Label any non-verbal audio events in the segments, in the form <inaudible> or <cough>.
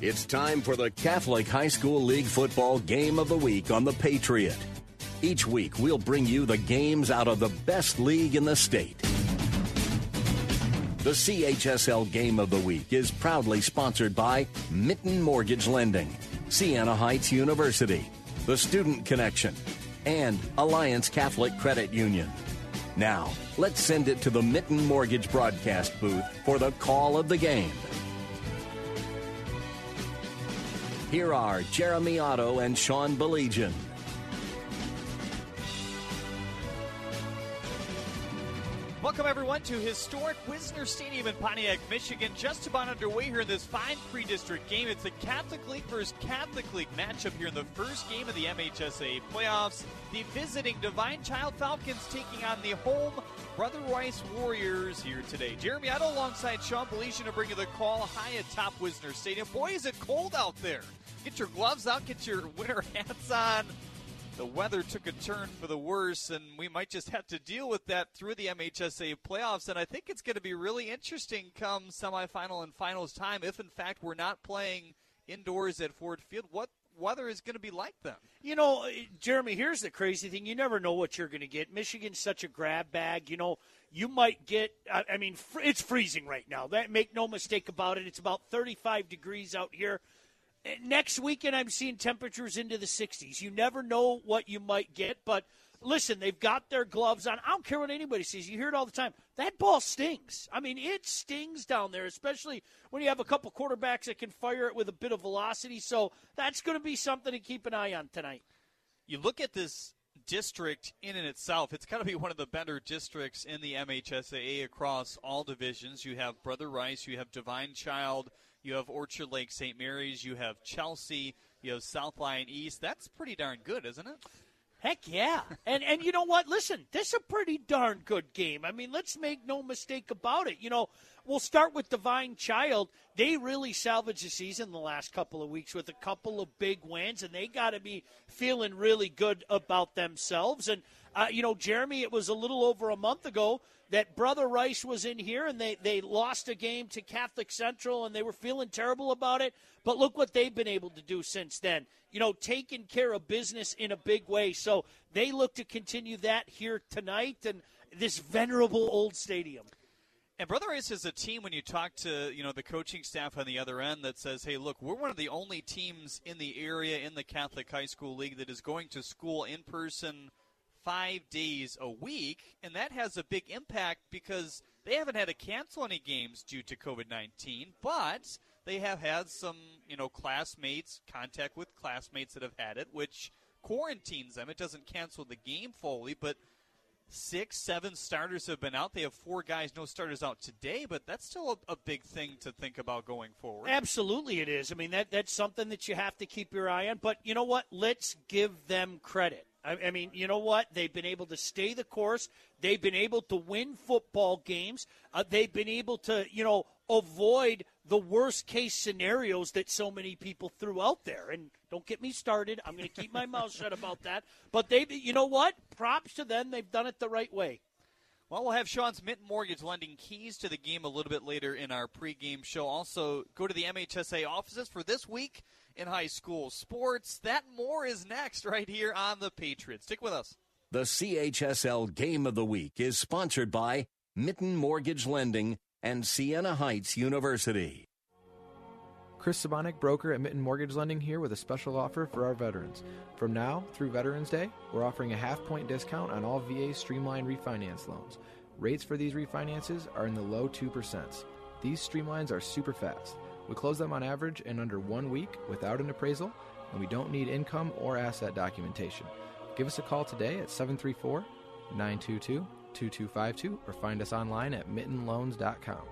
It's time for the Catholic High School League Football Game of the Week on The Patriot. Each week, we'll bring you the games out of the best league in the state. The CHSL Game of the Week is proudly sponsored by Mitten Mortgage Lending, Siena Heights University, The Student Connection, and Alliance Catholic Credit Union. Now, let's send it to the Mitten Mortgage broadcast booth for the call of the game. Here are Jeremy Otto and Sean Baligian. Welcome, everyone, to historic Wisner Stadium in Pontiac, Michigan. Just about underway here in this fine pre district game. It's a Catholic League versus Catholic League matchup here in the first game of the MHSA playoffs. The visiting Divine Child Falcons taking on the home Brother Rice Warriors here today. Jeremy Otto alongside Sean Baligian to bring you the call high atop Wisner Stadium. Boy, is it cold out there. Get your gloves out, get your <laughs> winter hats on the weather took a turn for the worse, and we might just have to deal with that through the MHSA playoffs. And I think it's going to be really interesting come semifinal and finals time if, in fact, we're not playing indoors at Ford Field. What weather is going to be like them. You know, uh, Jeremy, here's the crazy thing. You never know what you're going to get. Michigan's such a grab bag. You know, you might get, I mean, it's freezing right now. That Make no mistake about it. It's about 35 degrees out here eh, next weekend I'm seeing temperatures into the 60s. You never know what you might get, but listen, they've got their gloves on. I don't care what anybody says. You hear it all the time. That ball stings. I mean, it stings down there, especially when you have a couple quarterbacks that can fire it with a bit of velocity. So that's going to be something to keep an eye on tonight. You look at this district in and itself, it's got to be one of the better districts in the MHSAA across all divisions. You have Brother Rice, you have Divine Child, you have Orchard Lake St. Mary's. You have Chelsea. You have South Lyon East. That's pretty darn good, isn't it? Heck yeah. And and you know what? Listen, this is a pretty darn good game. I mean, let's make no mistake about it. You know, we'll start with Divine Child. They really salvaged the season the last couple of weeks with a couple of big wins, and they got to be feeling really good about themselves. And, uh, you know, Jeremy, it was a little over a month ago that Brother Rice was in here and they, they lost a game to Catholic Central and they were feeling terrible about it. But look what they've been able to do since then. You know, taking care of business in a big way. So they look to continue that here tonight and this venerable old stadium. And Brother Rice is a team when you talk to, you know, the coaching staff on the other end that says, hey, look, we're one of the only teams in the area in the Catholic High School League that is going to school in person – five days a week, and that has a big impact because they haven't had to cancel any games due to COVID 19, but they have had some, you know, classmates, contact with classmates that have had it, which quarantines them. It doesn't cancel the game fully, but six, seven starters have been out. They have four guys, no starters out today, but that's still a, a, big thing to think about going forward. Absolutely, it is. I mean, that that's something that you have to keep your eye on. But you know what? Let's give them credit. I, I mean, you know what? They've been able to stay the course. They've been able to win football games. Uh, they've been able to, you know, avoid the worst case scenarios that so many people threw out there. And don't get me started. I'm going to keep my <laughs> mouth shut about that. But they, you know what? Props to them. They've done it the right way. Well, we'll have Sean's Mitten Mortgage lending keys to the game a little bit later in our pregame show. Also, go to the MHSA offices for this week in high school sports. That more is next right here on the Patriots. Stick with us. The CHSL Game of the Week is sponsored by Mitten Mortgage Lending, and Siena Heights University. Chris Sabonik, broker at Mitten Mortgage Lending, here with a special offer for our veterans. From now through Veterans Day, we're offering a half point discount on all VA streamlined refinance loans. Rates for these refinances are in the low 2%. These streamlines are super fast. We close them on average in under one week without an appraisal, and we don't need income or asset documentation. Give us a call today at 734 922 2252 or find us online at mittenloans.com.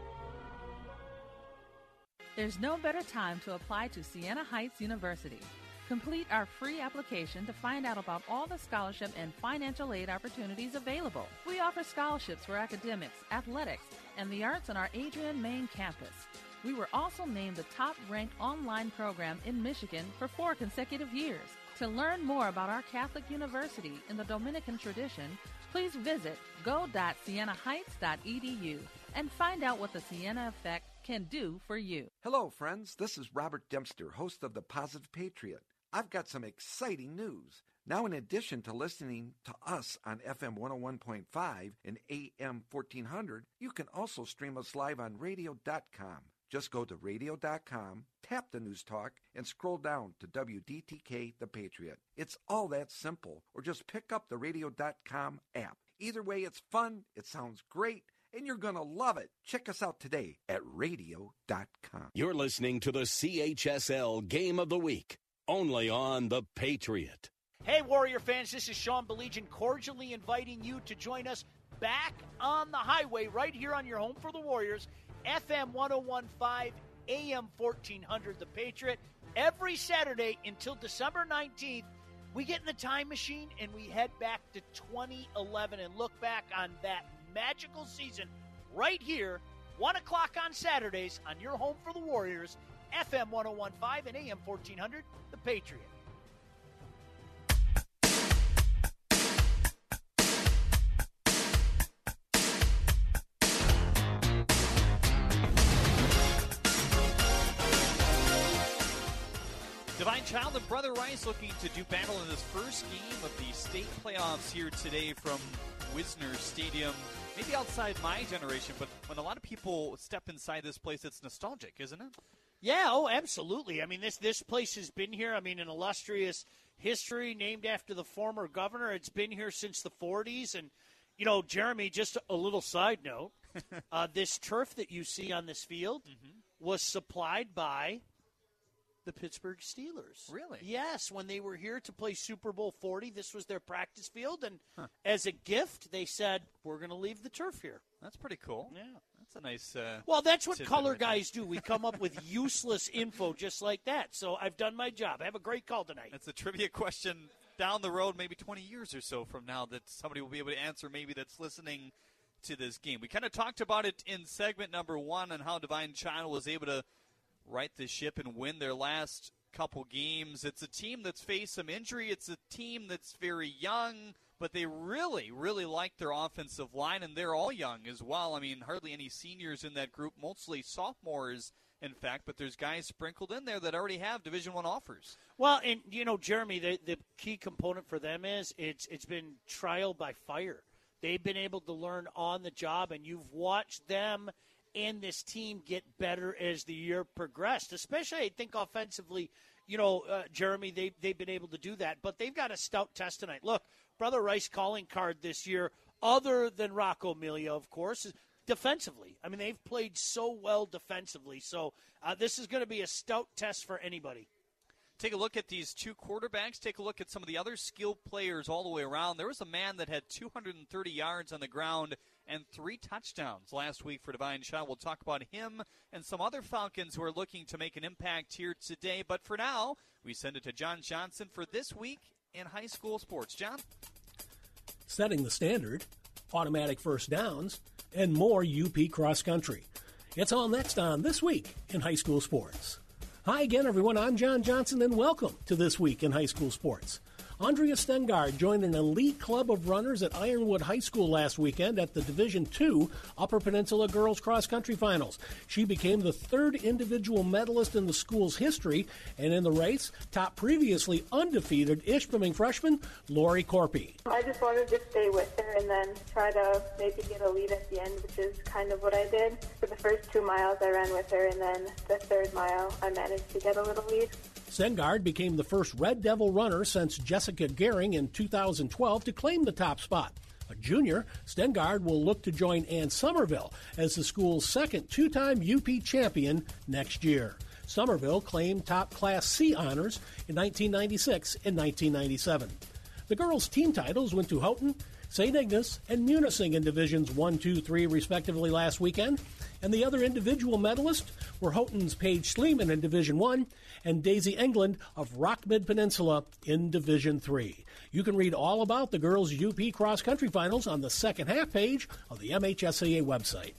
There's no better time to apply to Siena Heights University. Complete our free application to find out about all the scholarship and financial aid opportunities available. We offer scholarships for academics, athletics, and the arts on our Adrian main campus. We were also named the top ranked online program in Michigan for four consecutive years. To learn more about our Catholic University in the Dominican tradition, please visit go.sienaheights.edu and find out what the Siena Effect can do for you. Hello, friends. This is Robert Dempster, host of The Positive Patriot. I've got some exciting news. Now, in addition to listening to us on FM 101.5 and AM 1400, you can also stream us live on radio.com. Just go to radio.com, tap the news talk, and scroll down to WDTK The Patriot. It's all that simple, or just pick up the radio.com app. Either way, it's fun, it sounds great, and you're going to love it. Check us out today at radio.com. You're listening to the CHSL Game of the Week, only on The Patriot. Hey, Warrior fans, this is Sean Baligian cordially inviting you to join us back on the highway right here on your home for the Warriors, FM 1015, AM 1400, The Patriot. Every Saturday until December 19th, we get in the time machine and we head back to 2011 and look back on that magical season right here, 1 o'clock on Saturdays on your home for the Warriors, FM 1015 and AM 1400, The Patriot. Divine Child and Brother Rice looking to do battle in this first game of the state playoffs here today from Wisner Stadium. Maybe outside my generation, but when a lot of people step inside this place, it's nostalgic, isn't it? Yeah, oh, absolutely. I mean, this this place has been here. I mean, an illustrious history named after the former governor. It's been here since the 40s. And, you know, Jeremy, just a little side note <laughs> uh, this turf that you see on this field was supplied by the Pittsburgh Steelers. Really? Yes, when they were here to play Super Bowl 40, this was their practice field. And as a gift, they said, we're going to leave the turf here. That's pretty cool. Yeah. That's a nice. Uh, Well, that's what color right guys do. We come up with <laughs> useless info just like that. So I've done my job. Have a great call tonight. That's a trivia question down the road, maybe 20 years or so from now, that somebody will be able to answer, maybe that's listening to this game. We kind of talked about it in segment number one and how Divine Child was able to right the ship and win their last couple games. It's a team that's faced some injury. It's a team that's very young, but they really, really like their offensive line, and they're all young as well. I mean, hardly any seniors in that group, mostly sophomores, in fact, but there's guys sprinkled in there that already have Division One offers. Well, and you know, Jeremy, the the key component for them is it's it's been trial by fire. They've been able to learn on the job, and you've watched them and this team get better as the year progressed. Especially, I think offensively, you know, uh, Jeremy, they they've been able to do that, but they've got a stout test tonight. Look, Brother Rice calling card this year, other than Rocco Amelia, of course, defensively. I mean, they've played so well defensively. So uh, this is going to be a stout test for anybody. Take a look at these two quarterbacks. Take a look at some of the other skilled players all the way around. There was a man that had 230 yards on the ground and three touchdowns last week for Divine Child. We'll talk about him and some other Falcons who are looking to make an impact here today. But for now, we send it to John Johnson for this week in high school sports. John? setting the standard, automatic first downs, and more UP cross country. It's all next on This Week in High School Sports. Hi again, everyone. I'm John Johnson, and welcome to This Week in High School Sports. Andrea Stengard joined an elite club of runners at Ironwood High School last weekend at the Division II Upper Peninsula Girls Cross Country Finals. She became the third individual medalist in the school's history, and in the race, top previously undefeated Ishpeming freshman Lori Corpy. I just wanted to stay with her and then try to maybe get a lead at the end, which is kind of what I did. For the first two miles, I ran with her, and then the third mile, I managed to get a little lead. Stengard became the first Red Devil runner since Jessica Gehring in 2012 to claim the top spot. A junior, Stengard will look to join Ann Somerville as the school's second two time UP champion next year. Somerville claimed top Class C honors in 1996 and 1997. The girls' team titles went to Houghton, St. Ignace, and Munising in Divisions 1, 2, 3, respectively, last weekend. And the other individual medalists were Houghton's Paige Sleeman in Division 1 and Daisy England of Rock Mid Peninsula in Division 3. You can read all about the girls' UP cross country finals on the second half page of the MHSAA website.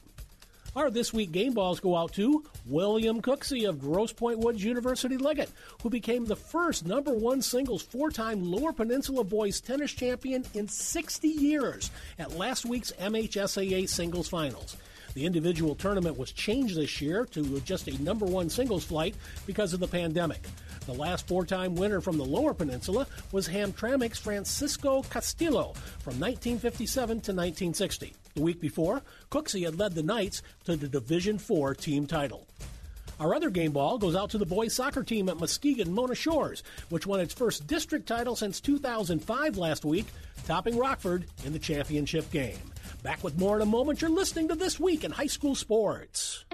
Our this week game balls go out to William Cooksey of Grosse Pointe Woods University Liggett, who became the first number one singles four time Lower Peninsula boys tennis champion in 60 years at last week's MHSAA singles finals. The individual tournament was changed this year to just a number one singles flight because of the pandemic. The last four time winner from the Lower Peninsula was Hamtramck's Francisco Castillo from 1957 to 1960. The week before, Cooksey had led the Knights to the Division IV team title. Our other game ball goes out to the boys soccer team at Muskegon Mona Shores, which won its first district title since 2005 last week, topping Rockford in the championship game. Back with more in a moment. You're listening to This Week in High School Sports.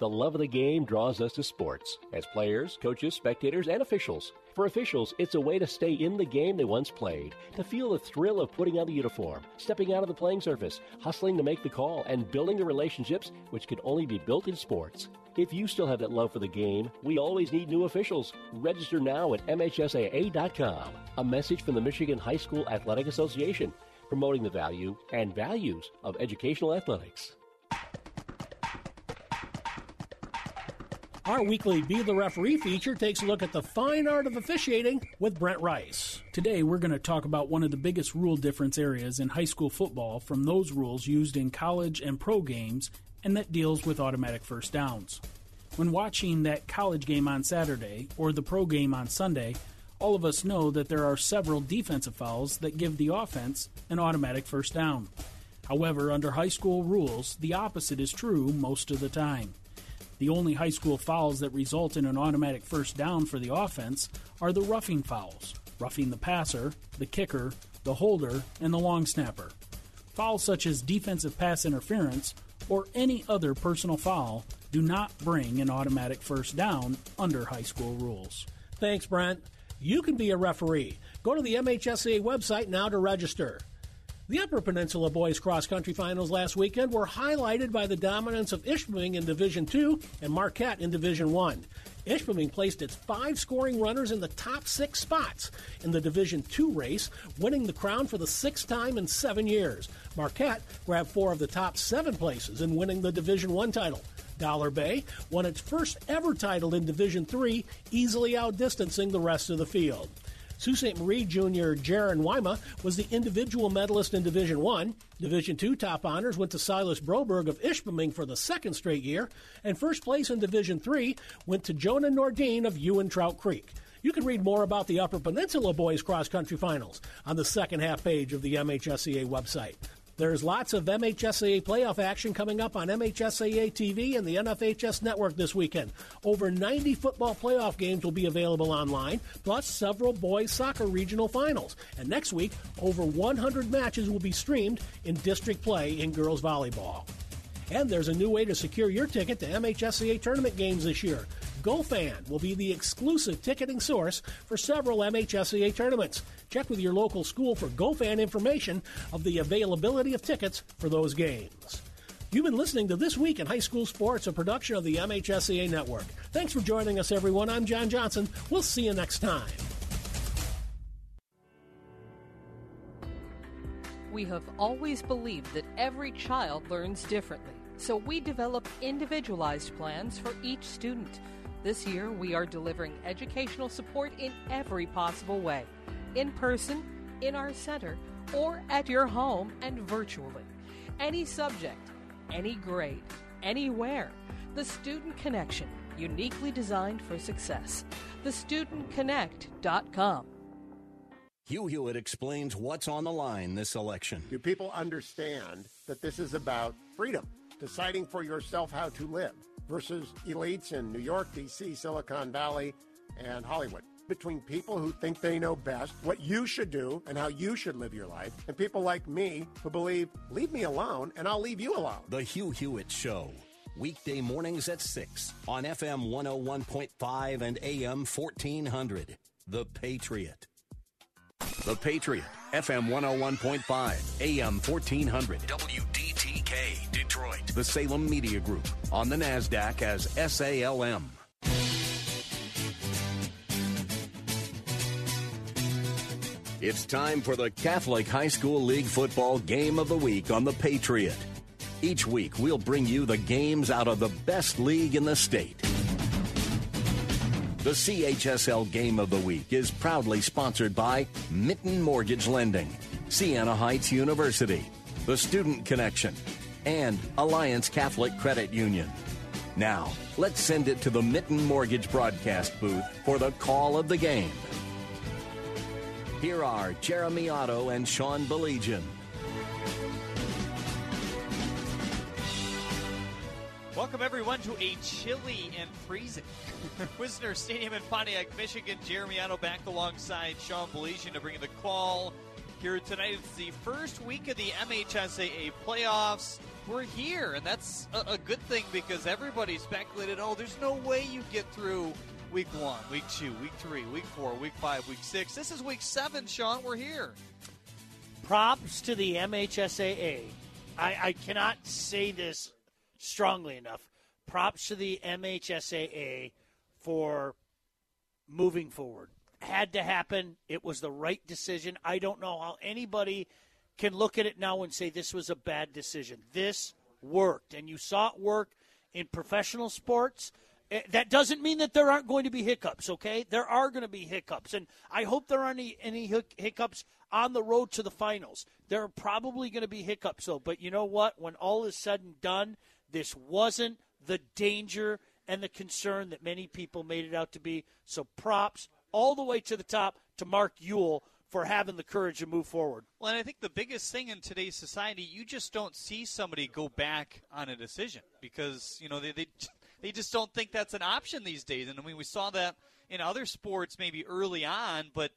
The love of the game draws us to sports as players, coaches, spectators, and officials. For officials, it's a way to stay in the game they once played, to feel the thrill of putting on the uniform, stepping out of the playing surface, hustling to make the call, and building the relationships which can only be built in sports. If you still have that love for the game, we always need new officials. Register now at MHSAA.com. A message from the Michigan High School Athletic Association, promoting the value and values of educational athletics. Our weekly Be the Referee feature takes a look at the fine art of officiating with Brent Rice. Today, we're going to talk about one of the biggest rule difference areas in high school football from those rules used in college and pro games, and that deals with automatic first downs. When watching that college game on Saturday or the pro game on Sunday, all of us know that there are several defensive fouls that give the offense an automatic first down. However, under high school rules, the opposite is true most of the time. The only high school fouls that result in an automatic first down for the offense are the roughing fouls roughing the passer, the kicker, the holder, and the long snapper. Fouls such as defensive pass interference or any other personal foul do not bring an automatic first down under high school rules. Thanks, Brent. You can be a referee. Go to the MHSAA website now to register. The Upper Peninsula Boys Cross Country Finals last weekend were highlighted by the dominance of Ishpeming in Division 2 and Marquette in Division 1. Ishpeming placed its five scoring runners in the top six spots in the Division 2 race, winning the crown for the sixth time in seven years. Marquette grabbed four of the top seven places in winning the Division 1 title. Dollar Bay won its first ever title in Division Three, easily outdistancing the rest of the field. Sault Ste. Marie junior Jaron Wyma was the individual medalist in Division One. Division Two top honors went to Silas Broberg of Ishpeming for the second straight year, and first place in Division Three went to Jonah Nordine of Ewen Trout Creek. You can read more about the Upper Peninsula Boys Cross Country Finals on the second half page of the MHSAA website. There's lots of MHSAA playoff action coming up on MHSAA TV and the NFHS network this weekend. Over 90 football playoff games will be available online, plus several boys soccer regional finals. And next week, over 100 matches will be streamed in district play in girls volleyball. And there's a new way to secure your ticket to MHSAA tournament games this year. GoFan will be the exclusive ticketing source for several MHSAA tournaments. Check with your local school for GoFan information of the availability of tickets for those games. You've been listening to This Week in High School Sports, a production of the MHSAA Network. Thanks for joining us, everyone. I'm John Johnson. We'll see you next time. We have always believed that every child learns differently, so we develop individualized plans for each student. This year, we are delivering educational support in every possible way. In person, in our center, or at your home and virtually. Any subject, any grade, anywhere. The Student Connection, uniquely designed for success. TheStudentConnect.com. Hugh Hewitt explains what's on the line this election. Do people understand that this is about freedom, deciding for yourself how to live, versus elites in New York, D.C., Silicon Valley, and Hollywood? Between people who think they know best what you should do and how you should live your life, and people like me who believe, leave me alone and I'll leave you alone. The Hugh Hewitt Show. Weekday mornings at 6 on FM 101.5 and AM 1400. The Patriot. The Patriot, FM 101.5, AM 1400. WDTK, Detroit. The Salem Media Group, on the NASDAQ as SALM. It's time for the Catholic High School League Football Game of the Week on The Patriot. Each week, we'll bring you the games out of the best league in the state. The CHSL Game of the Week is proudly sponsored by Mitten Mortgage Lending, Siena Heights University, The Student Connection, and Alliance Catholic Credit Union. Now, let's send it to the Mitten Mortgage broadcast booth for the call of the game. Here are Jeremy Otto and Sean Baligian. Welcome everyone to a chilly and freezing <laughs> Wisner Stadium in Pontiac, Michigan. Jeremy Otto back alongside Sean Baligian to bring you the call here tonight. It's the first week of the MHSAA playoffs. We're here, and that's a, a good thing because everybody speculated, oh, there's no way you get through week one, week two, week three, week four, week five, week six. This is week seven, Sean. We're here. Props to the MHSAA. I, I cannot say this strongly enough. Props to the MHSAA for moving forward. Had to happen. It was the right decision. I don't know how anybody can look at it now and say this was a bad decision. This worked, and you saw it work in professional sports. Eh, that doesn't mean that there aren't going to be hiccups, okay? There are going to be hiccups, and I hope there aren't any, any hiccups on the road to the finals. There are probably going to be hiccups, though. But you know what? When all is said and done, this wasn't the danger and the concern that many people made it out to be. So props all the way to the top to Mark Uyl for having the courage to move forward. Well, and I think the biggest thing in today's society, you just don't see somebody go back on a decision because you know they they, they just don't think that's an option these days. And I mean, we saw that in other sports maybe early on, but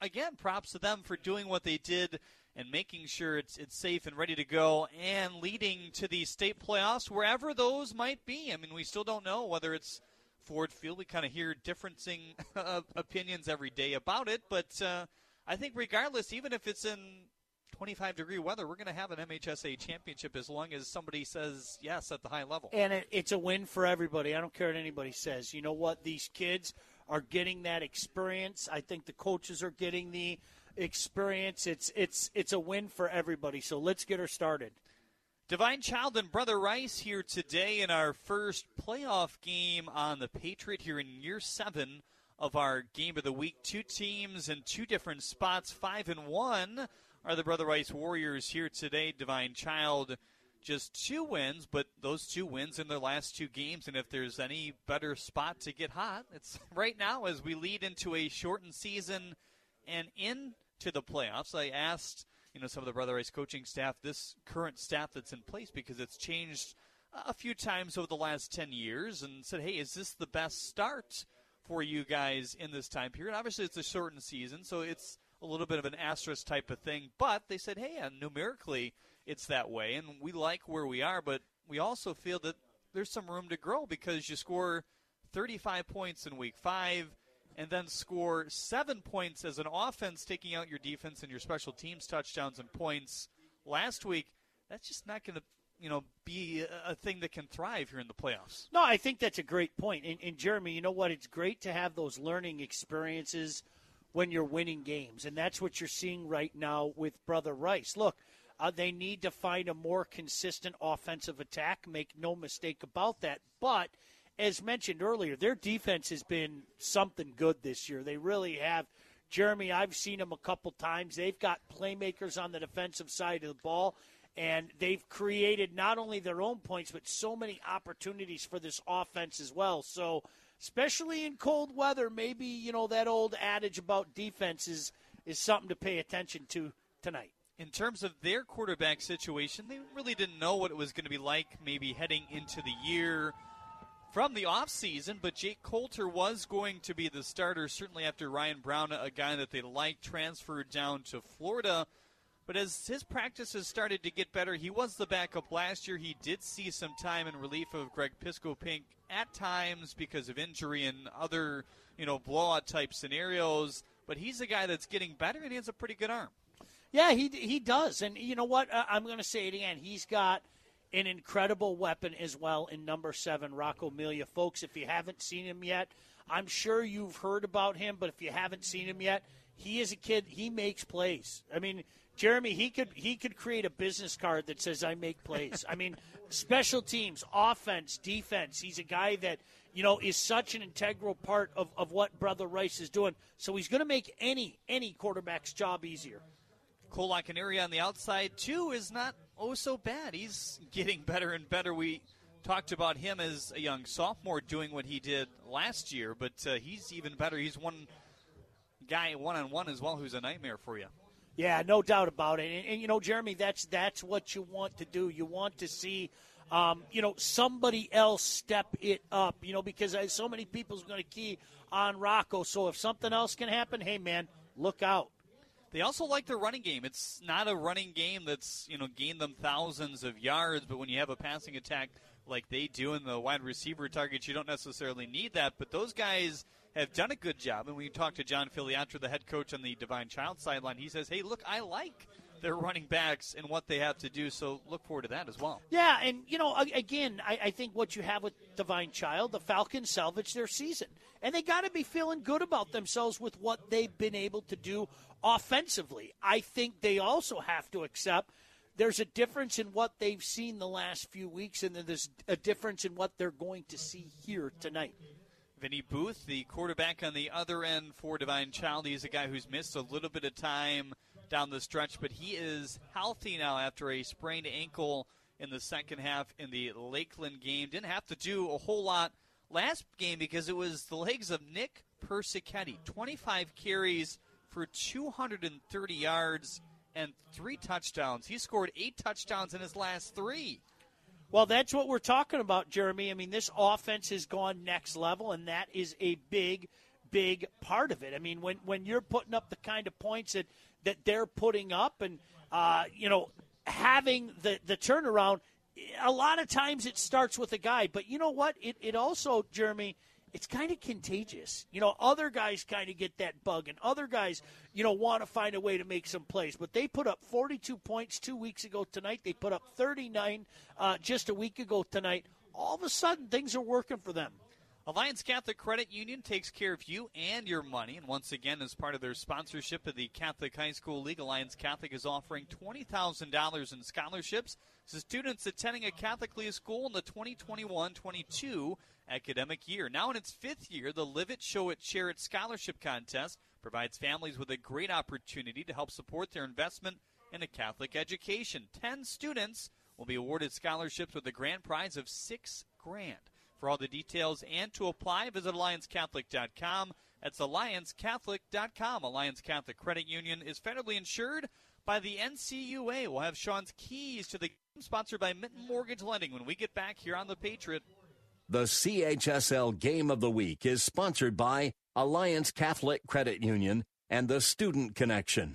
again, props to them for doing what they did and making sure it's it's safe and ready to go and leading to the state playoffs wherever those might be. I mean, we still don't know whether it's Ford Field. We kind of hear differencing <laughs> opinions every day about it, but uh, I think regardless, even if it's in 25 degree weather, we're going to have an MHSA championship as long as somebody says yes at the high level. And it, it's a win for everybody. I don't care what anybody says. You know what? These kids are getting that experience. I think the coaches are getting the experience. It's it's it's a win for everybody. So let's get her started. Divine Child and Brother Rice here today in our first playoff game on the Patriot here in year seven of our game of the week. Two teams in two different spots, five and one are the Brother Rice Warriors here today. Divine Child just two wins, but those two wins in their last two games. And if there's any better spot to get hot, it's <laughs> right now as we lead into a shortened season and into the playoffs. I asked, you know, some of the Brother Rice coaching staff, this current staff that's in place, because it's changed a few times over the last 10 years, and said, hey, is this the best start for you guys in this time period? Obviously, it's a shortened season, so it's a little bit of an asterisk type of thing, but they said, hey, numerically, it's that way, and we like where we are, but we also feel that there's some room to grow because you score 35 points in week five and then score seven points as an offense, taking out your defense and your special teams touchdowns and points last week, that's just not going to you know be a, thing that can thrive here in the playoffs. No, I think that's a great point. And, and Jeremy, you know what? It's great to have those learning experiences when you're winning games, and that's what you're seeing right now with Brother Rice. Look. Uh, they need to find a more consistent offensive attack. Make no mistake about that. But as mentioned earlier, their defense has been something good this year. They really have Jeremy, I've seen them a couple times. They've got playmakers on the defensive side of the ball, and they've created not only their own points, but so many opportunities for this offense as well. So, especially in cold weather, maybe, you know, that old adage about defense is, is something to pay attention to tonight. In terms of their quarterback situation, they really didn't know what it was going to be like maybe heading into the year from the offseason, but Jake Coulter was going to be the starter, certainly after Ryan Brown, a guy that they liked, transferred down to Florida. But as his practice has started to get better, he was the backup last year. He did see some time in relief of Greg Pisco Pink at times because of injury and other, you know, blowout type scenarios. But he's a guy that's getting better and he has a pretty good arm. Yeah, he he does. And you know what? I'm going to say it again. He's got – an incredible weapon as well in number seven, Rocco Melia. Folks, if you haven't seen him yet, I'm sure you've heard about him, but if you haven't seen him yet, he is a kid. He makes plays. I mean, Jeremy, he could he could create a business card that says "I make plays." I mean, special teams, offense, defense. He's a guy that you know is such an integral part of, of what Brother Rice is doing. So he's going to make any any quarterback's job easier. Cole area on the outside too is not oh so bad. He's getting better and better. We talked about him as a young sophomore doing what he did last year, but uh, he's even better. He's one guy one on one as well who's a nightmare for you. Yeah, no doubt about it. And, and, you know, Jeremy, that's that's what you want to do. You want to see, um, you know, somebody else step it up. You know, because uh, so many people's going to key on Rocco. So if something else can happen, hey man, look out. They also like their running game. It's not a running game that's you know gained them thousands of yards, but when you have a passing attack like they do in the wide receiver targets, you don't necessarily need that. But those guys have done a good job. And when you talk to John Filiatraut, the head coach on the Divine Child sideline, he says, "Hey, look, I like." their running backs and what they have to do. So look forward to that as well. Yeah, and you know, again, I, I think what you have with Divine Child, the Falcons salvaged their season, and they got to be feeling good about themselves with what they've been able to do offensively. I think they also have to accept there's a difference in what they've seen the last few weeks, and then there's a difference in what they're going to see here tonight. Vinny Booth, the quarterback on the other end for Divine Child, he's a guy who's missed a little bit of time down the stretch, but he is healthy now after a sprained ankle in the second half in the Lakeland game. Didn't have to do a whole lot last game because it was the legs of Nick Persichetti. 25 carries for 230 yards and three touchdowns. He scored eight touchdowns in his last three. Well, that's what we're talking about, Jeremy. I mean, this offense has gone next level, and that is a big, big part of it. I mean, when when you're putting up the kind of points that that they're putting up, and uh, you know, having the the turnaround, a lot of times it starts with a guy. But you know what? It it also, Jeremy it's kind of contagious. You know, other guys kind of get that bug, and other guys, you know, want to find a way to make some plays. But they put up 42 points two weeks ago tonight. They put up 39 uh, just a week ago tonight. All of a sudden, things are working for them. Alliance Catholic Credit Union takes care of you and your money. And once again, as part of their sponsorship of the Catholic High School League, Alliance Catholic is offering $20,000 in scholarships to students attending a Catholic League school in the 2021 22 academic year. Now in its fifth year, the Live It, Show It, Share It Scholarship Contest provides families with a great opportunity to help support their investment in a Catholic education. Ten students will be awarded scholarships with a grand prize of six grand. For all the details and to apply, visit AllianceCatholic.com. That's AllianceCatholic.com. Alliance Catholic Credit Union is federally insured by the NCUA. We'll have Sean's keys to the game sponsored by Mitten Mortgage Lending when we get back here on The Patriot. The CHSL Game of the Week is sponsored by Alliance Catholic Credit Union and the Student Connection.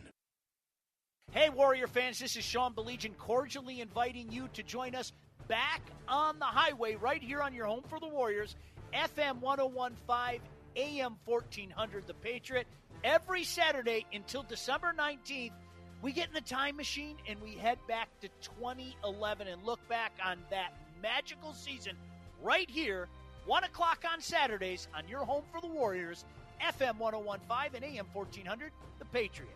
Hey, Warrior fans, this is Sean Baligian cordially inviting you to join us back on the highway right here on your home for the Warriors, FM 1015, AM 1400, The Patriot. Every Saturday until December 19th, we get in the time machine and we head back to 2011 and look back on that magical season right here, 1 o'clock on Saturdays on your home for the Warriors, FM 1015 and AM 1400, The Patriot.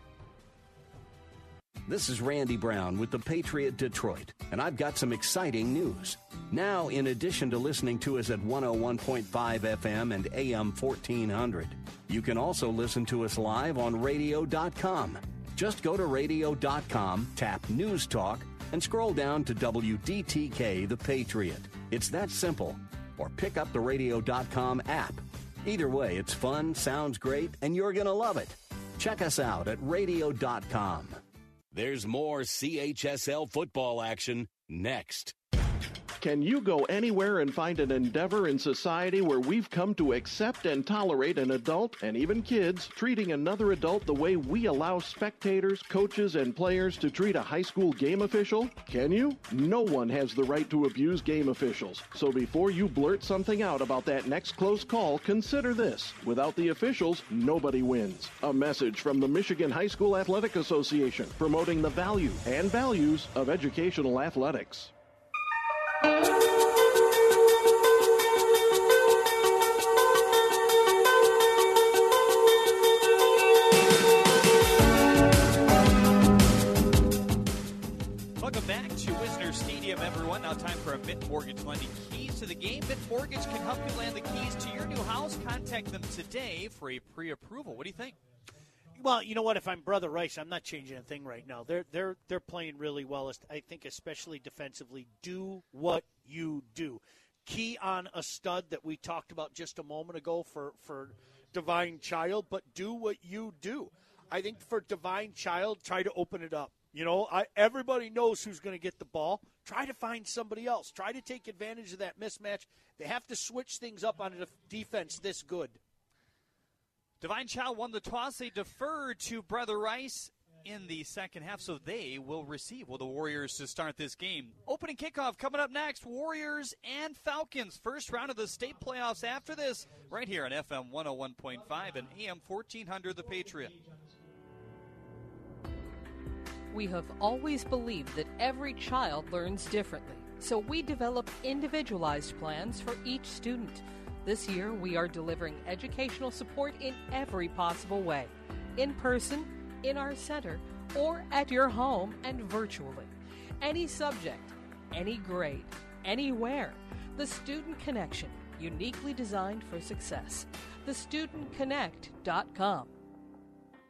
This is Randy Brown with the Patriot Detroit, and I've got some exciting news. Now, in addition to listening to us at 101.5 FM and AM 1400, you can also listen to us live on radio.com. Just go to radio.com, tap News Talk, and scroll down to WDTK The Patriot. It's that simple. Or pick up the radio.com app. Either way, it's fun, sounds great, and you're going to love it. Check us out at radio.com. There's more CHSL football action next. Can you go anywhere and find an endeavor in society where we've come to accept and tolerate an adult and even kids treating another adult the way we allow spectators, coaches, and players to treat a high school game official? Can you? No one has the right to abuse game officials. So before you blurt something out about that next close call, consider this. Without the officials, nobody wins. A message from the Michigan High School Athletic Association promoting the value and values of educational athletics. Mortgage Lending Keys to the Game. Mitten Mortgage can help you land the keys to your new house. Contact them today for a pre approval. What do you think? Well, you know what? If I'm Brother Rice, I'm not changing a thing right now. They're they're they're playing really well. I think, especially defensively. Do what you do. Key on a stud that we talked about just a moment ago for for Divine Child, but do what you do. I think for Divine Child, try to open it up. You know, I, everybody knows who's going to get the ball. Try to find somebody else. Try to take advantage of that mismatch. They have to switch things up on a defense this good. Divine Child won the toss. They deferred to Brother Rice in the second half, so they will receive. Well, the Warriors to start this game. Opening kickoff coming up next. Warriors and Falcons. First round of the state playoffs after this, right here on FM 101.5 and AM 1400, The Patriot. We have always believed that every child learns differently, so we develop individualized plans for each student. This year, we are delivering educational support in every possible way in person, in our center, or at your home and virtually. Any subject, any grade, anywhere. The Student Connection, uniquely designed for success. TheStudentConnect.com.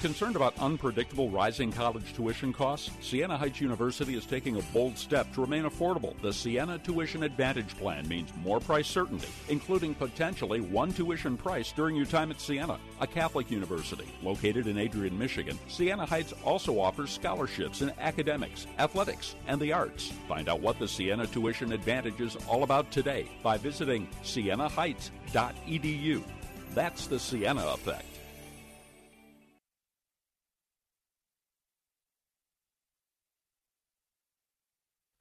Concerned about unpredictable rising college tuition costs? Siena Heights University is taking a bold step to remain affordable. The Siena Tuition Advantage Plan means more price certainty, including potentially one tuition price during your time at Siena, a Catholic university located in Adrian, Michigan. Siena Heights also offers scholarships in academics, athletics, and the arts. Find out what the Siena Tuition Advantage is all about today by visiting sienaheights.edu. That's the Siena effect.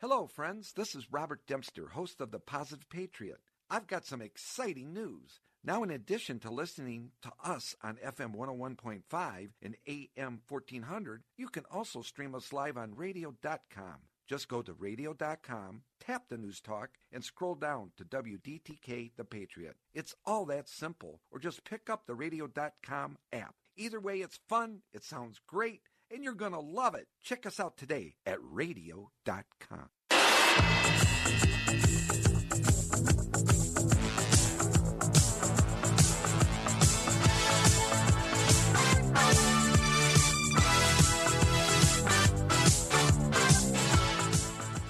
Hello, friends. This is Robert Dempster, host of The Positive Patriot. I've got some exciting news. Now, in addition to listening to us on FM 101.5 and AM 1400, you can also stream us live on radio.com. Just go to radio.com, tap the news talk, and scroll down to WDTK The Patriot. It's all that simple, or just pick up the radio.com app. Either way, it's fun, it sounds great, and you're going to love it. Check us out today at radio.com.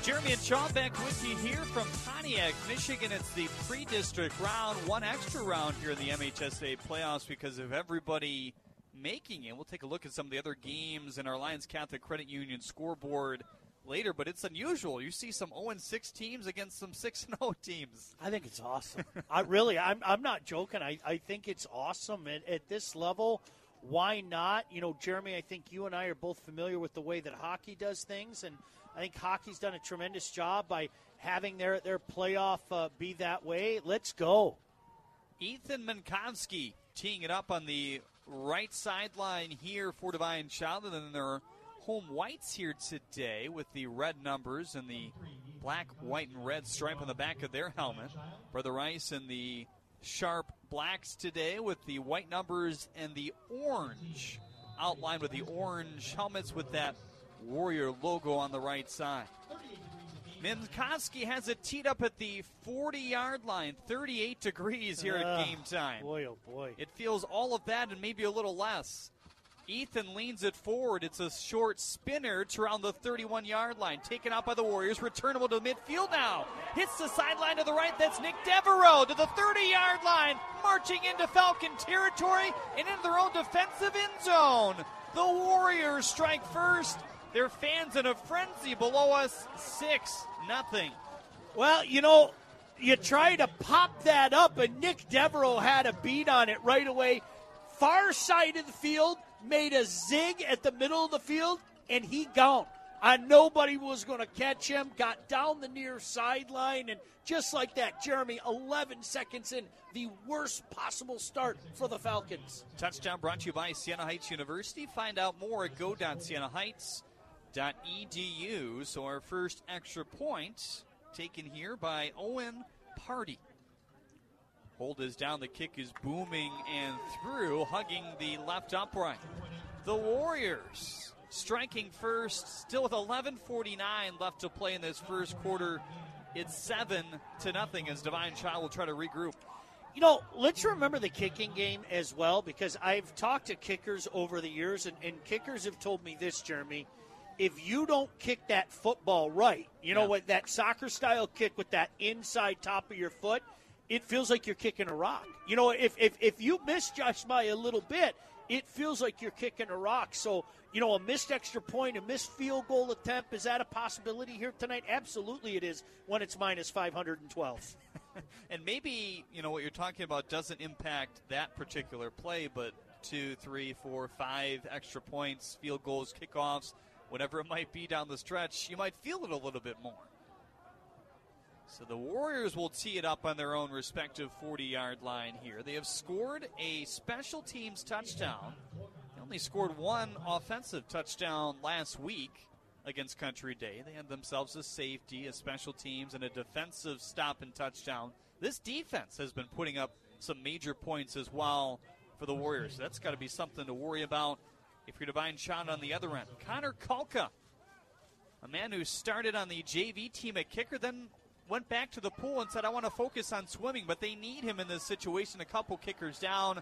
Jeremy and Sean back with you here from Pontiac, Michigan. It's the pre-district round, one extra round here in the MHSA playoffs because of everybody making it. We'll take a look at some of the other games in our Alliance Catholic Credit Union scoreboard later, but it's unusual. You see some 0 6 teams against some 6 0 <laughs> teams. I think it's awesome. I really, I'm, I'm not joking. I, I think it's awesome at, at this level. why not? You know, Jeremy, I think you and I are both familiar with the way that hockey does things, and I think hockey's done a tremendous job by having their their playoff uh, be that way. Let's go. Ethan Minkowski teeing it up on the right sideline here for Divine Child, and then their home whites here today with the red numbers and the black, white, and red stripe on the back of their helmet. Brother Rice and the sharp blacks today with the white numbers and the orange outlined with the orange helmets with that Warrior logo on the right side. Minkowski has it teed up at the 40 yard line, 38 degrees here Uh, at game time. Boy, oh boy. It feels all of that and maybe a little less. Ethan leans it forward. It's a short spinner to around the 31 yard line. Taken out by the Warriors. Returnable to midfield now. Hits the sideline to the right. That's Nick Devereaux to the 30 yard line. Marching into Falcon territory and into their own defensive end zone. The Warriors strike first. Their fans in a frenzy below us. 6 nothing. Well, you know, you try to pop that up, and Nick Devereaux had a beat on it right away. Far side of the field, made a zig at the middle of the field, and he gone. And nobody was going to catch him. Got down the near sideline, and just like that, Jeremy, 11 seconds in, the worst possible start for the Falcons. Touchdown brought to you by Siena Heights University. Find out more at go.sienaheights.edu. So our first extra point taken here by Owen Party. Hold is down. The kick is booming and through, hugging the left upright. The Warriors striking first, still with 11:49 left to play in this first quarter. It's seven to nothing as Divine Child will try to regroup. You know, let's remember the kicking game as well because I've talked to kickers over the years, and, and kickers have told me this, Jeremy. If you don't kick that football right, you know what that soccer style kick with that inside top of your foot, it feels like you're kicking a rock. You know, if if, if you misjudge by a little bit, it feels like you're kicking a rock. So, you know, a missed extra point, a missed field goal attempt, is that a possibility here tonight? Absolutely it is when it's minus 512. <laughs> and maybe you know what you're talking about doesn't impact that particular play, but two, three, four, five extra points, field goals, kickoffs, whatever it might be down the stretch, you might feel it a little bit more. So the Warriors will tee it up on their own respective 40 yard line here. They have scored a special teams touchdown. They only scored one offensive touchdown last week against Country Day. They had themselves a safety, a special teams, and a defensive stop and touchdown. This defense has been putting up some major points as well for the Warriors. That's got to be something to worry about if you're Divine Child on the other end. Connor Kalka, a man who started on the JV team at kicker, then went back to the pool and said, I want to focus on swimming, but they need him in this situation. A couple kickers down.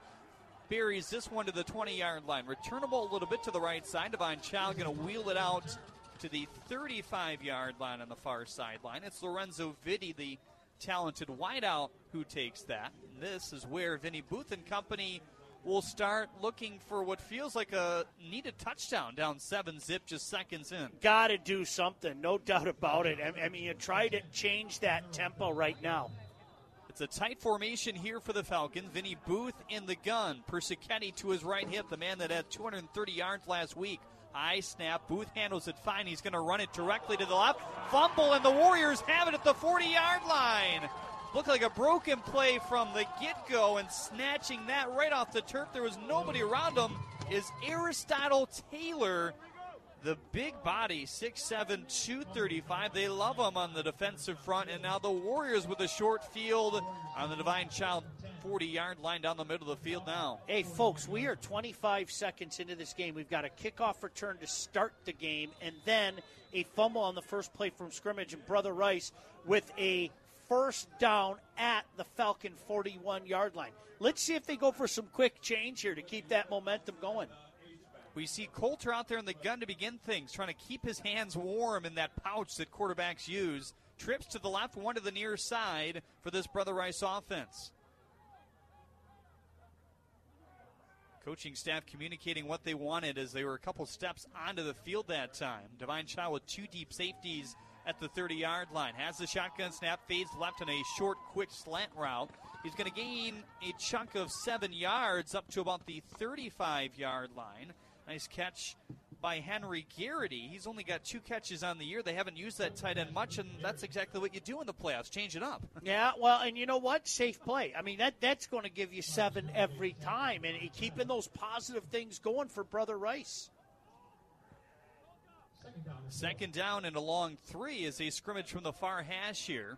Buries this one to the 20 yard line. Returnable a little bit to the right side. Divine Child going to wheel it out to the 35 yard line on the far sideline. It's Lorenzo Vitti, the talented wideout, who takes that. And this is where Vinny Booth and company will start looking for what feels like a needed touchdown down seven zip just seconds in. Got to do something, no doubt about it. I I mean, you try to change that tempo right now. It's a tight formation here for the Falcons. Vinny Booth in the gun. Persichetti to his right hip, the man that had 230 yards last week. High snap. Booth handles it fine. He's going to run it directly to the left. Fumble, and the Warriors have it at the 40 yard line. Looked like a broken play from the get go, and snatching that right off the turf. There was nobody around him. Is Aristotle Taylor, the big body, 6'7, 235. They love him on the defensive front, and now the Warriors with a short field on the Divine Child 40 yard line down the middle of the field now. Hey, folks, we are 25 seconds into this game. We've got a kickoff return to start the game, and then a fumble on the first play from scrimmage, and Brother Rice with a first down at the Falcon 41 yard line. Let's see if they go for some quick change here to keep that momentum going. We see Coulter out there in the gun to begin things, trying to keep his hands warm in that pouch that quarterbacks use. Trips to the left, one to the near side for this Brother Rice offense. Coaching staff communicating what they wanted as they were a couple steps onto the field that time. Divine Child with two deep safeties at the 30 yard line. Has the shotgun snap, fades left on a short, quick slant route. He's going to gain a chunk of seven yards up to about the 35 yard line. Nice catch by Henry Garrity. He's only got two catches on the year. They haven't used that tight end much, and that's exactly what you do in the playoffs. Change it up. Yeah, well, and you know what? Safe play. I mean, that that's going to give you seven every time, and keeping those positive things going for Brother Rice. Second down and a long three is a scrimmage from the far hash here.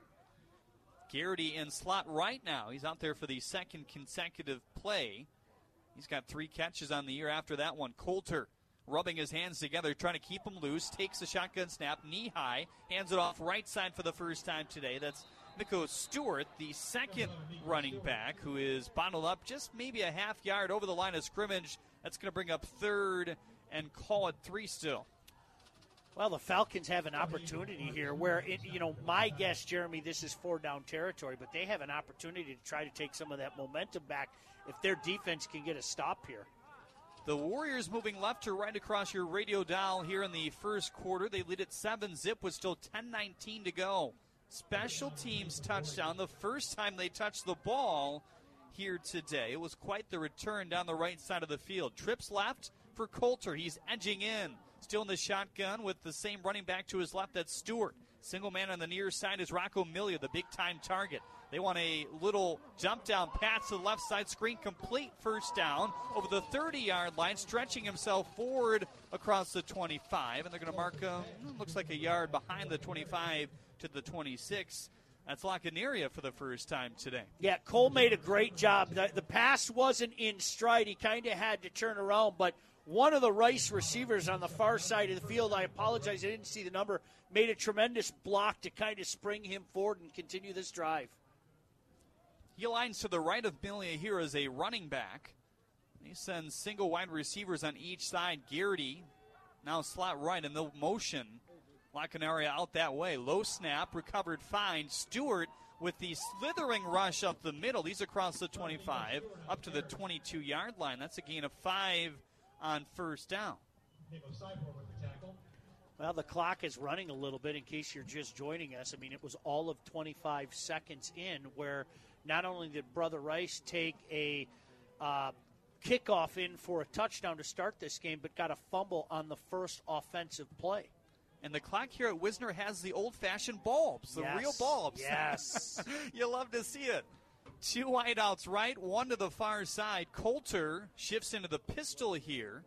Garrity in slot right now. He's out there for the second consecutive play. He's got three catches on the year after that one. Coulter rubbing his hands together, trying to keep him loose, takes the shotgun snap, knee high, hands it off right side for the first time today. That's Miko Stewart, the second running back, who is bottled up just maybe a half yard over the line of scrimmage. That's going to bring up third and call it three still. Well, the Falcons have an opportunity here where, it, you know, my guess, Jeremy, this is four down territory, but they have an opportunity to try to take some of that momentum back if their defense can get a stop here. The Warriors moving left to right across your radio dial here in the first quarter. They lead at 7 zip with still 10 19 to go. Special teams touchdown. The first time they touched the ball here today. It was quite the return down the right side of the field. Trips left for Coulter. He's edging in. Still in the shotgun with the same running back to his left. That's Stewart. Single man on the near side is Rocco Milia, the big time target. They want a little jump down pass to the left side screen, complete first down over the 30 yard line, stretching himself forward across the 25. And they're going to mark him, hmm, looks like a yard behind the 25 to the 26. That's Lockeneria for the first time today. Yeah, Cole made a great job. The, the pass wasn't in stride. He kind of had to turn around, but one of the Rice receivers on the far side of the field, I apologize, I didn't see the number, made a tremendous block to kind of spring him forward and continue this drive. He lines to the right of Milia here as a running back. He sends single wide receivers on each side. Garrity now slot right in the motion. Lockenaria out that way. Low snap, recovered fine. Stewart with the slithering rush up the middle. He's across the 25 up to the 22 yard line. That's a gain of five on first down. Well, the clock is running a little bit in case you're just joining us. I mean, it was all of 25 seconds in where not only did Brother Rice take a uh, kickoff in for a touchdown to start this game, but got a fumble on the first offensive play. And the clock here at Wisner has the old fashioned bulbs, the yes. real bulbs. Yes. <laughs> you love to see it. Two wideouts right, one to the far side. Coulter shifts into the pistol here.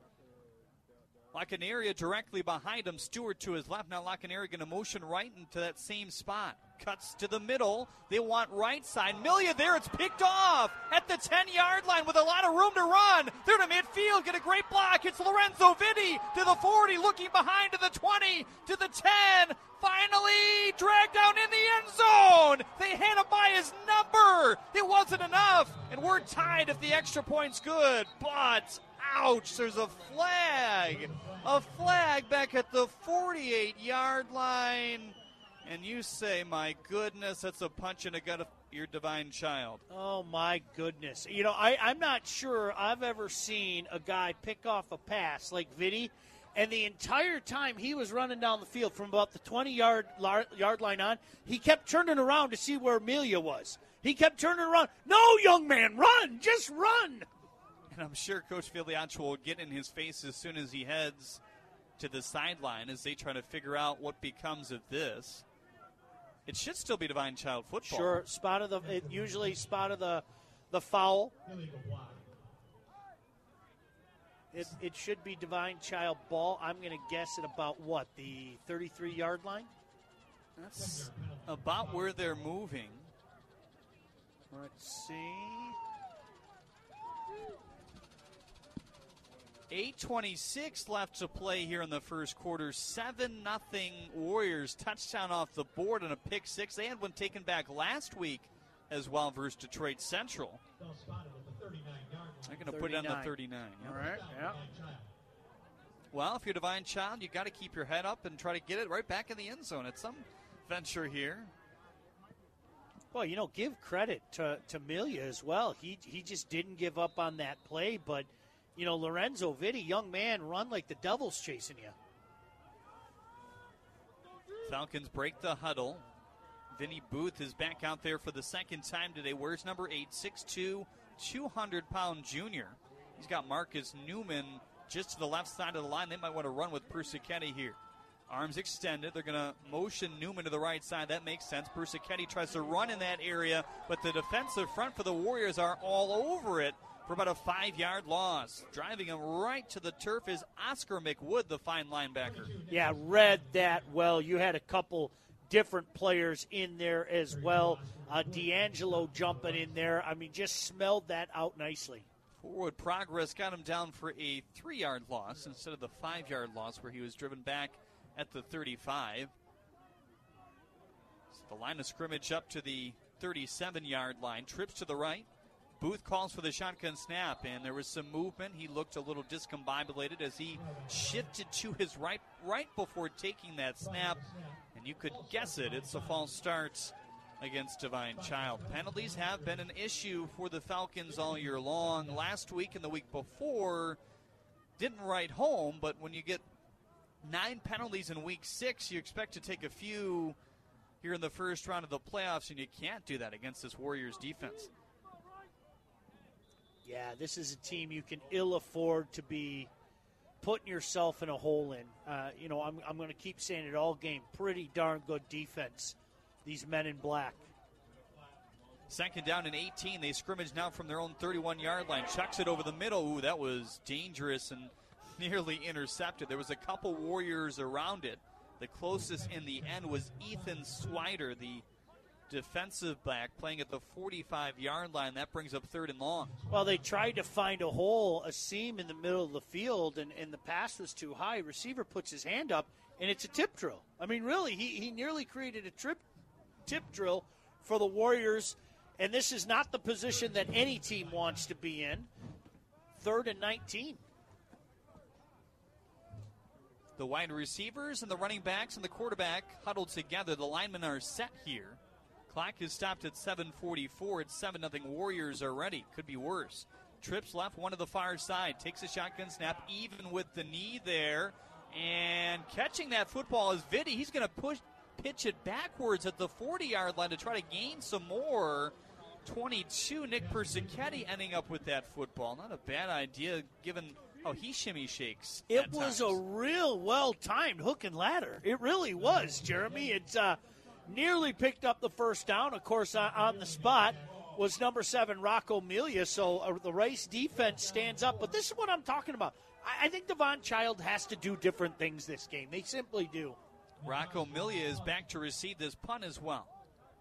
Lockenaria directly behind him. Stewart to his left. Now Lockenaria going to motion right into that same spot. Cuts to the middle. They want right side. Milia there. It's picked off at the 10 yard line with a lot of room to run. They're to midfield. Get a great block. It's Lorenzo Vitti to the 40. Looking behind to the 20. To the 10. Finally dragged down in the end zone. They had him by his number. It wasn't enough. And we're tied if the extra point's good. But Ouch, there's a flag. A flag back at the 48 yard line. And you say, my goodness, that's a punch in the gut of your divine child. Oh, my goodness. You know, I, I'm not sure I've ever seen a guy pick off a pass like Vitti. And the entire time he was running down the field from about the 20 yard yard line on, he kept turning around to see where Amelia was. He kept turning around. No, young man, run! Just run! And I'm sure Coach Filiatraut will get in his face as soon as he heads to the sideline as they try to figure out what becomes of this. It should still be Divine Child football. Sure, spot of the it usually spot of the the foul. It, it should be Divine Child ball. I'm going to guess at about what the 33 yard line. That's about where they're moving. Let's see. 8.26 left to play here in the first quarter. 7 nothing Warriors. Touchdown off the board and a pick six. They had one taken back last week as well versus Detroit Central. They're going to put it on the 39. All right, yeah. Well, if you're Divine Child, you got to keep your head up and try to get it right back in the end zone. at some venture here. Well, you know, give credit to, to Milia as well. He he just didn't give up on that play, but – you know, Lorenzo Vitti, young man, run like the devil's chasing you. Falcons break the huddle. Vinny Booth is back out there for the second time today. Where's number eight, 6'2", 200 pound junior? He's got Marcus Newman just to the left side of the line. They might want to run with Persichetti here. Arms extended. They're going to motion Newman to the right side. That makes sense. Persichetti tries to run in that area, but the defensive front for the Warriors are all over it for about a five yard loss. Driving him right to the turf is Oscar McWood, the fine linebacker. Yeah, read that well. You had a couple different players in there as well. Uh, D'Angelo jumping in there. I mean, just smelled that out nicely. Forward progress got him down for a three yard loss instead of the five yard loss where he was driven back at the 35. So the line of scrimmage up to the 37 yard line. Trips to the right. Booth calls for the shotgun snap, and there was some movement. He looked a little discombobulated as he shifted to his right right before taking that snap. And you could guess it. It's a false start against Divine Child. Penalties have been an issue for the Falcons all year long. Last week and the week before didn't write home, but when you get nine penalties in week six, you expect to take a few here in the first round of the playoffs, and you can't do that against this Warriors defense. Yeah, this is a team you can ill afford to be putting yourself in a hole in. Uh, you know, I'm, I'm going to keep saying it all game. Pretty darn good defense, these men in black. Second down and 18. They scrimmage now from their own 31 yard line. Chucks it over the middle. Ooh, that was dangerous and <laughs> nearly intercepted. There was a couple Warriors around it. The closest in the end was Ethan Swider, the defensive back, playing at the 45 yard line. That brings up third and long. Well, they tried to find a hole, a seam in the middle of the field, and, and the pass was too high. Receiver puts his hand up, and it's a tip drill. I mean, really, he, he nearly created a trip tip drill for the Warriors, and this is not the position that any team wants to be in. Third and 19 the wide receivers and the running backs and the quarterback huddled together. The linemen are set here. Clock is stopped at 7:44. It's seven nothing. Warriors are ready. Could be worse. Trips left, one to the far side. Takes a shotgun snap, even with the knee there, and catching that football is Vitti. He's going to push, pitch it backwards at the 40-yard line to try to gain some more. 22. Nick Persichetti ending up with that football. Not a bad idea given Oh, he shimmy shakes. It was times. a real well timed hook and ladder. It really was, Jeremy. It's uh, nearly picked up the first down. Of course, uh, on the spot was number seven Rocco Melia. So uh, the race defense stands up. But this is what I'm talking about. I, think Divine Child has to do different things this game. They simply do. Rocco Melia is back to receive this punt as well.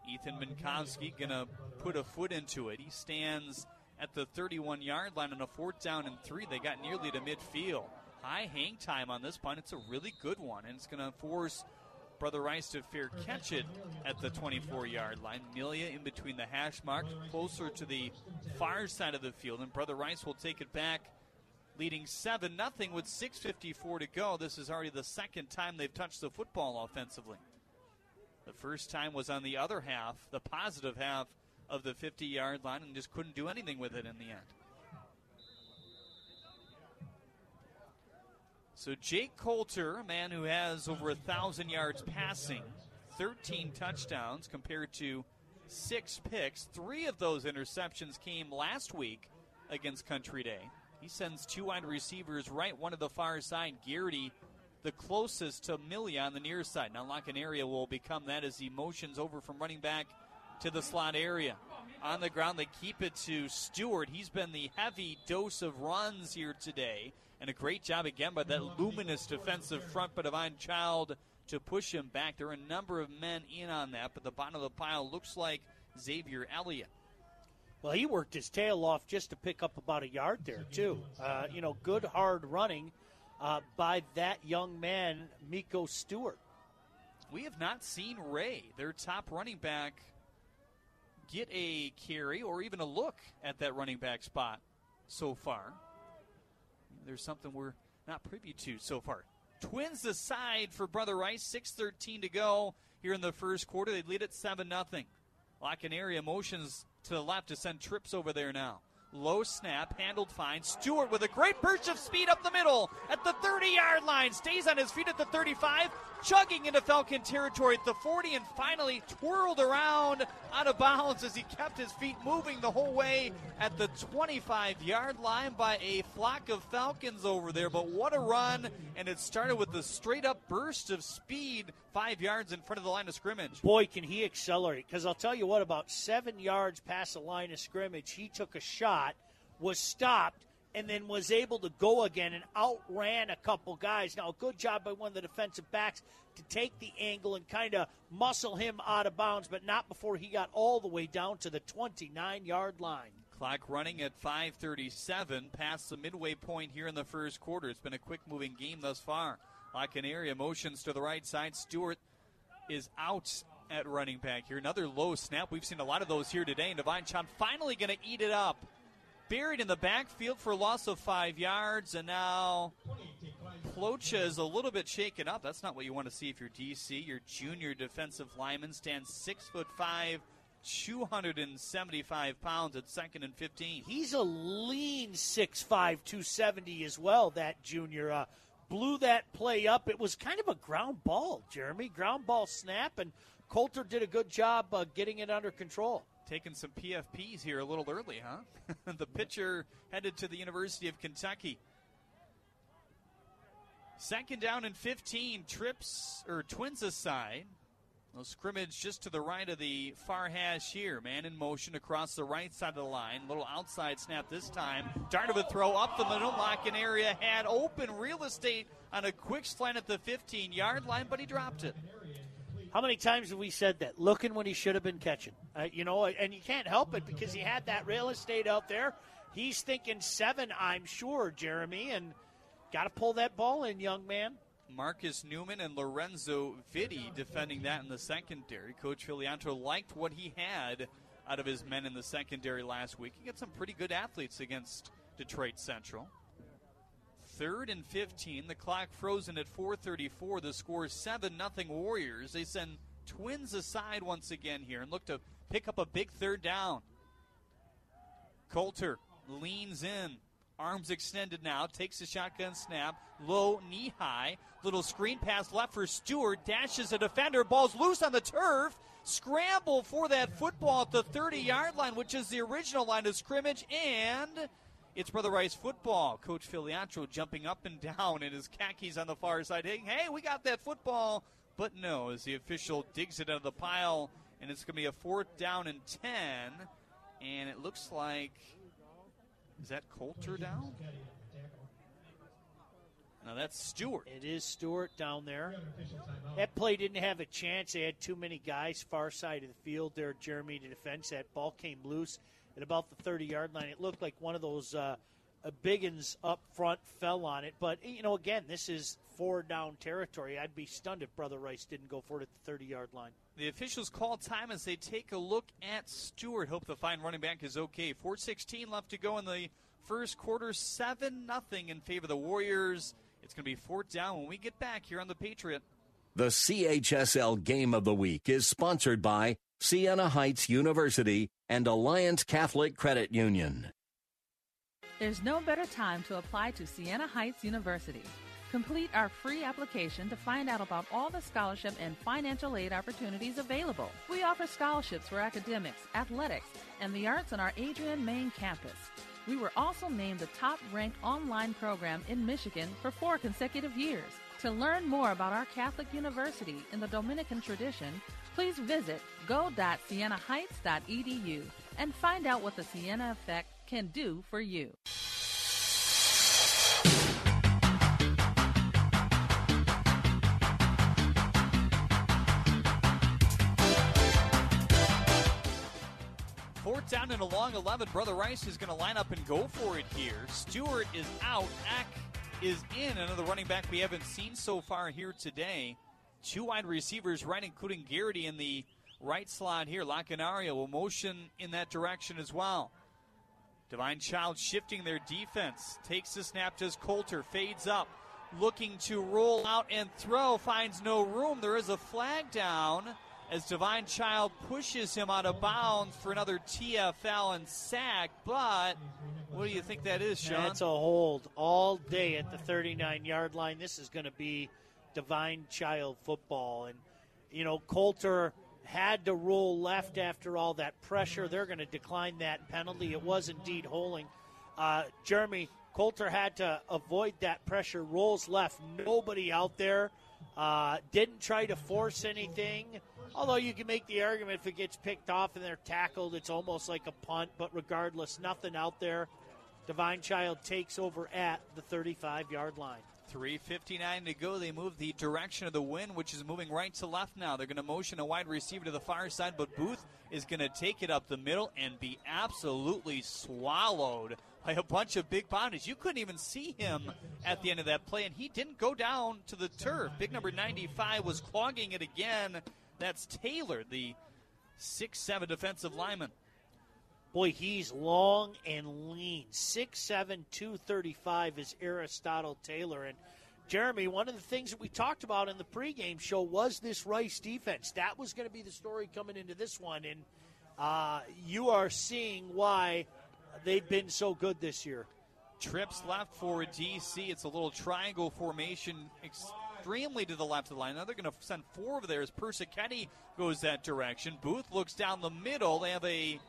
Ethan Minkowski gonna put a foot into it. He stands at the 31 yard line on a fourth down and three. They got nearly to midfield. High hang time on this punt. It's a really good one, and it's going to force Brother Rice to fair catch it at the 24 yard line. Melia in between the hash marks, closer to the far side of the field, and Brother Rice will take it back, leading 7 0 with 6.54 to go. This is already the second time they've touched the football offensively. The first time was on the other half, the positive half of the 50 yard line and just couldn't do anything with it in the end. So Jake Coulter, a man who has over a thousand yards passing, 13 touchdowns compared to six picks. Three of those interceptions came last week against Country Day. He sends two wide receivers right, one to the far side. Garrity, the closest to Melia on the near side. Now area will become that as he motions over from running back to the slot area. On the ground, they keep it to Stewart. He's been the heavy dose of runs here today. And a great job again by that luminous defensive front by Divine Child to push him back. There are a number of men in on that, but the bottom of the pile looks like Xavier Elliott. Well, he worked his tail off just to pick up about a yard there, too. Uh, you know, good hard running uh, by that young man, Miko Stewart. We have not seen Ray, their top running back, get a carry or even a look at that running back spot so far. There's something we're not privy to so far. Twins aside for Brother Rice, 6.13 to go here in the first quarter. They lead at 7 0. area motions to the left to send trips over there now. Low snap, handled fine. Stewart with a great burst of speed up the middle at the 30 yard line. Stays on his feet at the 35, chugging into Falcon territory at the 40, and finally twirled around out of bounds as he kept his feet moving the whole way at the 25 yard line by a flock of Falcons over there. But what a run! And it started with a straight up burst of speed five yards in front of the line of scrimmage. Boy, can he accelerate. Because I'll tell you what, about seven yards past the line of scrimmage, he took a shot, was stopped, and then was able to go again and outran a couple guys. Now, good job by one of the defensive backs to take the angle and kind of muscle him out of bounds, but not before he got all the way down to the 29 yard line. Clock running at 5:37, past the midway point here in the first quarter. It's been a quick moving game thus far. Like an area motions to the right side. Stewart is out at running back here. Another low snap. We've seen a lot of those here today. And Divine Child finally going to eat it up. Buried in the backfield for a loss of five yards. And now Plocha is a little bit shaken up. That's not what you want to see if you're DC. Your junior defensive lineman stands six foot five. 275 pounds at second and 15. He's a lean 6'5, 270 as well, that junior. Uh, blew that play up. It was kind of a ground ball, Jeremy. Ground ball snap, and Coulter did a good job uh, getting it under control. Taking some PFPs here a little early, huh? <laughs> the pitcher headed to the University of Kentucky. Second down and 15, trips or twins aside. A scrimmage just to the right of the far hash here. Man in motion across the right side of the line. Little outside snap this time. Dart of a throw up the middle. Locking area had open real estate on a quick slant at the 15 yard line, but he dropped it. How many times have we said that? Looking when he should have been catching. Uh, you know, and you can't help it because he had that real estate out there. He's thinking seven, I'm sure, Jeremy, and got to pull that ball in, young man. Marcus Newman and Lorenzo Vitti defending that in the secondary. Coach Filiatraut liked what he had out of his men in the secondary last week. He got some pretty good athletes against Detroit Central. Third and 15. The clock frozen at 4:34. The score is seven nothing Warriors. They send Twins aside once again here and look to pick up a big third down. Coulter leans in, arms extended now, takes the shotgun snap, low, knee high, little screen pass left for Stewart, dashes a defender, ball's loose on the turf, scramble for that football at the 30 yard line, which is the original line of scrimmage, and it's Brother Rice football. Coach Filiatraut jumping up and <laughs> down in his khakis on the far side, hey, hey, we got that football. But no, as the official digs it out of the pile, and it's going to be a fourth down and 10, and it looks like is that Coulter down? Now that's Stewart. It is Stewart down there. That play didn't have a chance. They had too many guys far side of the field there, Jeremy, to defense. That ball came loose at about the 30 yard line. It looked like one of those uh, Biggins up front fell on it. But, you know, again, this is four down territory. I'd be stunned if Brother Rice didn't go for it at the 30 yard line. The officials call time as they take a look at Stewart. Hope the fine running back is okay. 4.16 left to go in the first quarter. 7 nothing in favor of the Warriors. It's going to be fourth down when we get back here on the Patriot. The CHSL Game of the Week is sponsored by Siena Heights University and Alliance Catholic Credit Union. There's no better time to apply to Siena Heights University. Complete our free application to find out about all the scholarship and financial aid opportunities available. We offer scholarships for academics, athletics, and the arts on our Adrian main campus. We were also named the top ranked online program in Michigan for four consecutive years. To learn more about our Catholic University in the Dominican tradition, please visit go.sienaheights.edu and find out what the Siena Effect can do for you. Fourth down and a long 11. Brother Rice is going to line up and go for it here. Stewart is out. Ack is in. Another running back we haven't seen so far here today. Two wide receivers right, including Garrity in the right slot here. Lacanario will motion in that direction as well. Divine Child shifting their defense. Takes the snap, does Coulter, fades up, looking to roll out and throw, finds no room. There is a flag down as Divine Child pushes him out of bounds for another TFL and sack. But what do you think that is, Sean? That's a hold all day at the 39 yard line. This is going to be Divine Child football. And, you know, Coulter had to roll left after all that pressure. They're going to decline that penalty. It was indeed holding. Uh, Jeremy Coulter had to avoid that pressure. Rolls left. Nobody out there. Uh, didn't try to force anything. Although you can make the argument if it gets picked off and they're tackled, it's almost like a punt. But regardless, nothing out there. Divine Child takes over at the 35 yard line. 3.59 to go. They move the direction of the wind, which is moving right to left now. They're going to motion a wide receiver to the far side, but Booth is going to take it up the middle and be absolutely swallowed by a bunch of big bodies. You couldn't even see him at the end of that play, and he didn't go down to the turf. Big number 95 was clogging it again. That's Taylor, the six-seven defensive lineman. Boy, he's long and lean. 6'7, 235 is Aristotle Taylor. And Jeremy, one of the things that we talked about in the pregame show was this Rice defense. That was going to be the story coming into this one. And uh, you are seeing why they've been so good this year. Trips left for DC. It's a little triangle formation, extremely to the left of the line. Now they're going to send four over there as Persichetti goes that direction. Booth looks down the middle. They have a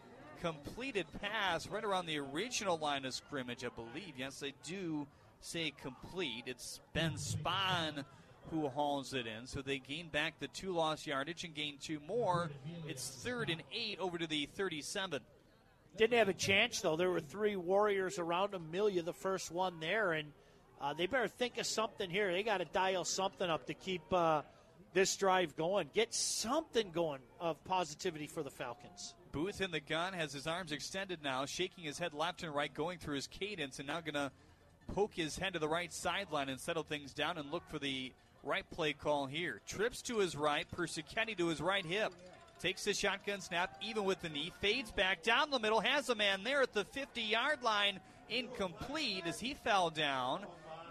completed pass right around the original line of scrimmage, I believe. Yes, they do say complete. It's Ben Spahn who hauls it in. So they gain back the two lost yardage and gain two more. It's third and eight over to the 37. Didn't have a chance, though. There were three Warriors around Amelia, the first one there, and uh, they better think of something here. They got to dial something up to keep uh, this drive going. Get something going of positivity for the Falcons. Booth in the gun has his arms extended now, shaking his head left and right, going through his cadence, and now going to poke his head to the right sideline and settle things down and look for the right play call here. Trips to his right, Persichetti to his right hip. Takes the shotgun snap, even with the knee, fades back down the middle, has a man there at the 50 yard line, incomplete as he fell down.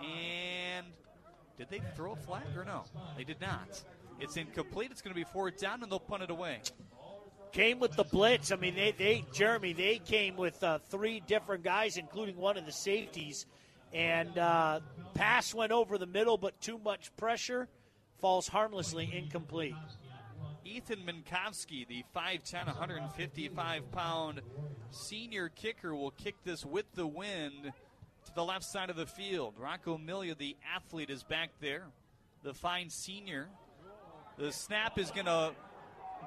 And did they throw a flag or no? They did not. It's incomplete. It's going to be fourth down, and they'll punt it away. Came with the blitz. I mean, they, they Jeremy, they came with uh, three different guys, including one of the safeties. And uh, pass went over the middle, but too much pressure falls harmlessly incomplete. Ethan Minkowski, the 5'10, 155 pound senior kicker, will kick this with the wind to the left side of the field. Rocco Milia, the athlete, is back there. The fine senior. The snap is going to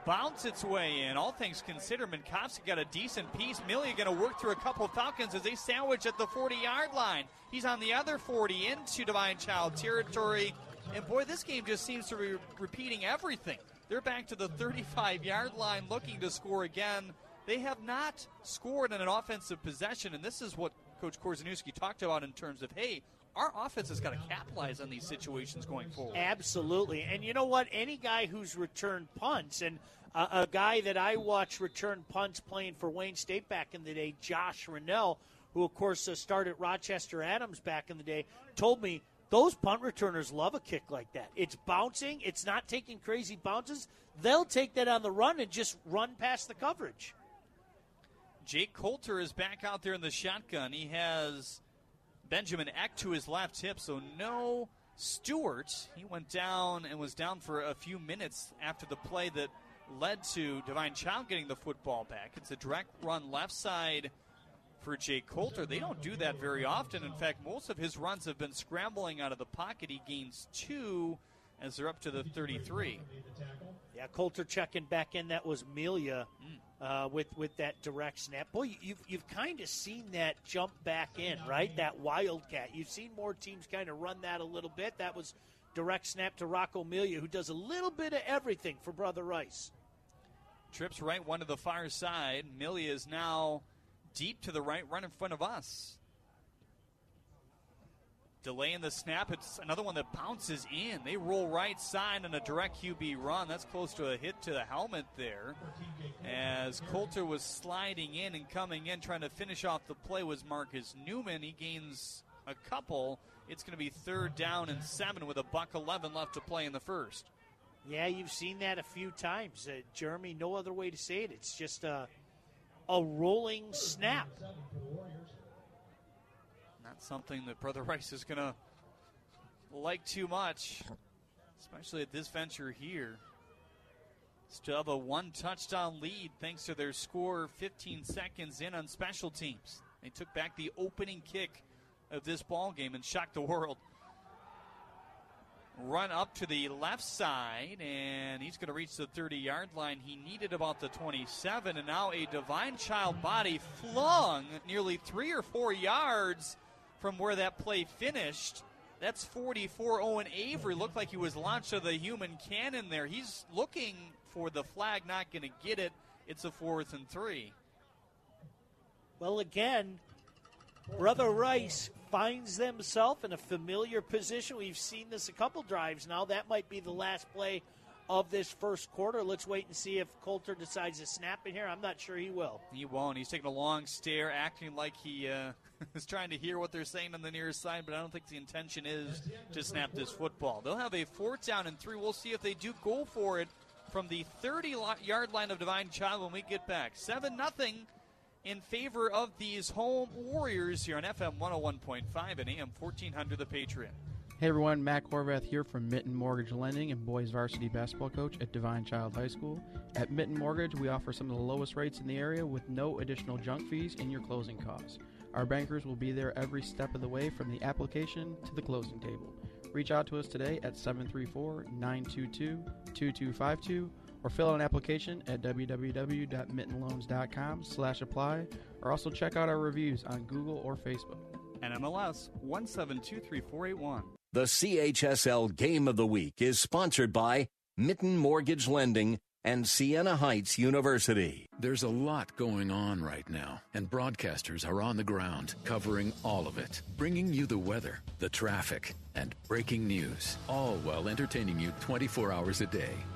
bounce its way in. All things considered, Minkowski got a decent piece. Milia going to work through a couple Falcons as they sandwich at the 40 yard line. He's on the other 40 into Divine Child territory. And boy, this game just seems to be repeating everything. They're back to the 35 yard line looking to score again. They have not scored in an offensive possession, and this is what Coach Korzeniowski talked about in terms of, hey, our offense has got to capitalize on these situations going forward. Absolutely. And you know what? Any guy who's returned punts, and uh, a guy that I watched return punts playing for Wayne State back in the day, Josh Rennell, who, of course, uh, started Rochester Adams back in the day, told me those punt returners love a kick like that. It's bouncing, it's not taking crazy bounces. They'll take that on the run and just run past the coverage. Jake Coulter is back out there in the shotgun. He has Benjamin Eck to his left hip, so no Stewart. He went down and was down for a few minutes after the play that led to Divine Child getting the football back. It's a direct run left side for Jake Coulter. They don't do that very often. In fact, most of his runs have been scrambling out of the pocket. He gains two as they're up to the 33. Yeah, Coulter checking back in. That was Melia hmm. Uh, with with that direct snap. Boy, you've you've kind of seen that jump back in, right? That wildcat. You've seen more teams kind of run that a little bit. That was direct snap to Rocco Melia, who does a little bit of everything for Brother Rice. Trips right one to the far side. Melia is now deep to the right, right in front of us. Delaying the snap. It's another one that bounces in. They roll right side on a direct QB run. That's close to a hit to the helmet there. As Coulter was sliding in and coming in, trying to finish off the play was Marcus Newman. He gains a couple. It's going to be third down and seven with a buck 11 left to play in the first. Yeah, you've seen that a few times. Uh, Jeremy, no other way to say it. It's just a, a rolling snap. Something that Brother <laughs> Rice is going to like too much, especially at this venture here. Still have a one touchdown lead thanks to their score 15 seconds in on special teams. They took back the opening kick of this ball game and shocked the world. Run up to the left side, and he's going to reach the 30 yard line. He needed about the 27, and now a divine child body flung nearly three or four yards from where that play finished. That's 44. Owen Avery looked like he was launched to the human cannon there. He's looking for the flag, not going to get it. It's a fourth and three. Well, again, Brother Rice finds themselves in a familiar position. We've seen this a couple drives now. That might be the last play of this first quarter. Let's wait and see if Coulter decides to snap in here. I'm not sure he will. He won't. He's taking a long stare, acting like he uh, <laughs> is trying to hear what they're saying on the nearest side, but I don't think the intention is to snap this football. They'll have a fourth down and three. We'll see if they do go for it from the 30 yard line of Divine Child when we get back. 7 nothing in favor of these home Warriors here on FM 101.5 and AM 1400 The Patriot. Hey everyone, Matt Horvath here from Mitten Mortgage Lending and boys varsity basketball coach at Divine Child High School. At Mitten Mortgage, we offer some of the lowest rates in the area with no additional junk fees in your closing costs. Our bankers will be there every step of the way from the application to the closing table. Reach out to us today at 734 922 2252 or fill out an application at www.mittenloans.com slash apply or also check out our reviews on Google or Facebook. NMLS 1723481. The CHSL Game of the Week is sponsored by Mitten Mortgage Lending and Siena Heights University. There's a lot going on right now, and broadcasters are on the ground covering all of it, bringing you the weather, the traffic, and breaking news, all while entertaining you 24 hours a day.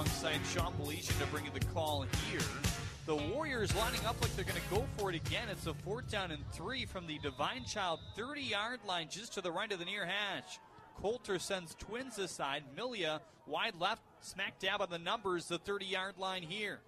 Alongside Sean Baligian to bring you the call here. The Warriors lining up like they're going to go for it again. It's a fourth down and three from the Divine Child 30 yard line just to the right of the near hash. Coulter sends twins aside. Milia wide left, smack dab on the numbers, the 30 yard line here.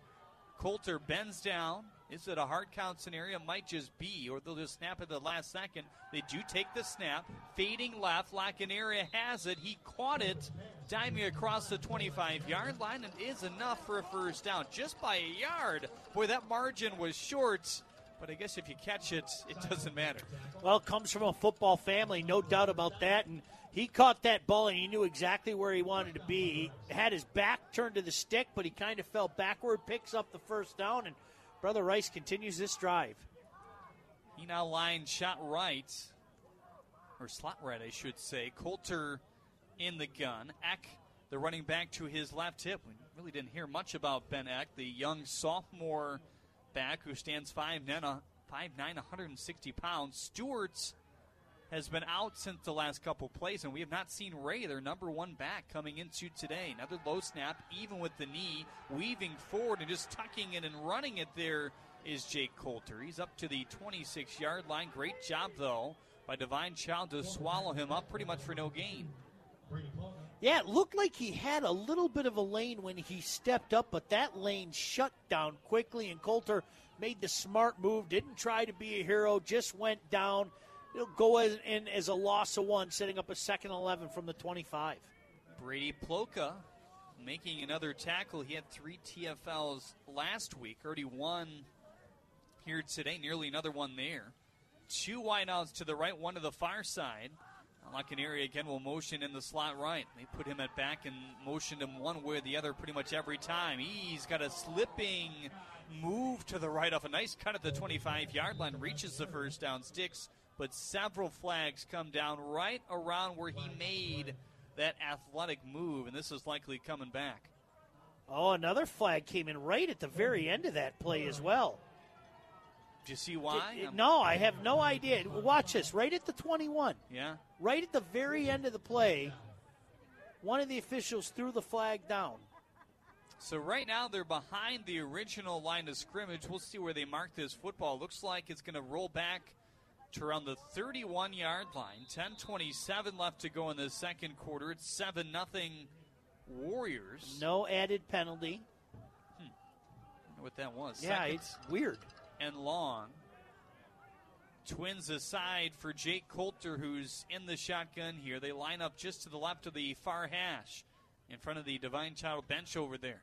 Coulter bends down. Is it a hard count scenario? Might just be, or they'll just snap at the last second. They do take the snap. Fading left, area has it. He caught it, diving across the 25 yard line, and is enough for a first down. Just by a yard. Boy, that margin was short. But I guess if you catch it, it doesn't matter. Well, it comes from a football family, no doubt about that. And he caught that ball and he knew exactly where he wanted to be. He had his back turned to the stick, but he kind of fell backward, picks up the first down, and Brother Rice continues this drive. He now lines shot right, or slot right, I should say. Coulter in the gun. Eck, the running back, to his left hip. We really didn't hear much about Ben Eck, the young sophomore back who stands 5'9", 5'9", 160 uh, pounds. Stewart's has been out since the last couple plays, and we have not seen Ray, their number one back, coming into today. Another low snap, even with the knee, weaving forward and just tucking it and running it there is Jake Coulter. He's up to the 26 yard line. Great job, though, by Divine Child to swallow him up pretty much for no gain. Yeah, it looked like he had a little bit of a lane when he stepped up, but that lane shut down quickly, and Coulter made the smart move, didn't try to be a hero, just went down It'll go in as a loss of one, setting up a second 11 from the 25. Brady Ploka making another tackle. He had three TFLs last week, already one here today, nearly another one there. Two wideouts to the right, one to the far side. Area again will motion in the slot right. They put him at back and motioned him one way or the other pretty much every time. He's got a slipping move to the right off a nice cut at the 25 yard line, reaches the first down, sticks but several flags come down right around where he made that athletic move, and this is likely coming back. Oh, another flag came in right at the very end of that play as well. Do you see why? No, I have no idea. Watch this. Right at the 21. yeah. Right at the very end of the play, one of the officials threw the flag down. So right now they're behind the original line of scrimmage. We'll see where they mark this football. Looks like it's going to roll back to around the 31 yard line. 10:27 left to go in the second quarter. It's seven nothing Warriors. No added penalty. Hmm. wonder what that was. Yeah, Second it's weird. and long. Twins aside for Jake Coulter, who's in the shotgun here. They line up just to the left of the far hash in front of the Divine Child bench over there.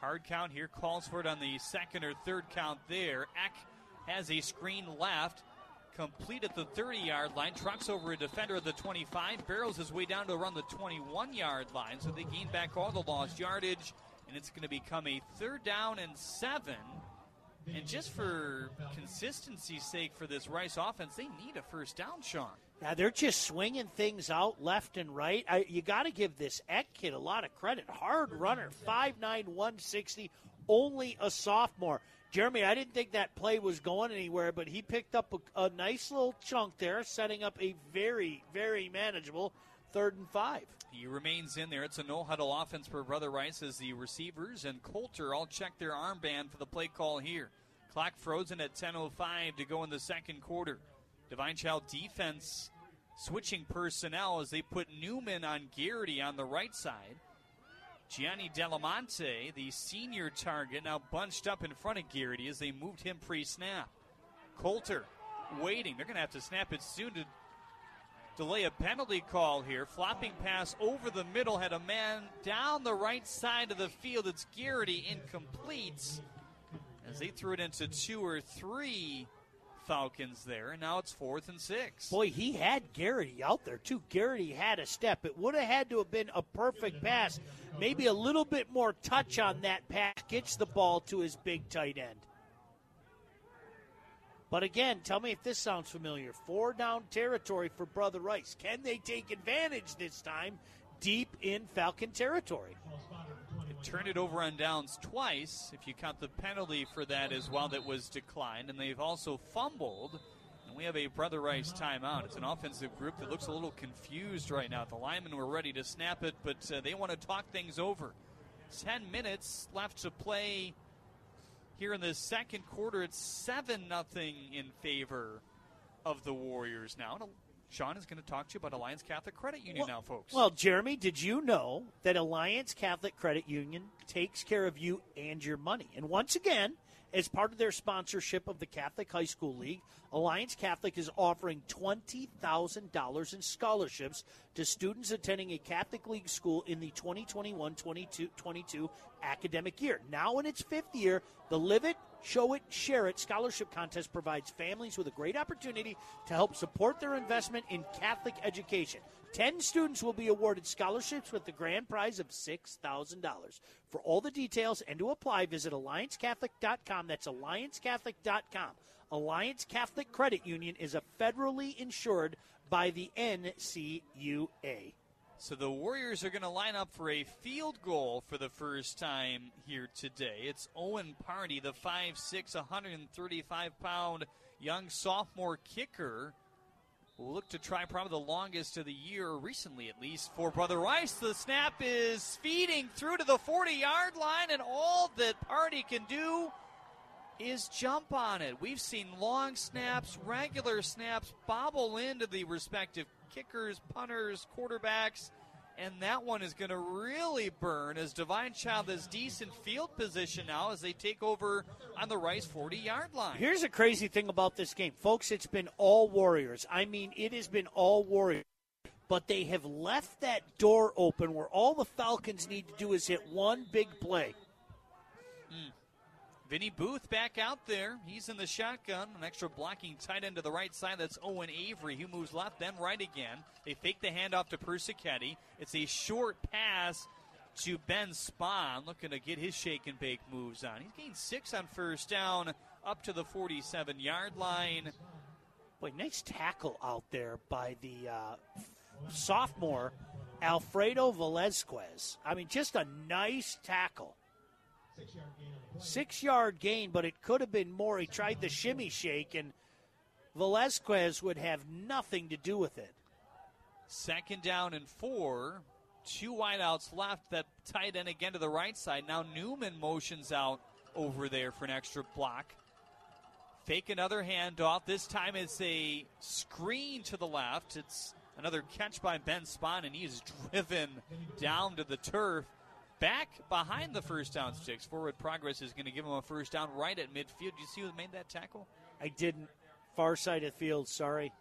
Hard count here calls for it on the second or third count there. Eck has a screen left. Complete at the 30 yard line. Trucks over a defender at the 25. Barrels his way down to around the 21 yard line. So they gain back all the lost yardage. And it's going to become a third down and seven. And just for consistency's sake for this Rice offense, they need a first down, Sean. Now they're just swinging things out left and right. I, you got to give this Eck kid a lot of credit. Hard runner, 5'9", 160, only a sophomore. Jeremy, I didn't think that play was going anywhere, but he picked up a, a nice little chunk there, setting up a very, very manageable third and five. He remains in there. It's a no huddle offense for Brother Rice as the receivers and Coulter all check their armband for the play call here. Clock frozen at 10.05 to go in the second quarter. Divine Child defense switching personnel as they put Newman on Garrity on the right side. Gianni Delamonte, the senior target, now bunched up in front of Garrity as they moved him pre snap. Coulter waiting. They're going to have to snap it soon to delay a penalty call here. Flopping pass over the middle had a man down the right side of the field. It's Garrity incomplete as they threw it into two or three Falcons there, and now it's fourth and six. Boy, he had Garrity out there too. Garrity had a step. It would have had to have been a perfect pass. Maybe a little bit more touch on that pass gets the ball to his big tight end. But again, tell me if this sounds familiar. Four down territory for Brother Rice. Can they take advantage this time deep in Falcon territory? Turned it over on downs twice, if you count the penalty for that as well that was declined, and they've also fumbled. And we have a Brother Rice timeout. It's an offensive group that looks a little confused right now. The linemen were ready to snap it, but uh, they want to talk things over. Ten minutes left to play here in the second quarter. It's seven nothing in favor of the Warriors now. And uh, Sean is going to talk to you about Alliance Catholic Credit Union now, folks. Well, Jeremy, did you know that Alliance Catholic Credit Union takes care of you and your money? And once again, as part of their sponsorship of the Catholic High School League, Alliance Catholic is offering $20,000 in scholarships to students attending a Catholic League school in the 2021 22 academic year. Now in its fifth year, the Live It, Show It, Share It scholarship contest provides families with a great opportunity to help support their investment in Catholic education. Ten students will be awarded scholarships with the grand prize of $6,000. For all the details and to apply, visit AllianceCatholic.com. That's AllianceCatholic.com. Alliance Catholic Credit Union is a federally insured by the NCUA. So the Warriors are going to line up for a field goal for the first time here today. It's Owen Party, the 5'6, 135 pound young sophomore kicker. Will look to try probably the longest of the year, recently at least, for Brother Rice. The snap is feeding through to the 40 yard line, and all that Party can do is jump on it. We've seen long snaps, regular snaps bobble into the respective kickers, punters, quarterbacks, and that one is going to really burn as Divine Child has decent field position now as they take over on the Rice 40 yard line. Here's a crazy thing about this game, folks. It's been all Warriors. I mean, it has been all Warriors. But they have left that door open where all the Falcons need to do is hit one big play. Mm. Vinny Booth back out there. He's in the shotgun. An extra blocking tight end to the right side. That's Owen Avery. He moves left, then right again. They fake the handoff to Persichetti. It's a short pass to Ben Spahn, looking to get his shake and bake moves on. He's gained six on first down up to the 47 yard line. Boy, nice tackle out there by the uh, sophomore Alfredo Velazquez. I mean, just a nice tackle. Six yard gain, but it could have been more. He tried the shimmy shake, and Velazquez would have nothing to do with it. Second down and four. Two wideouts left. That tight end again to the right side. Now Newman motions out over there for an extra block. Fake another handoff. This time it's a screen to the left. It's another catch by Ben Spahn, and he is driven down to the turf. Back behind the first down sticks. Forward progress is going to give him a first down right at midfield. Do you see who made that tackle? I didn't. Far side of the field, sorry.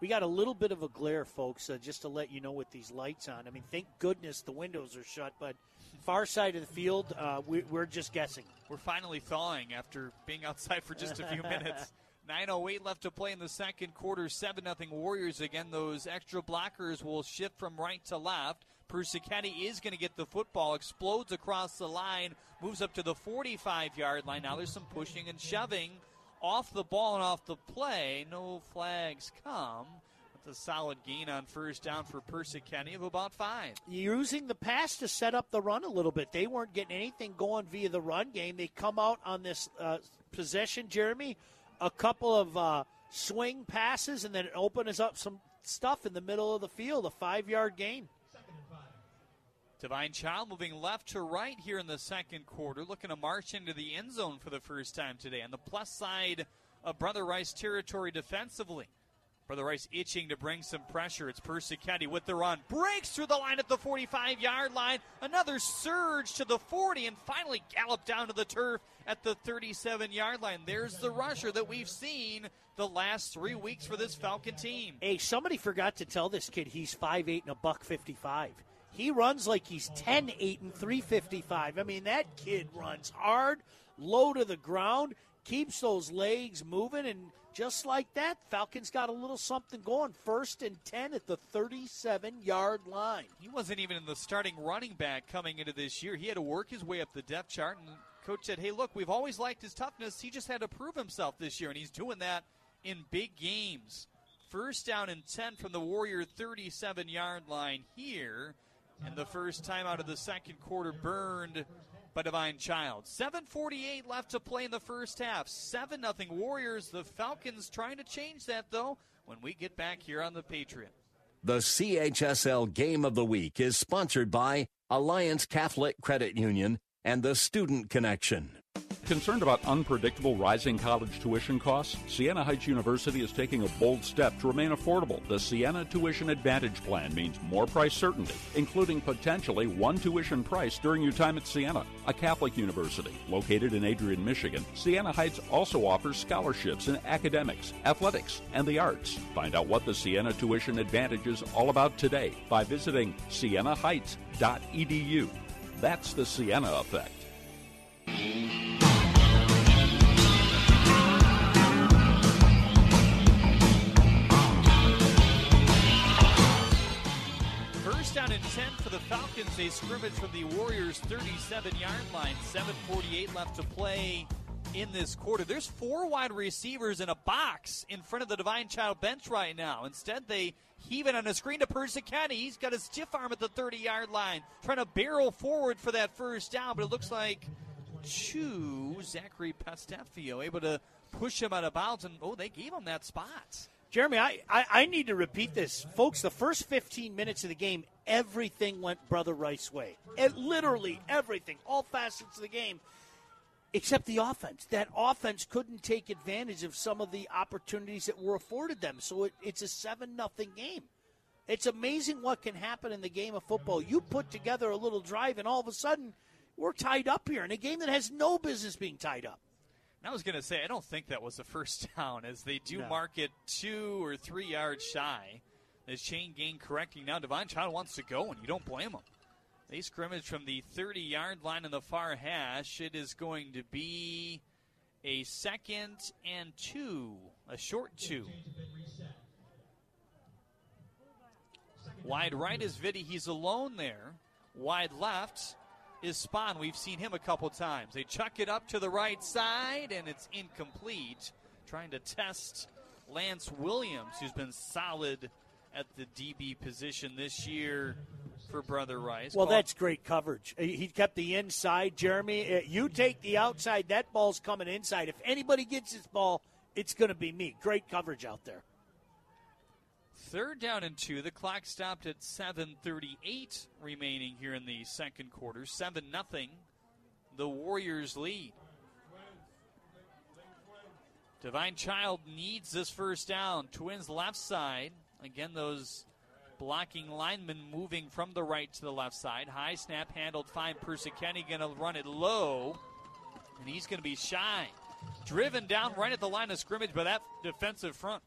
We got a little bit of a glare, folks, uh, just to let you know with these lights on. I mean, thank goodness the windows are shut, but far side of the field, uh, we, we're just guessing. We're finally thawing after being outside for just a few <laughs> minutes. 9.08 left to play in the second quarter. 7 0 Warriors. Again, those extra blockers will shift from right to left. Persichetti is going to get the football, explodes across the line, moves up to the 45 yard line. Now there's some pushing and shoving off the ball and off the play. No flags come. That's a solid gain on first down for Persichetti of about five. Using the pass to set up the run a little bit. They weren't getting anything going via the run game. They come out on this uh, possession, Jeremy, a couple of uh, swing passes, and then it opens up some stuff in the middle of the field, a five yard gain. Divine Child moving left to right here in the second quarter, looking to march into the end zone for the first time today. On the plus side of Brother Rice territory defensively. Brother Rice itching to bring some pressure. It's Persichetti with the run. Breaks through the line at the 45 yard line. Another surge to the 40 and finally gallop down to the turf at the 37 yard line. There's the rusher that we've seen the last three weeks for this Falcon team. Hey, somebody forgot to tell this kid he's 5'8 and a buck 55. He runs like he's 10 8 and 355. I mean, that kid runs hard, low to the ground, keeps those legs moving, and just like that, Falcons got a little something going. First and 10 at the 37 yard line. He wasn't even in the starting running back coming into this year. He had to work his way up the depth chart, and coach said, Hey, look, we've always liked his toughness. He just had to prove himself this year, and he's doing that in big games. First down and 10 from the Warrior 37 yard line here and the first time out of the second quarter burned by Divine Child. 7:48 left to play in the first half. 7 nothing Warriors. The Falcons trying to change that though when we get back here on the Patriot. The CHSL Game of the Week is sponsored by Alliance Catholic Credit Union and the Student Connection. Concerned about unpredictable rising college tuition costs? Siena Heights University is taking a bold step to remain affordable. The Siena Tuition Advantage Plan means more price certainty, including potentially one tuition price during your time at Siena, a Catholic university located in Adrian, Michigan. Siena Heights also offers scholarships in academics, athletics, and the arts. Find out what the Siena Tuition Advantage is all about today by visiting sienaheights.edu. That's the Siena effect. Down and 10 for the Falcons. They scrimmage from the Warriors' 37 yard line. 7.48 left to play in this quarter. There's four wide receivers in a box in front of the Divine Child bench right now. Instead, they heave it on a screen to Persichetti. He's got a stiff arm at the 30 yard line, trying to barrel forward for that first down, but it looks like Chu, Zachary Pastafio, able to push him out of bounds, and oh, they gave him that spot. Jeremy, I, I, I, need to repeat this. Folks, the first 15 minutes of the game, everything went Brother Rice way. It, literally everything, all facets of the game, except the offense. That offense couldn't take advantage of some of the opportunities that were afforded them. So it, it's a 7 nothing game. It's amazing what can happen in the game of football. You put together a little drive, and all of a sudden, we're tied up here in a game that has no business being tied up. I was going to say, I don't think that was the first <laughs> down, as they do No. mark it two or three yards shy. As Shane Gain correcting now, Divine Child wants to go, and you don't blame him. They scrimmage from the 30 yard line in the far hash. It is going to be a second and two, a short two. Wide right is Vitti. He's alone there. Wide left is Spahn. We've seen him a couple times. They chuck it up to the right side, and it's incomplete. Trying to test Lance Williams, who's been solid at the DB position this year for Brother Rice. Well, Call- that's great coverage. He kept the inside, Jeremy. uh, You take the outside, that ball's coming inside. If anybody gets this ball, it's going to be me. Great coverage out there. Third down and two. The clock stopped at 7:38 remaining here in the second quarter. Seven nothing. The Warriors lead. Divine Child needs this first down. Twins left side. Again, those blocking linemen moving from the right to the left side. High snap handled fine. Persichetti going to run it low, and he's going to be shy. Driven down right at the line of scrimmage by that defensive front.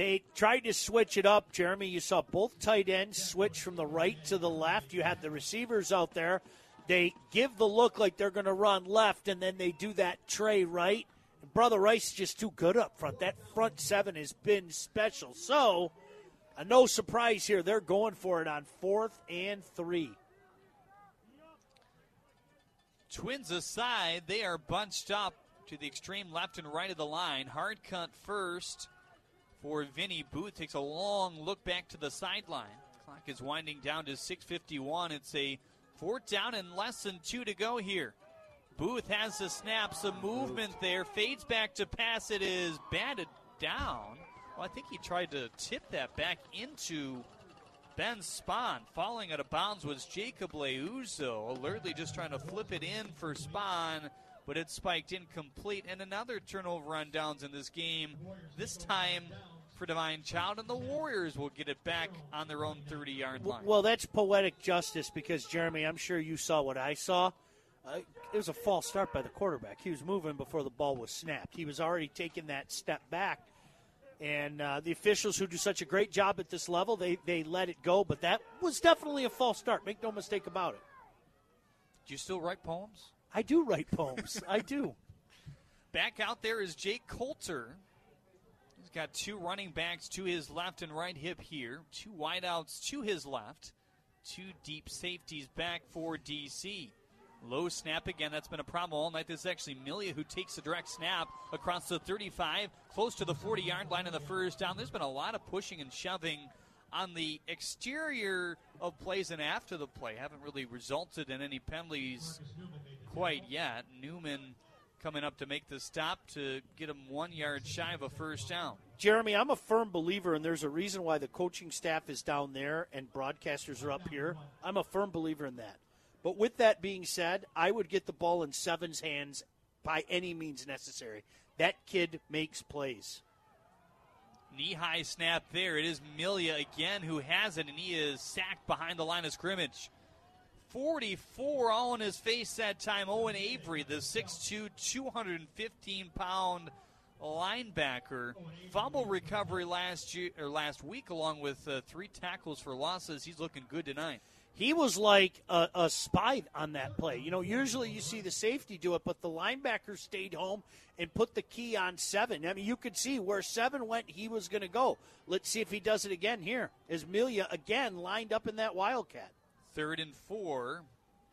They tried to switch it up, Jeremy. You saw both tight ends switch from the right to the left. You had the receivers out there. They give the look like they're going to run left, and then they do that tray right. Brother Rice is just too good up front. That front seven has been special. So, uh, no surprise here. They're going for it on fourth and three. Twins aside, they are bunched up to the extreme left and right of the line. Hard cut first for Vinny Booth. Takes a long look back to the sideline. Clock is winding down to 6:51. It's a fourth down and less than two to go here. Booth has the snap, some movement there. Fades back to pass. It is batted down. Well, I think he tried to tip that back into Ben Spahn. Falling out of bounds was Jacob Leuzo. Alertly just trying to flip it in for Spahn, but it spiked incomplete. And another turnover on downs in this game. This time for Divine Child, and the Warriors will get it back on their own 30 yard line. Well, that's poetic justice because, Jeremy, I'm sure you saw what I saw. Uh, it was a false start by the quarterback. He was moving before the ball was snapped. He was already taking that step back. And uh, the officials who do such a great job at this level, they, they let it go. But that was definitely a false start. Make no mistake about it. Do you still write poems? I do write poems. I do. <laughs> Back out there is Jake Coulter. He's got two running backs to his left and right hip here, two wideouts to his left, two deep safeties back for DC. Low snap again. That's been a problem all night. This is actually Milia who takes the direct snap across the 35, close to the 40 yard line in the first down. There's been a lot of pushing and shoving on the exterior of plays and after the play. Haven't really resulted in any penalties quite yet. Newman coming up to make the stop to get him one yard shy of a first down. Jeremy, I'm a firm believer, and there's a reason why the coaching staff is down there and broadcasters are up here. I'm a firm believer in that. But with that being said, I would get the ball in Seven's hands by any means necessary. That kid makes plays. Knee high snap there. It is Milia again who has it, and he is sacked behind the line of scrimmage. 44 all in his face that time. Owen Avery, the 6'2, 215 pound linebacker. Fumble recovery last year or last week, along with uh, three tackles for losses. He's looking good tonight. He was like a, a spy on that play. You know, usually you see the safety do it, but the linebacker stayed home and put the key on seven. I mean, you could see where seven went, he was going to go. Let's see if he does it again here. As Milia again lined up in that Wildcat. Third and four.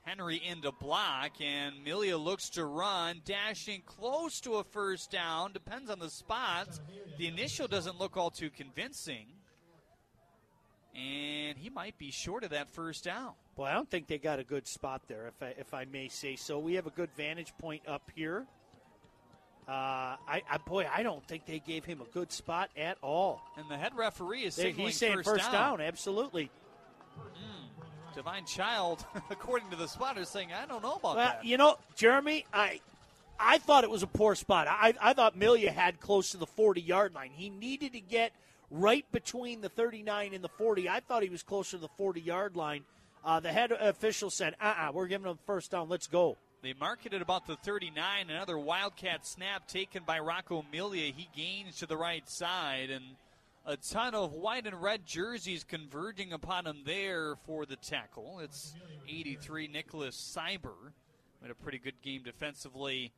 Henry into block, and Milia looks to run, dashing close to a first down. Depends on the spots. The initial doesn't look all too convincing. And he might be short of that first down. Boy, I don't think they got a good spot there, if I, if I may say so. We have a good vantage point up here. Uh, I, I boy, I don't think they gave him a good spot at all. And the head referee is They- He's saying first, first down. absolutely. Divine Child, <laughs> according to the spotter, saying, I don't know about Well, that. you know, Jeremy, I I thought it was a poor spot. I I thought Milia had close to the 40 yard line. He needed to get right between the 39 and the 40. I thought he was closer to the 40 yard line. Uh, the head official said, "Uh, uh-uh, we're giving him first down. Let's go." They mark it at about the 39. Another Wildcat snap taken by Rocco Milia. He gains to the right side, and a ton of white and red jerseys converging upon him there for the tackle. It's 83 Nicholas Cyber. Had a pretty good game defensively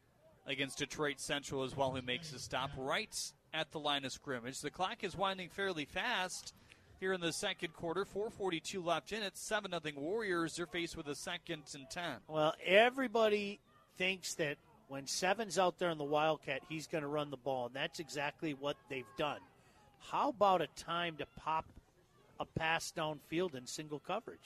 against Detroit Central as well, who makes a stop right at the line of scrimmage. The clock is winding fairly fast here in the second quarter. 4.42 left in it. 7 0 Warriors. They're faced with a second and 10. Well, everybody thinks that when Seven's out there in the Wildcat, he's going to run the ball, and that's exactly what they've done. How about a time to pop a pass downfield in single coverage?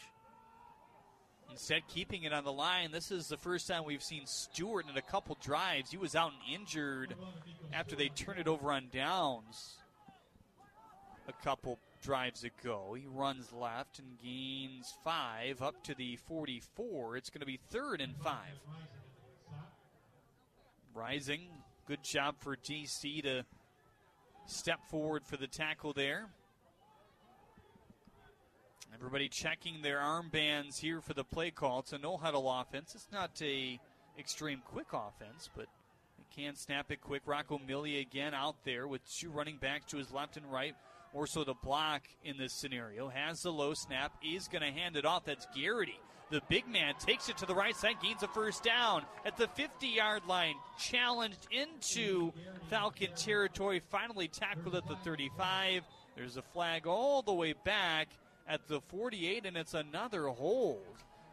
Instead, keeping it on the line. This is the first time we've seen Stewart in a couple drives. He was out and injured after they turned it over on downs a couple drives ago. He runs left and gains five up to the 44. It's going to be third and five. Rising. Good job for DC to step forward for the tackle there. Everybody checking their armbands here for the play call. It's a no huddle offense. It's not a extreme quick offense, but they can snap it quick. Rocco Milia again out there with two running backs to his left and right. Or so the block in this scenario has the low snap, is going to hand it off. That's Garrity. The big man takes it to the right side, gains a first down at the 50 yard line, challenged into Falcon territory, finally tackled at the 35. There's a flag all the way back at the 48, and it's another hold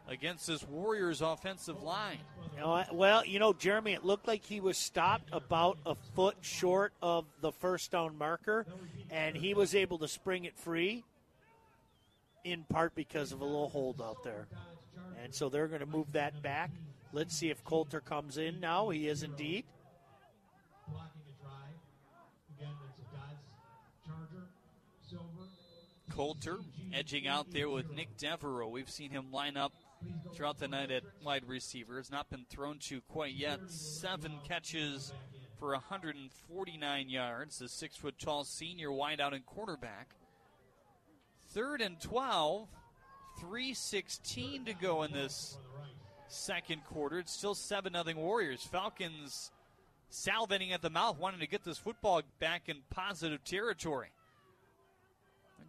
against this Warriors offensive line. Well, you know, Jeremy, it looked like he was stopped about a foot short of the first down marker, and he was able to spring it free in part because of a little hold out there. And so they're going to move that back. Let's see if Coulter comes in now. He is indeed. Coulter edging out there with Nick Devereaux. We've seen him line up throughout the night at wide receiver. Has not been thrown to quite yet. Seven catches for 149 yards. The six foot tall senior wideout and quarterback. Third and 12. 316 to go in this second quarter. It's still 7 0 Warriors. Falcons salivating at the mouth, wanting to get this football back in positive territory.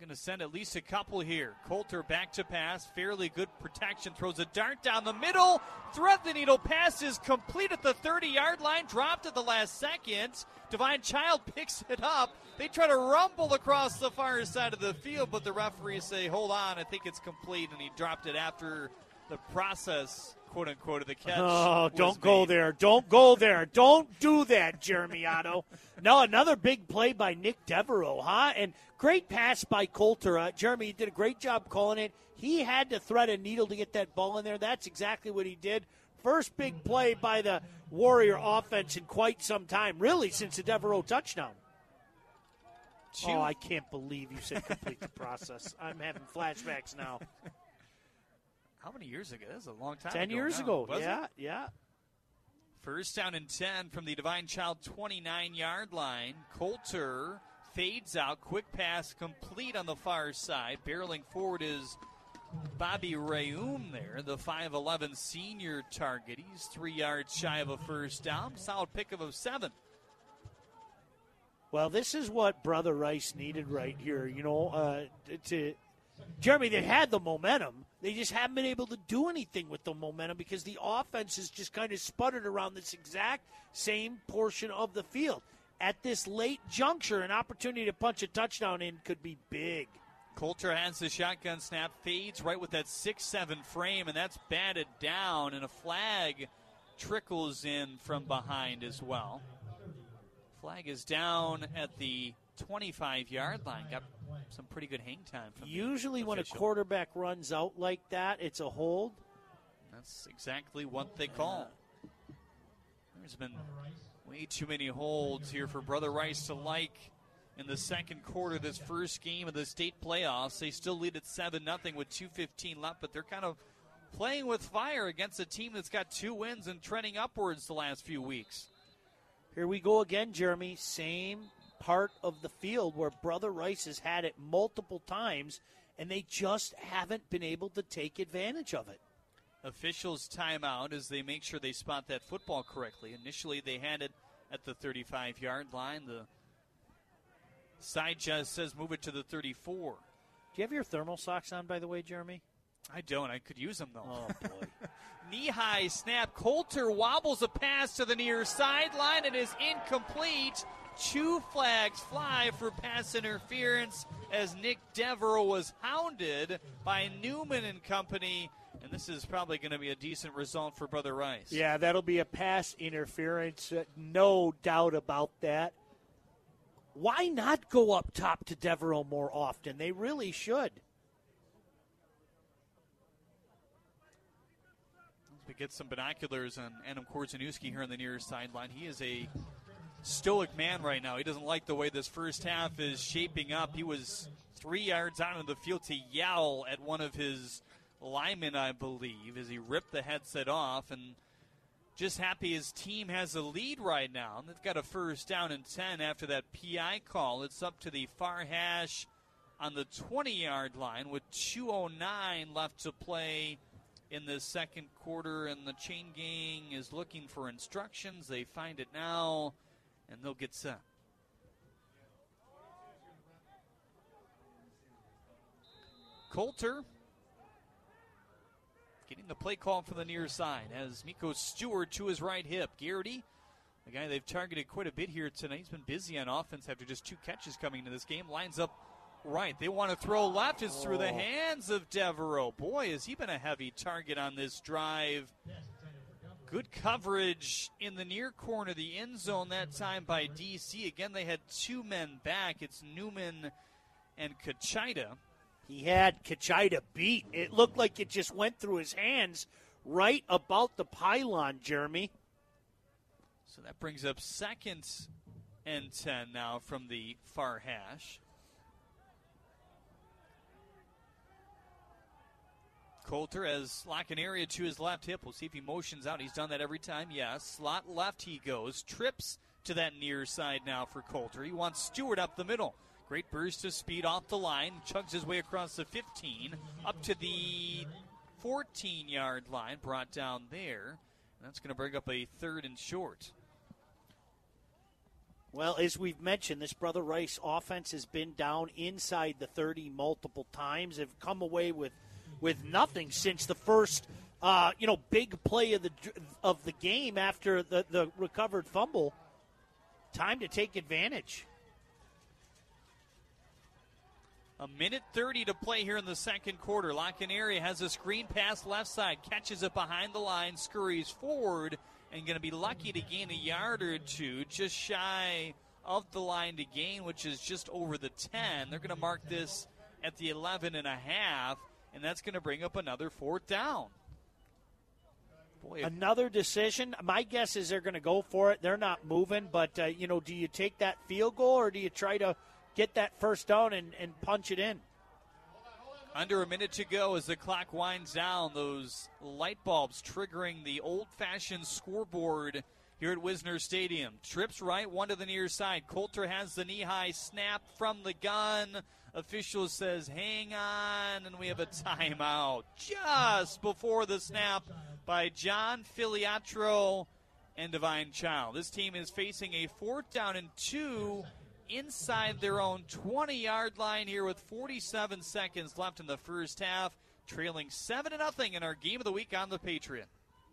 Going to send at least a couple here. Coulter back to pass. Fairly good protection. Throws a dart down the middle. Thread the needle pass is complete at the 30 yard line. Dropped at the last second. Divine Child <laughs> picks it up. They try to rumble across the far side of the field, but the referees say, hold on, I think it's complete. And he dropped it after the process quote unquote of the catch. Oh, don't go there. Don't go there. Don't do that, Jeremy Otto. no, another big play by Nick Devereaux, huh? And great pass by Coulter. Uh, Jeremy, you did a great job calling it. He had to thread a needle to get that ball in there. That's exactly what he did. First big play by the Warrior offense in quite some time, really, since the Devereaux touchdown. Oh, I can't believe you said complete the process. I'm having flashbacks now. <laughs> How many years ago? That was a long time Ten ago years now, ago. Yeah, it? yeah. First down and 10 from the Divine Child 29 yard line. Coulter fades out. Quick pass complete on the far side. Barreling forward is Bobby Rayoum there, the 5'11 senior target. He's three yards shy of a first down. Solid pick of a seven. Well, this is what Brother Rice needed right here. You know, uh, to Jeremy, they had the momentum. They just haven't been able to do anything with the momentum because the offense has just kind of sputtered around this exact same portion of the field. At this late juncture, an opportunity to punch a touchdown in could be big. Coulter has the shotgun snap, fades right with that 6 7 frame, and that's batted down, and a flag trickles in from behind as well. Flag is down at the 25 yard line. Got some pretty good hang time Usually, when a quarterback runs out like that, it's a hold. That's exactly what they call. There's been way too many holds here for Brother Rice to like in the second quarter of this first game of the state playoffs. They still lead at 7 0 with 2.15 left, but they're kind of playing with fire against a team that's got two wins and trending upwards the last few weeks. Here we go again, Jeremy. Same part of the field where Brother Rice has had it multiple times, and they just haven't been able to take advantage of it. Officials timeout as they make sure they spot that football correctly. Initially, they had it at the 35 yard line. The side judge says move it to the 34. Do you have your thermal socks on, by the way, Jeremy? I don't. I could use them though. Oh boy. <laughs> Knee high snap. Coulter wobbles a pass to the near sideline. It is incomplete. Two flags fly for pass interference as Nick Devereaux was hounded by Newman and company. And this is probably going to be a decent result for Brother Rice. Yeah, that'll be a pass interference. Uh, no doubt about that. why not go up top to Devereaux more often? They really should. We get some binoculars on Adam Korzeniewski here on the near sideline. He is a stoic man right now. He doesn't like the way this first half is shaping up. He was three yards out of the field to yell at one of his linemen, I believe, as he ripped the headset off and just happy his team has a lead right now. They've got a first down and 10 after that PI call. It's up to the far hash on the 20 yard line with 2.09 left to play in the second quarter, and the chain gang is looking for instructions. They find it now, and they'll get set. Coulter getting the play call from the near side as Miko Stewart to his right hip. Garrity, the guy they've targeted quite a bit here tonight, he's been busy on offense after just two catches coming into this game. Lines up right. They want to throw left. It's through the oh. hands of Devereaux. Boy, has he been a heavy target on this drive. Good coverage in the near corner of the end zone that time by DC. Again, they had two men back. It's Newman and Kachida. He had Kachida beat. It looked like it just went through his hands right about the pylon, Jeremy. So that brings up second and 10 now from the far hash. Coulter has an area to his left hip. We'll see if he motions out. He's done that every time. Yes. Slot left he goes. Trips to that near side now for Coulter. He wants Stewart up the middle. Great burst of speed off the line. Chugs his way across the 15 up to the 14 yard line. Brought down there. That's going to bring up a third and short. Well, as we've mentioned, this Brother Rice offense has been down inside the 30 multiple times. Have come away with with nothing since the first, uh, you know, big play of the of the game after the the recovered fumble. Time to take advantage. A minute 30 to play here in the second quarter. area has a screen pass left side, catches it behind the line, scurries forward, and going to be lucky to gain a yard or two, just shy of the line to gain, which is just over the 10. They're going to mark this at the 11 and a half and that's going to bring up another fourth down. Boy, another decision. My guess is they're going to go for it. They're not moving, but uh, you know, do you take that field goal or do you try to get that first down and, and punch it in? Under a minute to go as the clock winds down. Those light bulbs triggering the old-fashioned scoreboard here at Wisner Stadium. Trips right, one to the near side. Coulter has the knee-high snap from the gun. Official says, hang on, and we have a timeout just before the snap by John Filiatraut and Divine Child. This team is facing a fourth down and two inside their own 20 yard line here with 47 seconds left in the first half, trailing 7 0 in our game of the week on the Patriot.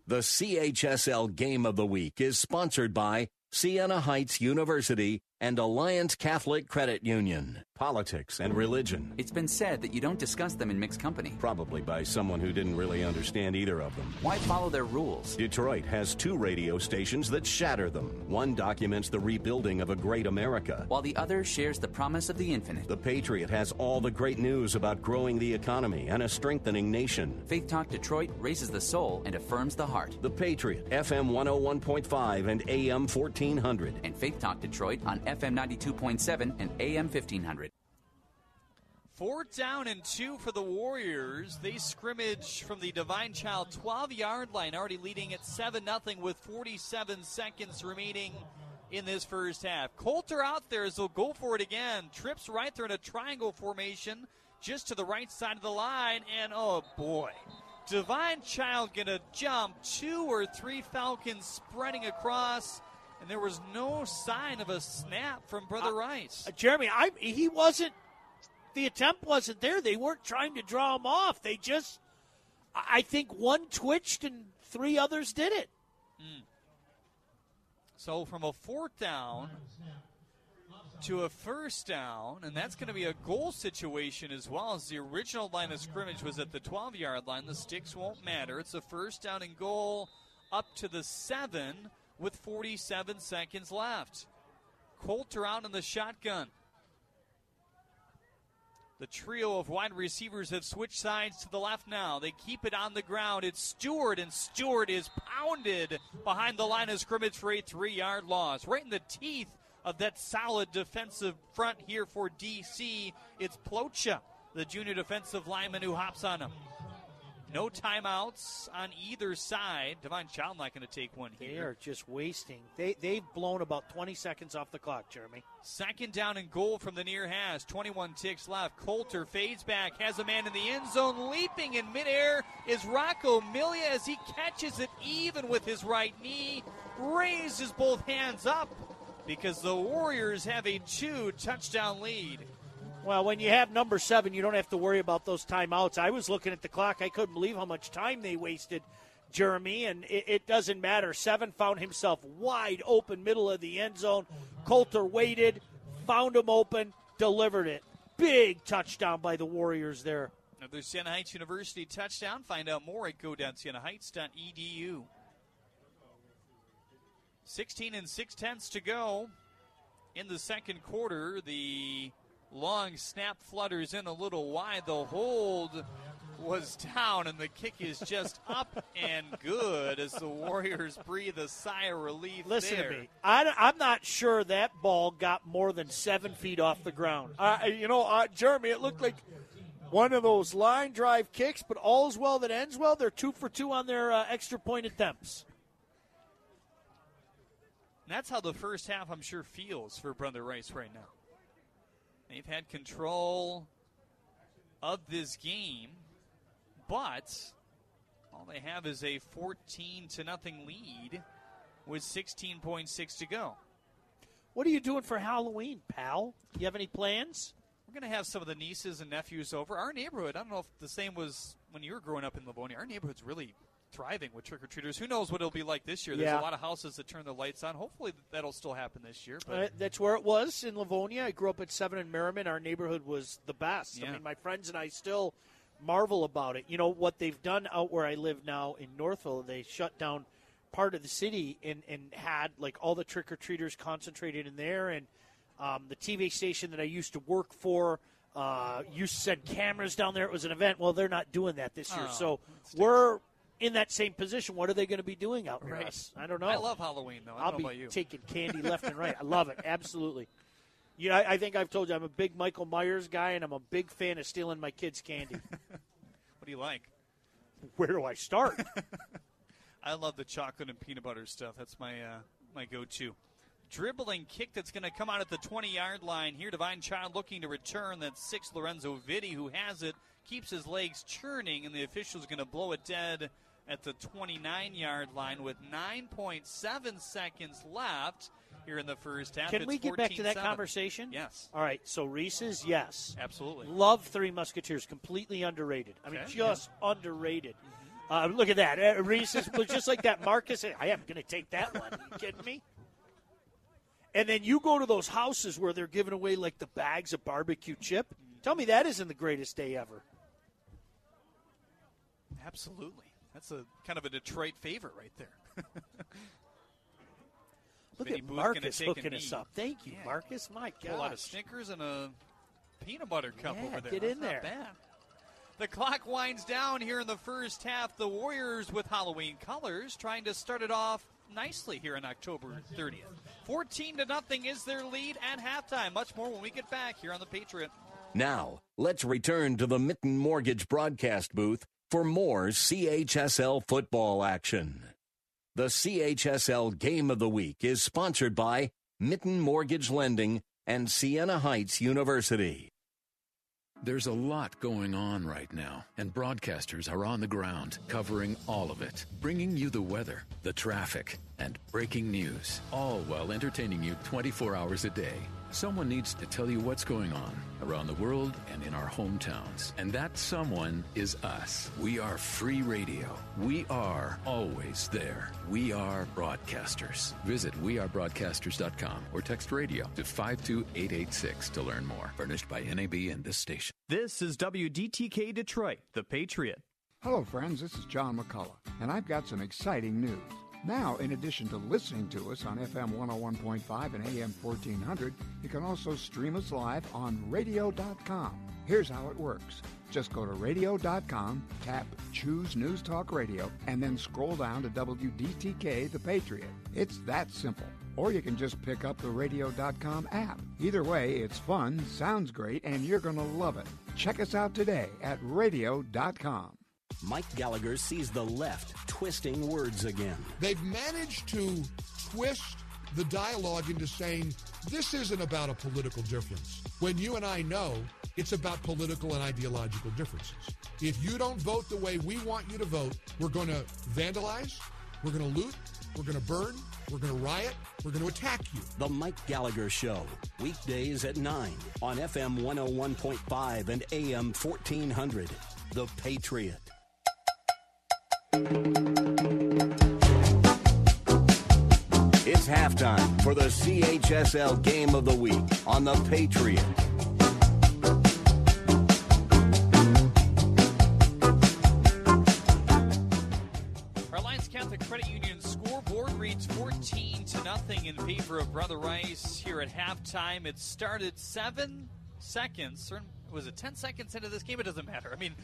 The CHSL Game of the Week is sponsored by Siena Heights University and Alliance Catholic Credit Union. Politics and religion. It's been said that you don't discuss them in mixed company. Probably by someone who didn't really understand either of them. Why follow their rules? Detroit has two radio stations that shatter them. One documents the rebuilding of a great America, while the other shares the promise of the infinite. The Patriot has all the great news about growing the economy and a strengthening nation. Faith Talk Detroit raises the soul and affirms the heart. The Patriot, FM 101.5 and AM 1400. And Faith Talk Detroit on FM 92.7 and AM 1500. Fourth down and two for the Warriors. They scrimmage from the Divine Child 12 yard line, already leading at 7 0 with 47 seconds remaining in this first half. Coulter out there as they'll go for it again. Trips right there in a triangle formation just to the right side of the line. And oh boy, Divine Child gonna jump two or three Falcons spreading across and there was no sign of a snap from Brother uh, Rice. Uh, Jeremy, I, he wasn't. The attempt wasn't there. They weren't trying to draw him off. They just, I think, one twitched and three others did it. Mm. So from a fourth down to a first down, and that's going to be a goal situation as well as the original line of scrimmage was at the 12 yard line. The sticks won't matter. It's a first down and goal up to the seven with 47 seconds left. Coulter out in the shotgun. The trio of wide receivers have switched sides to the left now. They keep it on the ground. It's Stewart, and Stewart is pounded behind the line of scrimmage for a three yard loss. Right in the teeth of that solid defensive front here for DC. It's Plocha, the junior defensive lineman who hops on him. No timeouts on either side. Divine Child not going to take one here. They are just wasting. They they've blown about 20 seconds off the clock, Jeremy. Second down and goal from the near hash. 21 ticks left. Coulter fades back, has a man in the end zone. Leaping in midair is Rocco Milia as he catches it even with his right knee. Raises both hands up because the Warriors have a two touchdown lead. Well, when you have number seven, you don't have to worry about those timeouts. I was looking at the clock. I couldn't believe how much time they wasted, Jeremy, and it, it doesn't matter. Seven found himself wide open, middle of the end zone. Coulter waited, found him open, delivered it. Big touchdown by the Warriors there. Another Siena Heights University touchdown. Find out more at godownsienaHeights.edu. 16 and 6 tenths to go in the second quarter. The long snap flutters in a little wide. The hold was down, and the kick is just <laughs> up and good as the Warriors breathe a sigh of relief. Listen there. to me. I, am not sure that ball got more than seven feet off the ground. Uh, you know, uh, Jeremy, it looked like one of those line drive kicks, but all's well that ends well. They're two for two on their uh, extra point attempts. And that's how the first half, I'm sure, feels for Brother Rice right now. They've had control of this game, but all they have is a 14 to nothing lead with 16.6 to go. What are you doing for Halloween, pal? You have any plans? We're going to have some of the nieces and nephews over. Our neighborhood, I don't know if the same was when you were growing up in Livonia. Our neighborhood's really thriving with trick or treaters. Who knows what it'll be like this year? There's Yeah. a lot of houses that turn the lights on. Hopefully that'll still happen this year. But Uh, that's where it was in Livonia. I grew up at Seven and Merriman. Our neighborhood was the best. I mean, my friends and I still marvel about it. You know what they've done out where I live now in Northville? They shut down part of the city and and had like all the trick or treaters concentrated in there, and um, the TV station that I used to work for. Uh, used to send cameras down there. It was an event. Well, they're not doing that this year. Oh, so we're in that same position. What are they going to be doing out near Right. I don't know. I love Halloween, though. I I'll don't be about you. taking candy left and right. I <laughs> love it. Absolutely. You know, I, I think I've told you I'm a big Michael Myers guy, and I'm a big fan of stealing my kids' candy. <laughs> What do you like? Where do I start? <laughs> I love the chocolate and peanut butter stuff. That's my uh, my go-to. Dribbling kick that's going to come out at the 20-yard line here. Divine Child looking to return. That's six Lorenzo Vitti who has it, keeps his legs churning, and the official's going to blow it dead at the 29-yard line with 9.7 seconds left here in the first half. Can It's we get back to that conversation? Yes, All right. So Reese's, yes, absolutely. love Three Musketeers, completely underrated. I mean, Okay. just underrated. Uh, look at that, uh, Reese's was just like that. Marcus, I am going to take that one. Are you kidding me? And then you go to those houses where they're giving away like the bags of barbecue chip. Tell me that isn't the greatest day ever. Absolutely. That's a kind of a Detroit favorite right there. <laughs> Look Vinny at Booth Marcus hooking us up. Thank you, Yeah. Marcus. My God. A lot of. Snickers and a peanut butter cup Yeah, over there. get That's in not there. bad. The clock winds down here in the first half. The Warriors with Halloween colors trying to start it off nicely here on October 30th. 14 to nothing is their lead at halftime. Much more when we get back here on the Patriot. Now, let's return to the Mitten Mortgage broadcast booth for more CHSL football action. The CHSL Game of the Week is sponsored by Mitten Mortgage Lending and Siena Heights University. There's a lot going on right now, and broadcasters are on the ground covering all of it, bringing you the weather, the traffic, and breaking news, all while entertaining you 24 hours a day. Someone needs to tell you what's going on around the world and in our hometowns. And that someone is us. We are free radio. We are always there. We are broadcasters. Visit wearebroadcasters.com or text radio to 52886 to learn more. Furnished by NAB and this station. This is WDTK Detroit, the Patriot. Hello, friends. This is John McCullough, and I've got some exciting news. Now, in addition to listening to us on FM 101.5 and AM 1400, you can also stream us live on radio.com. Here's how it works. Just go to radio.com, tap Choose News Talk Radio, and then scroll down to WDTK The Patriot. It's that simple. Or you can just pick up the radio.com app. Either way, it's fun, sounds great, and you're going to love it. Check us out today at radio.com. Mike Gallagher sees the left twisting words again. They've managed to twist the dialogue into saying this isn't about a political difference. When you and I know it's about political and ideological differences. If you don't vote the way we want you to vote, we're going to vandalize, we're going to loot, we're going to burn, we're going to riot, we're going to attack you. The Mike Gallagher Show, weekdays at 9 on FM 101.5 and AM 1400. The Patriot. It's halftime for the CHSL Game of the Week on The Patriot. Alliance Catholic Credit Union scoreboard reads 14 to nothing in favor of Brother Rice here at halftime. It started seven seconds, or was it 10 seconds into this game? It doesn't matter. I mean,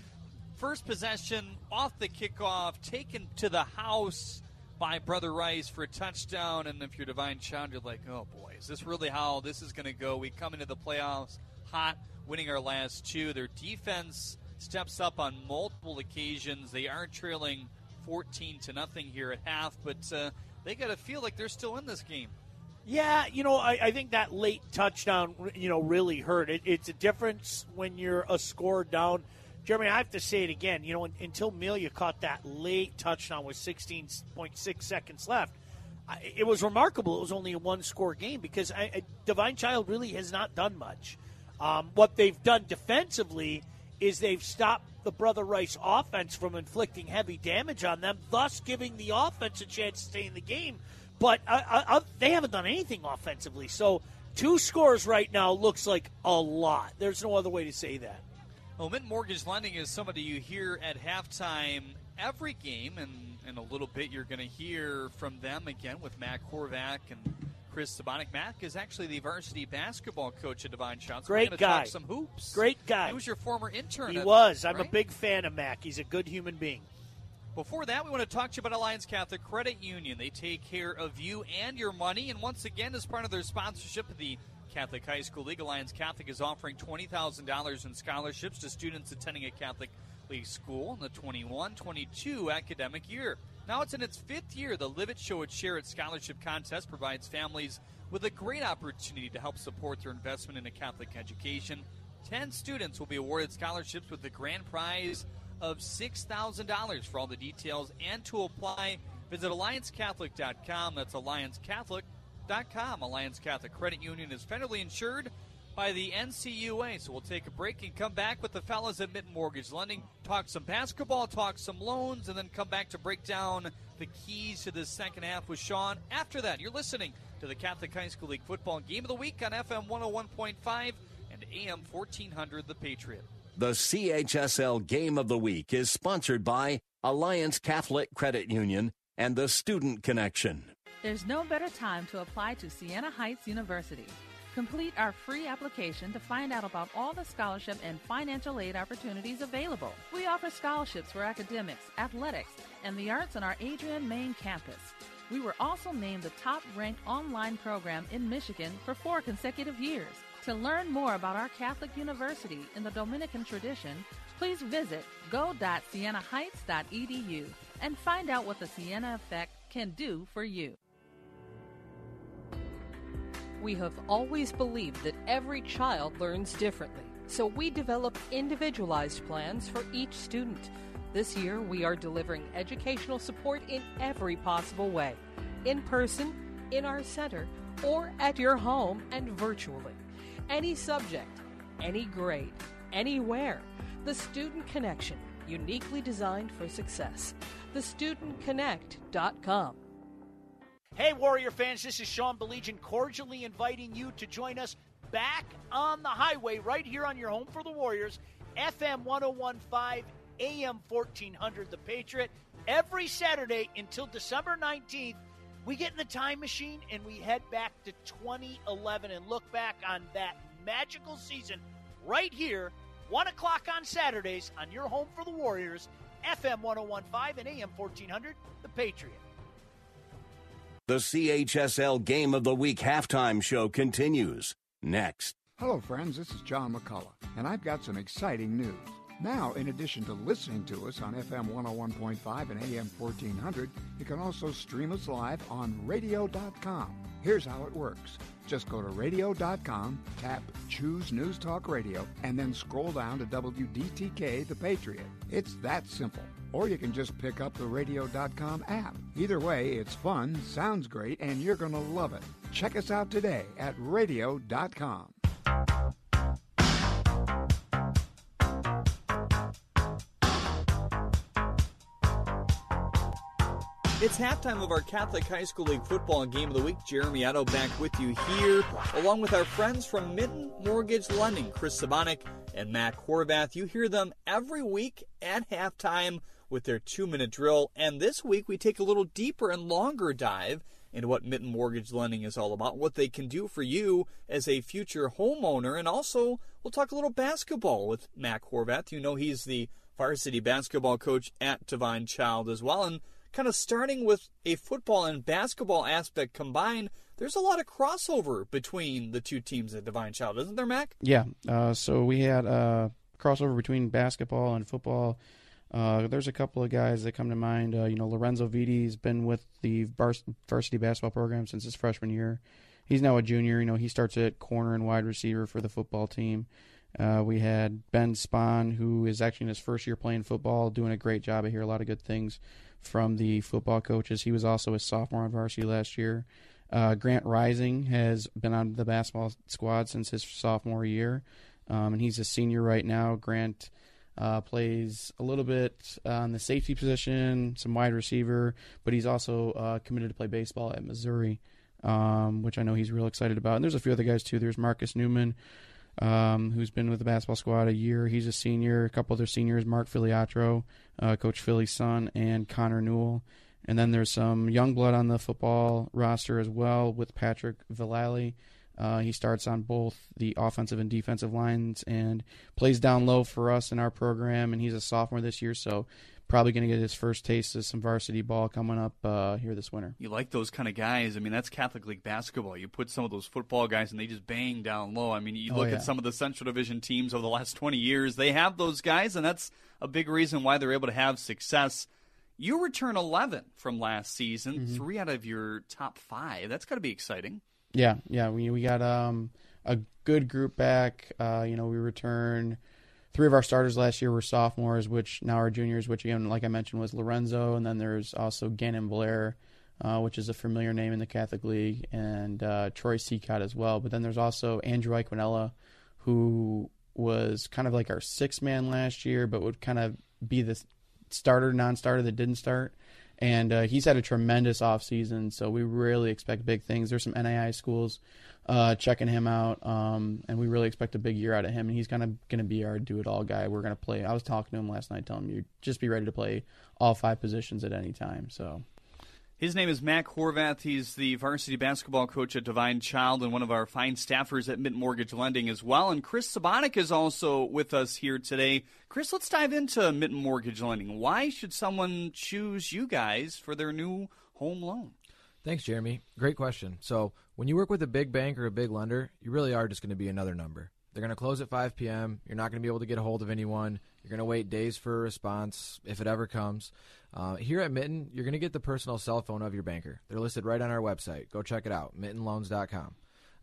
first possession off the kickoff, taken to the house by Brother Rice for a touchdown. And if you're Divine Child, you're like, oh boy, is this really how this is going to go? We come into the playoffs hot, winning our last two. Their defense steps up on multiple occasions. They are trailing 14 to nothing here at half, but uh, they got to feel like they're still in this game. Yeah, you know, I, I think that late touchdown, you know, really hurt. It, it's a difference when you're a score down. Jeremy, I have to say it again. You know, until Milia caught that late touchdown with 16.6 seconds left, it was remarkable. It was only a one-score game because I, I, Divine Child really has not done much. Um, what they've done defensively is they've stopped the Brother Rice offense from inflicting heavy damage on them, thus giving the offense a chance to stay in the game. But uh, uh, they haven't done anything offensively. So two scores right now looks like a lot. There's no other way to say that. Well, Mitten Mortgage Lending is somebody you hear at halftime every game, and in a little bit you're going to hear from them again with Matt Horvath and Chris Sabonik. Matt is actually the varsity basketball coach at Divine. So Great guy. some hoops. Great guy. He was your former intern. He was. I'm right? a big fan of Mac. He's a good human being. Before that, we want to talk to you about Alliance Catholic Credit Union. They take care of you and your money, and once again, as part of their sponsorship of the Catholic High School League, Alliance Catholic is offering $20,000 in scholarships to students attending a Catholic League school in the 21 22 academic year. Now it's in its fifth year. The Live It Show It Share It Scholarship Contest provides families with a great opportunity to help support their investment in a Catholic education. Ten students will be awarded scholarships with the grand prize of $6,000. For all the details and to apply, visit AllianceCatholic.com. That's AllianceCatholic.com. Alliance Catholic Credit Union is federally insured by the NCUA. So we'll take a break and come back with the fellas at Mitten Mortgage Lending, talk some basketball, talk some loans, and then come back to break down the keys to the second half with Sean. After that, you're listening to the Catholic High School League Football Game of the Week on FM 101.5 and AM 1400 The Patriot. The CHSL Game of the Week is sponsored by Alliance Catholic Credit Union and the Student Connection. There's no better time to apply to Siena Heights University. Complete our free application to find out about all the scholarship and financial aid opportunities available. We offer scholarships for academics, athletics, and the arts on our Adrian main campus. We were also named the top ranked online program in Michigan for four consecutive years. To learn more about our Catholic University in the Dominican tradition, please visit go.sienaheights.edu and find out what the Siena Effect can do for you. We have always believed that every child learns differently, so we develop individualized plans for each student. This year, we are delivering educational support in every possible way in person, in our center, or at your home and virtually. Any subject, any grade, anywhere. The Student Connection, uniquely designed for success. TheStudentConnect.com. Hey, Warrior fans, this is Sean Baligian cordially inviting you to join us back on the highway right here on your home for the Warriors, FM 1015, AM 1400, The Patriot. every Saturday until December 19th. We get in the time machine and we head back to 2011 and look back on that magical season right here, 1 o'clock on Saturdays on your home for the Warriors, FM 1015 and AM 1400, The Patriot. The CHSL Game of the Week halftime show continues next. Hello, friends. This is John McCullough, and I've got some exciting news. Now, in addition to listening to us on FM 101.5 and AM 1400, you can also stream us live on radio.com. Here's how it works. Just go to radio.com, tap Choose News Talk Radio, and then scroll down to WDTK The Patriot. It's that simple. Or you can just pick up the radio.com app. Either way, it's fun, sounds great, and you're going to love it. Check us out today at radio.com. It's halftime of our Catholic High School League football game of the week. Jeremy Otto back with you here, along with our friends from Mitten Mortgage Lending, Chris Sabonik and Matt Horvath. You hear them every week at halftime with their two minute drill. And this week we take a little deeper and longer dive into what Mitten Mortgage Lending is all about, what they can do for you as a future homeowner. And also, we'll talk a little basketball with Mac Horvath. You know, he's the varsity basketball coach at Divine Child as well. And kind of starting with a football and basketball aspect combined, there's a lot of crossover between the two teams at Divine Child, isn't there, Mac? Yeah. Uh, so we had a crossover between basketball and football. Uh, there's a couple of guys that come to mind. Uh, you know, Lorenzo Viti's been with the varsity basketball program since his freshman year. He's now a junior. You know, he starts at corner and wide receiver for the football team. Uh, we had Ben Spahn, who is actually in his first year playing football, doing a great job. I hear a lot of good things from the football coaches. He was also a sophomore on varsity last year. Uh, Grant Rising has been on the basketball squad since his sophomore year, um, and he's a senior right now. Grant uh, plays a little bit on the safety position, some wide receiver, but he's also uh, committed to play baseball at Missouri, um, which I know he's real excited about. And there's a few other guys too. There's Marcus Newman, um, who's been with the basketball squad a year. He's a senior. A couple other seniors, Mark Filiatraut, uh, Coach Philly's son, and Connor Newell. And then there's some young blood on the football roster as well with Patrick Villali. Uh, he starts on both the offensive and defensive lines and plays down low for us in our program. And he's a sophomore this year, so probably going to get his first taste of some varsity ball coming up uh, here this winter. You like those kind of guys. I mean, that's Catholic League basketball. You put some of those football guys and they just bang down low. I mean, you oh, look oh, yeah. at some of the Central Division teams over the last 20 years, they have those guys, and that's a big reason why they're able to have success. You return 11 from last season, mm-hmm. three out of your top five. That's got to be exciting. Yeah, yeah. We, we got um, a good group back. Uh, you know, we return – three of our starters last year were sophomores, which now are juniors, which again, like I mentioned, was Lorenzo, and then there's also Gannon Blair, uh, which is a familiar name in the Catholic League, and uh, Troy Seacott as well. But then there's also Andrew Iquinella, who was kind of like our sixth man last year, but would kind of be the starter, non starter that didn't start. And uh, he's had a tremendous offseason, so we really expect big things. There's some NAI schools uh, checking him out, um, and we really expect a big year out of him. And he's kind of going to be our do-it-all guy. We're going to play. I was talking to him last night, telling him you just be ready to play all five positions at any time. So. His name is Mac Horvath. He's the varsity basketball coach at Divine Child and one of our fine staffers at Mitten Mortgage Lending as well. And Chris Sabonik is also with us here today. Chris, let's dive into Mitten Mortgage Lending. Why should someone choose you guys for their new home loan? Thanks, Jeremy. Great question. So, when you work with a big bank or a big lender, you really are just going to be another number. They're going to close at 5 p.m. You're not going to be able to get a hold of anyone. You're going to wait days for a response if it ever comes. Uh, here at Mitten, you're going to get the personal cell phone of your banker. They're listed right on our website. Go check it out, mittenloans.com.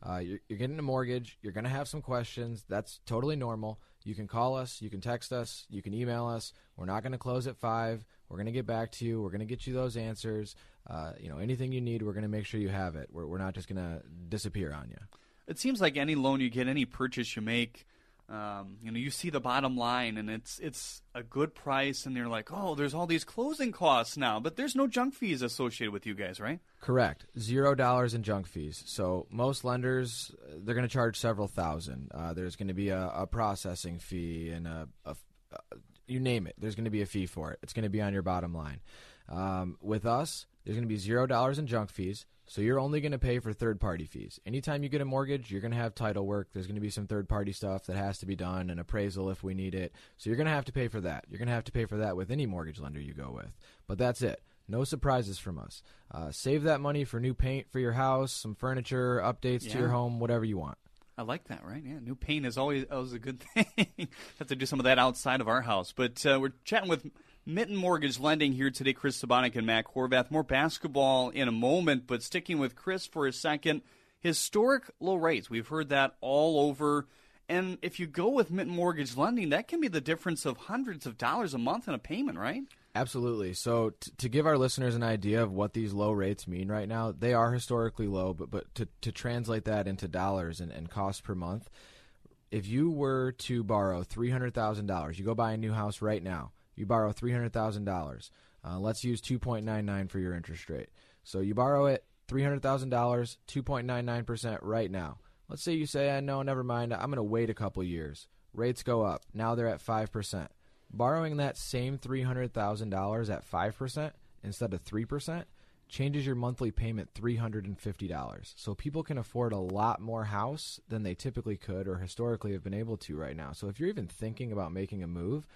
Uh, you're, you're getting a mortgage. You're going to have some questions. That's totally normal. You can call us. You can text us. You can email us. We're not going to close at 5. We're going to get back to you. We're going to get you those answers. Uh, you know, anything you need, we're going to make sure you have it. We're, we're not just going to disappear on you. It seems like any loan you get, any purchase you make, um, you know, you see the bottom line, and it's it's a good price, and you're like, oh, there's all these closing costs now, but there's no junk fees associated with you guys, right? Correct. Zero dollars in junk fees. So most lenders, they're going to charge several thousand. Uh, there's going to be a, a, processing fee and a, a, a you name it. There's going to be a fee for it. It's going to be on your bottom line. Um, with us, there's going to be zero dollars in junk fees. So you're only going to pay for third party fees. Anytime you get a mortgage, you're going to have title work. There's going to be some third party stuff that has to be done, an appraisal if we need it. So you're going to have to pay for that. You're going to have to pay for that with any mortgage lender you go with. But that's it. No surprises from us. Uh, save that money for new paint for your house, some furniture, updates Yeah. to your home, whatever you want. I like that, right? Yeah, new paint is always always a good <laughs> thing. Have to do some of that outside of our house. But uh, we're chatting with Mitten Mortgage Lending here today, Chris Sabonik and Matt Horvath. More basketball in a moment, but sticking with Chris for a second. Historic low rates. We've heard that all over. And if you go with Mitten Mortgage Lending, that can be the difference of hundreds of dollars a month in a payment, right? Absolutely. So, t- to give our listeners an idea of what these low rates mean right now, they are historically low, but, but to, to translate that into dollars and, and cost per month, if you were to borrow $300,000, you go buy a new house right now, you borrow $300,000. Uh, let's use 2.99 for your interest rate. So, you borrow it $300,000, 2.99% right now. Let's say you say, "I no, never mind. I'm going to wait a couple years. Rates go up. Now they're at 5%. Borrowing that same $300,000 at 5% instead of 3% changes your monthly payment $350. So people can afford a lot more house than they typically could or historically have been able to right now. So if you're even thinking about making a move,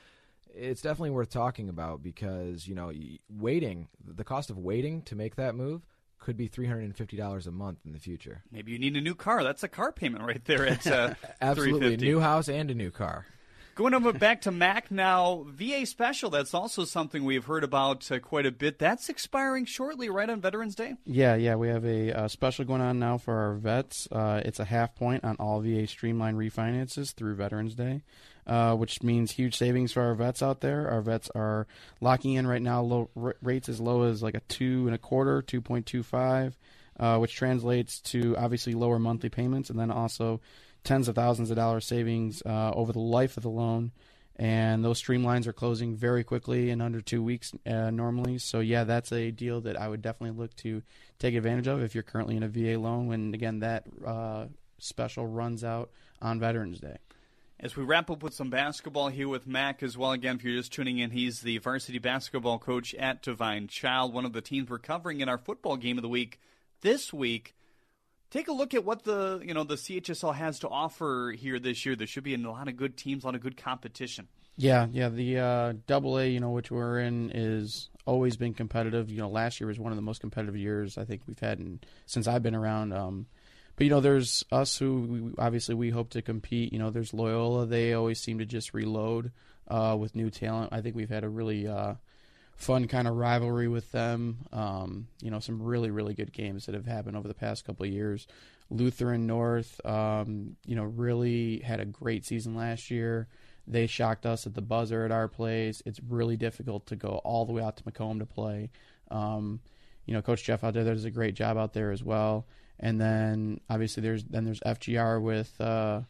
it's definitely worth talking about because, you know, waiting, the cost of waiting to make that move could be $350 a month in the future. Maybe you need a new car. That's a car payment right there at uh, <laughs> Absolutely. A new house and a new car. Going over back to Mac now, VA special. That's also something we've heard about uh, quite a bit. That's expiring shortly, right on Veterans Day. Yeah, yeah, we have a uh, special going on now for our vets. Uh, it's a half point on all VA Streamline refinances through Veterans Day, uh, which means huge savings for our vets out there. Our vets are locking in right now low r- rates as low as like a two and a quarter, two point two five, uh, which translates to obviously lower monthly payments, and then also tens of thousands of dollars savings uh, over the life of the loan and those streamlines are closing very quickly in under two weeks uh, normally. So yeah, that's a deal that I would definitely look to take advantage of if you're currently in a VA loan. And again that uh, special runs out on Veterans Day. As we wrap up with some basketball here with Mac as well, again, if you're just tuning in, he's the varsity basketball coach at Divine Child, one of the teams we're covering in our football game of the week this week. Take a look at what the you know the CHSL has to offer here this year. There should be a lot of good teams, a lot of good competition. Yeah, yeah. The uh, Double A, you know, which we're in, is always been competitive. You know, last year was one of the most competitive years I think we've had in, since I've been around. Um, but you know, there's us who obviously we hope to compete. You know, there's Loyola. They always seem to just reload uh, with new talent. I think we've had a really uh, fun kind of rivalry with them. Um, you know, some really really good games that have happened over the past couple of years. Lutheran North, um, you know, really had a great season last year. They shocked us at the buzzer at our place. It's really difficult to go all the way out to Macomb to play. Um, you know, Coach Jeff out there does a great job out there as well. And then obviously there's then there's FGR with uh,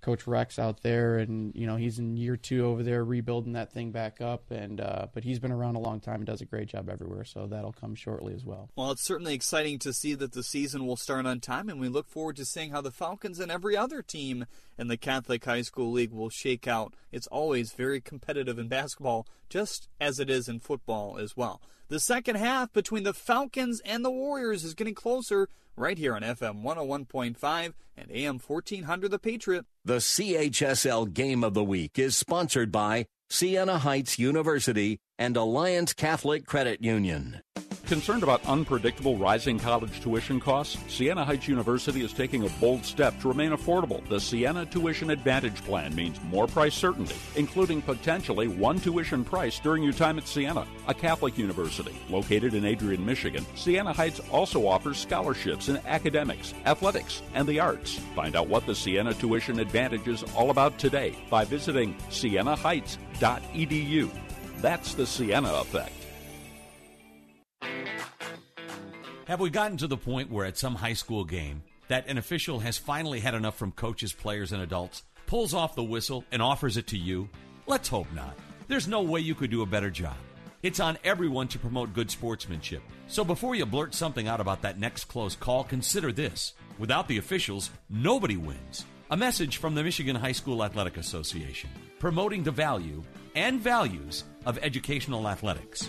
Coach Rex out there, and you know he's in year two over there rebuilding that thing back up. And uh, but he's been around a long time and does a great job everywhere, so that'll come shortly as well. Well, it's certainly exciting to see that the season will start on time, and we look forward to seeing how the Falcons and every other team in the Catholic High School League will shake out. It's always very competitive in basketball, just as it is in football as well. The second half between the Falcons and the Warriors is getting closer right here on FM 101.5 and AM 1400 The Patriot. The CHSL Game of the Week is sponsored by Siena Heights University and Alliance Catholic Credit Union. Concerned about unpredictable rising college tuition costs? Siena Heights University is taking a bold step to remain affordable. The Siena Tuition Advantage Plan means more price certainty, including potentially one tuition price during your time at Siena, a Catholic university located in Adrian, Michigan. Siena Heights also offers scholarships in academics, athletics, and the arts. Find out what the Siena Tuition Advantage is all about today by visiting sienaheights.edu. That's the Siena effect. Have we gotten to the point where at some high school game that an official has finally had enough from coaches, players, and adults, pulls off the whistle, and offers it to you? Let's hope not. There's no way you could do a better job. It's on everyone to promote good sportsmanship. So before you blurt something out about that next close call, consider this. Without the officials, nobody wins. A message from the Michigan High School Athletic Association, promoting the value and values of educational athletics.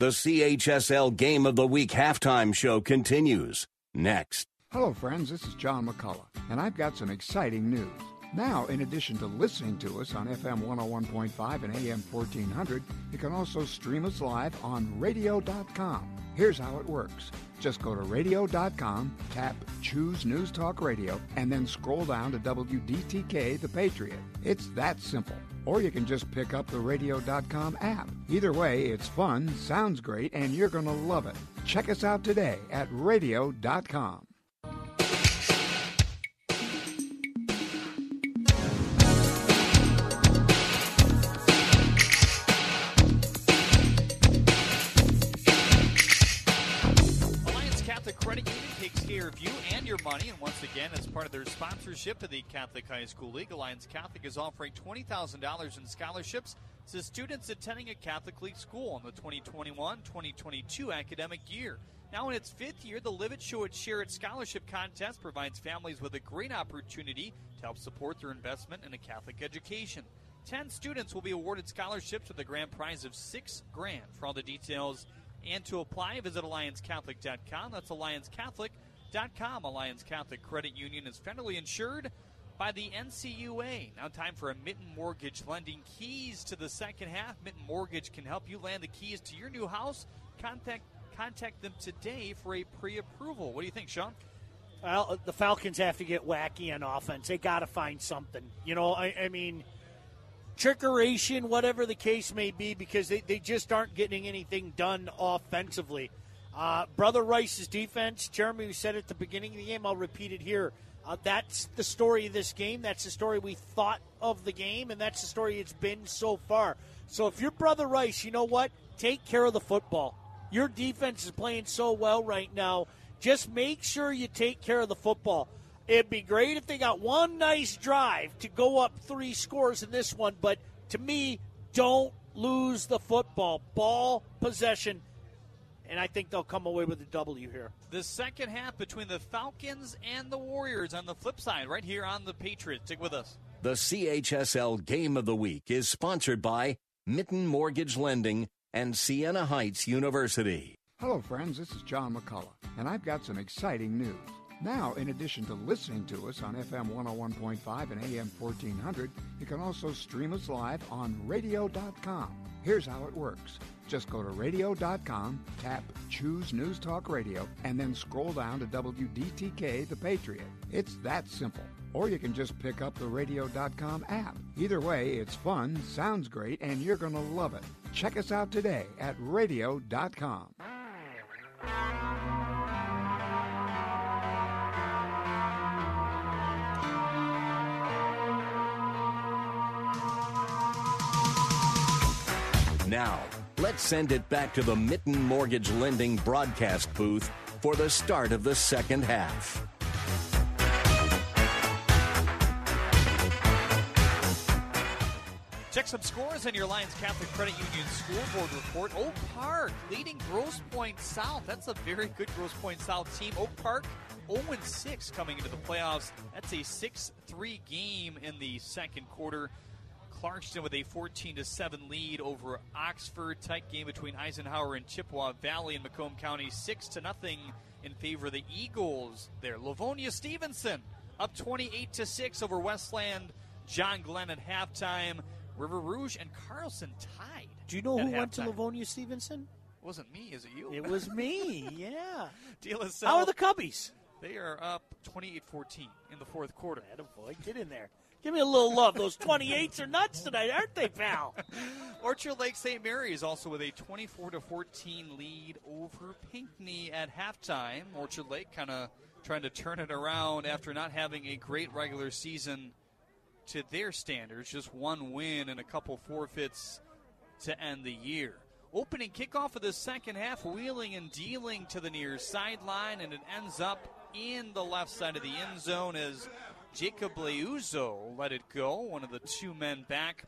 The CHSL Game of the Week halftime show continues next. Hello, friends. This is John McCullough, and I've got some exciting news. Now, in addition to listening to us on FM 101.5 and AM 1400, you can also stream us live on radio.com. Here's how it works. Just go to radio.com, tap Choose News Talk Radio, and then scroll down to WDTK The Patriot. It's that simple. Or you can just pick up the radio.com app. Either way, it's fun, sounds great, and you're going to love it. Check us out today at radio.com. money. And once again, as part of their sponsorship of the Catholic High School League, Alliance Catholic is offering $20,000 in scholarships to students attending a Catholic League school in the 2021 2022 academic year. Now, in its fifth year, the Live It Show It Share It Scholarship Contest provides families with a great opportunity to help support their investment in a Catholic education. Ten students will be awarded scholarships with a grand prize of six grand. For all the details and to apply, visit AllianceCatholic.com. That's AllianceCatholic.com. Alliance Catholic Credit Union is federally insured by the NCUA. Now, time for a Mitten Mortgage lending keys to the second half. Mitten Mortgage can help you land the keys to your new house. Contact contact them today for a pre-approval. What do you think, Sean? Well, the Falcons have to get wacky on offense. They got to find something. You know, I, I mean, trickeration, whatever the case may be, because they, they just aren't getting anything done offensively. Uh, Brother Rice's defense, Jeremy we said at the beginning of the game, I'll repeat it here. Uh, that's the story of this game. That's the story we thought of the game, and that's the story it's been so far. So if you're Brother Rice, you know what? Take care of the football. Your defense is playing so well right now. Just make sure you take care of the football. It'd be great if they got one nice drive to go up three scores in this one, but to me, don't lose the football. Ball possession, and I think they'll come away with a W here. The second half between the Falcons and the Warriors on the flip side, right here on the Patriots. Stick with us. The CHSL Game of the Week is sponsored by Mitten Mortgage Lending and Siena Heights University. Hello, friends. This is John McCullough, and I've got some exciting news. Now, in addition to listening to us on FM 101.5 and AM 1400, you can also stream us live on radio.com. Here's how it works. Just go to radio.com, tap Choose News Talk Radio, and then scroll down to WDTK The Patriot. It's that simple. Or you can just pick up the radio.com app. Either way, it's fun, sounds great, and you're going to love it. Check us out today at radio.com. Now, let's send it back to the Mitten Mortgage Lending broadcast booth for the start of the second half. Check some scores in your Alliance Catholic Credit Union scoreboard report. Oak Park leading Grosse Pointe South. That's a very good Grosse Pointe South team. Oak Park 0 6 coming into the playoffs. That's a 6 3 game in the second quarter. Clarkston with a 14 to 7 lead over Oxford. Tight game between Eisenhower and Chippewa Valley in Macomb County. 6 to nothing in favor of the Eagles there. Livonia Stevenson up 28 to 6 over Westland. John Glenn at halftime. River Rouge and Carlson tied. Do you know who went to. Livonia Stevenson? It wasn't me, is it you? It was me, <laughs> yeah. De La Salle, How are the Cubbies? They are up 28 14 in the fourth quarter. boy, get in there. Give me a little love. Those 28s are nuts tonight, aren't they, pal? <laughs> Orchard Lake St. Mary is also with a 24 to 14 lead over Pinckney at halftime. Orchard Lake kind of trying to turn it around after not having a great regular season to their standards. Just one win and a couple forfeits to end the year. Opening kickoff of the second half, wheeling and dealing to the near sideline, and it ends up in the left side of the end zone as Jacob Leuzo let it go. One of the two men back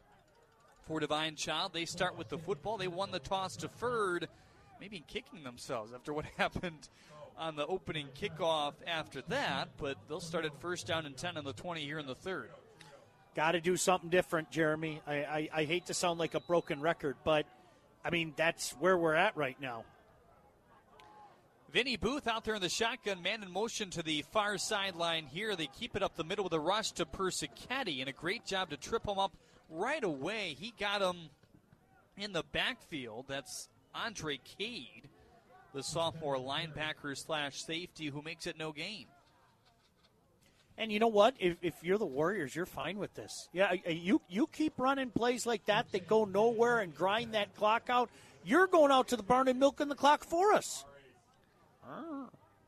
for Divine Child. They start with the football. They won the toss deferred, maybe kicking themselves after what <laughs> happened on the opening kickoff after that, but they'll start at first down and 10 on the 20 here in the third. Got to do something different, Jeremy. I, I, I hate to sound like a broken record, but I mean, that's where we're at right now. Vinny Booth out there in the shotgun, man in motion to the far sideline here. They keep it up the middle with a rush to Persichetti, and a great job to trip him up right away. He got him in the backfield. That's Andre Cade, the sophomore linebacker slash safety who makes it no game. And you know what? If, if you're the Warriors, you're fine with this. Yeah, you you keep running plays like that that go nowhere and grind that clock out. You're going out to the barn and milking the clock for us.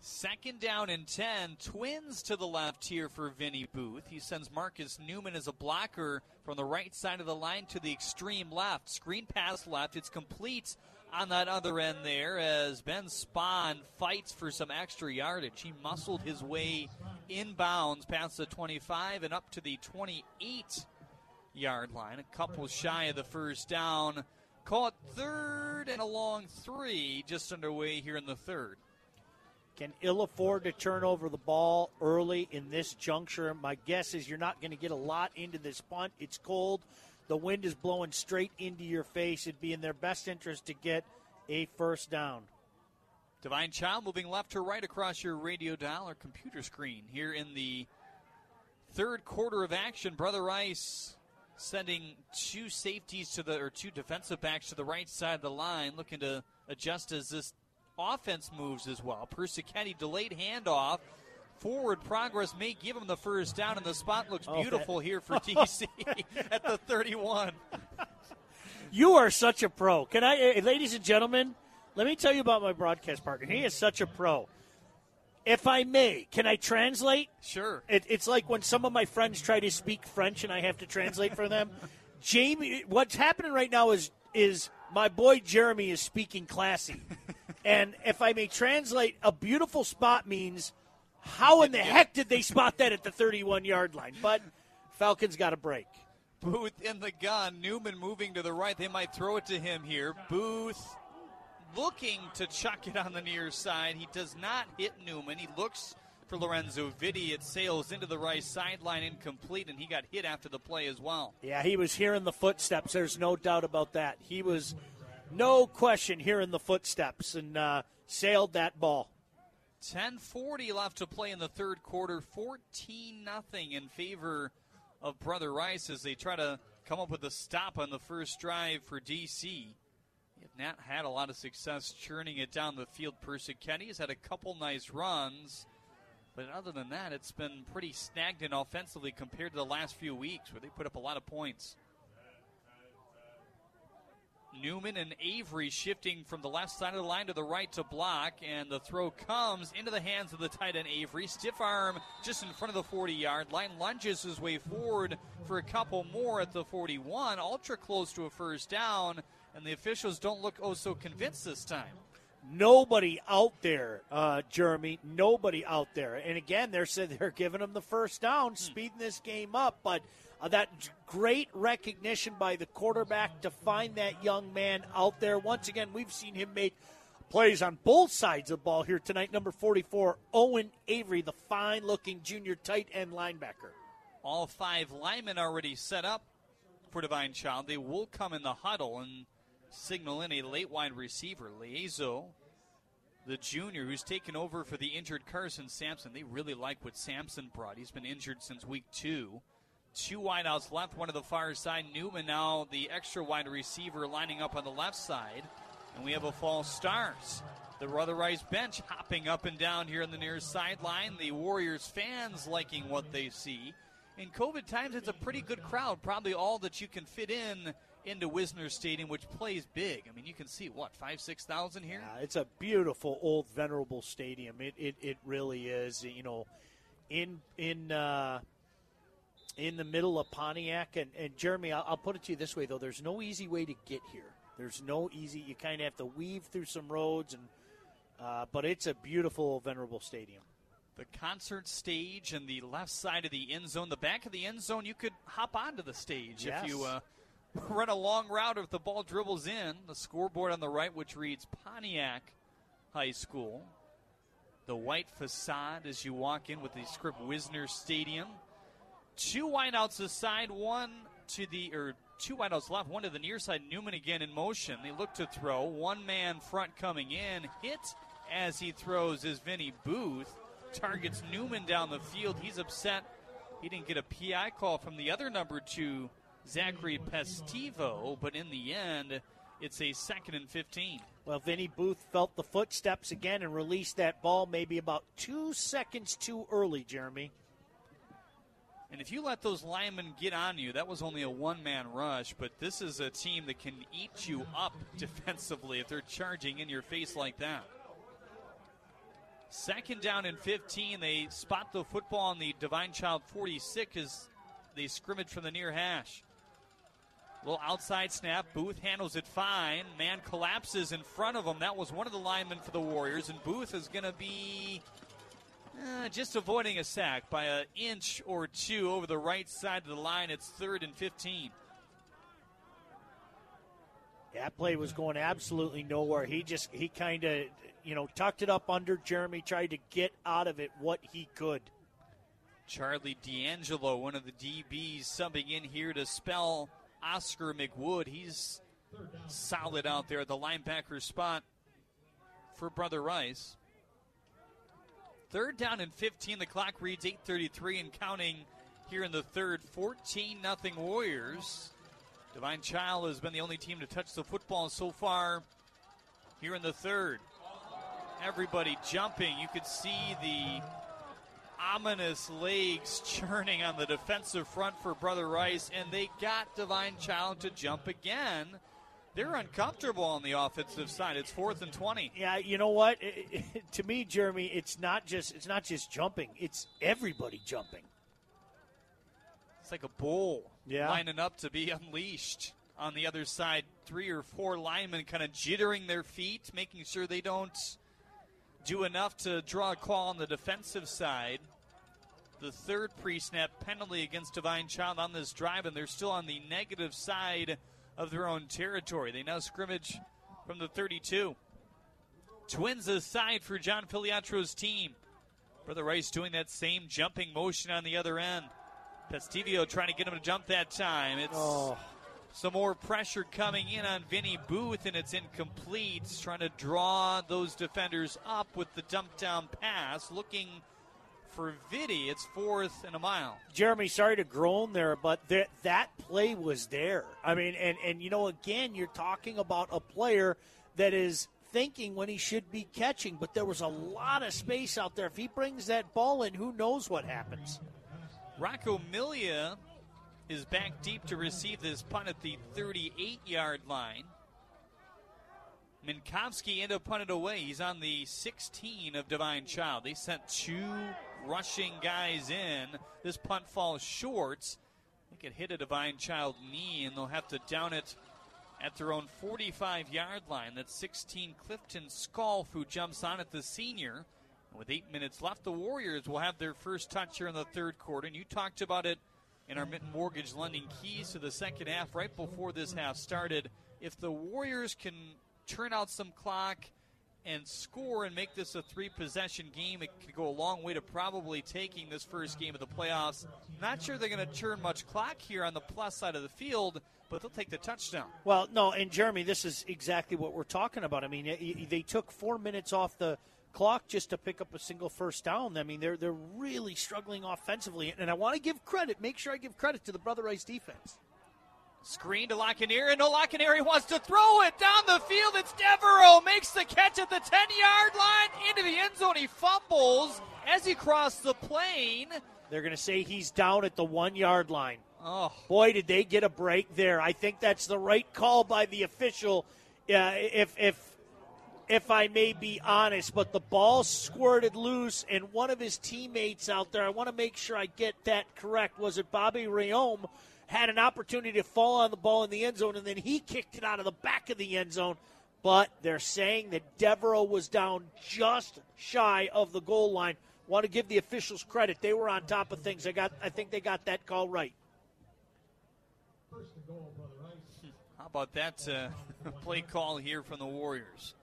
Second down and 10. Twins to the left here for Vinny Booth. He sends Marcus Newman as a blocker from the right side of the line to the extreme left. Screen pass left. It's complete on that other end there as Ben Spahn fights for some extra yardage. He muscled his way inbounds past the 25 and up to the 28 yard line. A couple shy of the first down. Caught third and a long three just underway here in the third can ill afford to turn over the ball early in this juncture. My guess is you're not going to get a lot into this punt. It's cold. The wind is blowing straight into your face. It'd be in their best interest to get a first down. Divine Child moving left to right across your radio dial or computer screen here in the third quarter of action. Brother Rice sending two safeties to the or two defensive backs to the right side of the line, looking to adjust as this offense moves as well. Persichetti delayed handoff. Forward progress may give him the first down, and the spot looks oh, beautiful here for <laughs> DC at the 31. You are such a pro. Can I, eh, ladies and gentlemen, let me tell you about my broadcast partner. He is such a pro. If I may, can I translate? Sure. It, it's like when some of my friends try to speak French and I have to translate for them. <laughs> Jamie, what's happening right now is is my boy Jeremy is speaking classy. And if I may translate, a beautiful spot means how in the heck did they spot that at the 31 yard line? But Falcons got a break. Booth in the gun. Newman moving to the right. They might throw it to him here. Booth looking to chuck it on the near side. He does not hit Newman. He looks for Lorenzo Vitti. It sails into the right sideline incomplete, and he got hit after the play as well. Yeah, he was hearing the footsteps. There's no doubt about that. He was, no question, here in the footsteps and uh, sailed that ball. 10:40 left to play in the third quarter. 14 nothing in favor of Brother Rice as they try to come up with a stop on the first drive for DC. Have not had a lot of success churning it down the field. Persichetti has had a couple nice runs. But other than that, it's been pretty stagnant offensively compared to the last few weeks where they put up a lot of points. Newman and Avery shifting from the left side of the line to the right to block, and the throw comes into the hands of the tight end Avery. Stiff arm just in front of the 40 yard line, lunges his way forward for a couple more at the 41, ultra close to a first down, and the officials don't look oh so convinced this time nobody out there, uh, Jeremy. Nobody out there. And again, they're said they're giving them the first down, hmm. speeding this game up. But uh, that great recognition by the quarterback to find that young man out there. Once again, we've seen him make plays on both sides of the ball here tonight. Number 44, Owen Avery, the fine looking junior tight end linebacker. All five linemen already set up for Divine Child. They will come in the huddle and signal in a late wide receiver. Liezo, the junior who's taken over for the injured Carson Sampson. They really like what Sampson brought. He's been injured since week two. Two wideouts left, one to the far side. Newman now the extra wide receiver lining up on the left side. And we have a false start. The Brother Rice bench hopping up and down here on the near sideline. The Warriors fans liking what they see. In COVID times, it's a pretty good crowd. Probably all that you can fit in into Wisner Stadium, which plays big. I mean, you can see what five, six thousand here. Yeah, it's a beautiful old venerable stadium. It it, it really is. You know, in in uh, in the middle of Pontiac and, and Jeremy. I'll, I'll put it to you this way though: there's no easy way to get here. There's no easy. You kind of have to weave through some roads, and uh, but it's a beautiful venerable stadium the concert stage and the left side of the end zone. The back of the end zone, you could hop onto the stage yes. if you uh, <laughs> run a long route if the ball dribbles in. The scoreboard on the right, which reads Pontiac High School. The white facade as you walk in with the script Wisner Stadium. Two wideouts aside, one to the or two wideouts left, one to the near side. Newman again in motion. They look to throw. One man front coming in. Hit as he throws is Vinny Booth. Targets Newman down the field. He's upset. He didn't get a PI call from the other number two, Zachary Pestivo, but in the end, it's a second and 15. Well, Vinny Booth felt the footsteps again and released that ball maybe about two seconds too early, Jeremy. And if you let those linemen get on you, that was only a one man rush, but this is a team that can eat you up <laughs> defensively if they're charging in your face like that. Second down and 15. They spot the football on the Divine Child 46 as they scrimmage from the near hash. Little outside snap. Booth handles it fine. Man collapses in front of him. That was one of the linemen for the Warriors, and Booth is going to be uh, just avoiding a sack by an inch or two over the right side of the line. It's third and 15. That play was going absolutely nowhere. He just, he kind of, you know, tucked it up under Jeremy, tried to get out of it what he could. Charlie D'Angelo, one of the DBs, subbing in here to spell Oscar McWood. He's solid out there at the linebacker spot for Brother Rice. Third down and 15. The clock reads 8:33 and counting here in the third. 14 nothing Warriors. Divine Child has been the only team to touch the football so far here in the third. Everybody jumping. You could see the ominous legs churning on the defensive front for Brother Rice, and they got Divine Child to jump again. They're uncomfortable on the offensive side. It's fourth and twenty. Yeah, you know what? It, <laughs> it, to me, Jeremy, it's not just it's not just jumping. It's everybody jumping. It's like a bull yeah. lining up to be unleashed. On the other side, three or four linemen kind of jittering their feet, making sure they don't do enough to draw a call on the defensive side. The third pre snap penalty against Divine Child on this drive, and they're still on the negative side of their own territory. They now scrimmage from the 32. Twins aside for John Filiatraut's team. Brother Rice doing that same jumping motion on the other end. Pestivio trying to get him to jump that time. It's oh. some more pressure coming in on Vinny Booth, and it's incomplete. Trying to draw those defenders up with the dump down pass, looking for Vinny. It's fourth and a mile. Jeremy, sorry to groan there, but there, that play was there. I mean, and, and you know, again, you're talking about a player that is thinking when he should be catching, but there was a lot of space out there. If he brings that ball in, who knows what happens? Rocco Milia is back deep to receive this punt at the 38 yard line. Minkowski end up punted away. He's on the 16 of Divine Child. They sent two rushing guys in. This punt falls short. They could hit a Divine Child knee, and they'll have to down it at their own 45 yard line. That's 16 Clifton Sculf, who jumps on at the senior. And with eight minutes left, the Warriors will have their first touch here in the third quarter. And you talked about it in our Mitten Mortgage lending keys to the second half right before this half started. If the Warriors can turn out some clock and score and make this a three possession game, it could go a long way to probably taking this first game of the playoffs. Not sure they're going to turn much clock here on the plus side of the field, but they'll take the touchdown. Well, no, and Jeremy, this is exactly what we're talking about. I mean, they took four minutes off the clock just to pick up a single first down. I mean, they're they're really struggling offensively, and I want to give credit. Make sure I give credit to the Brother Rice defense. Screen to Lockeneary, and no wants to throw it down the field. It's Devereaux makes the catch at the 10 yard line into the end zone. He fumbles as he crossed the plane. They're going to say he's down at the one yard line. Oh. Boy, did they get a break there. I think that's the right call by the official. Uh, if, if, if I may be honest, but the ball squirted loose, and one of his teammates out there, I want to make sure I get that correct. Was it Bobby Rayom? Had an opportunity to fall on the ball in the end zone, and then he kicked it out of the back of the end zone. But they're saying that Devereaux was down just shy of the goal line. Want to give the officials credit; they were on top of things. I got, I think they got that call right. How about that uh, <laughs> play call here from the Warriors?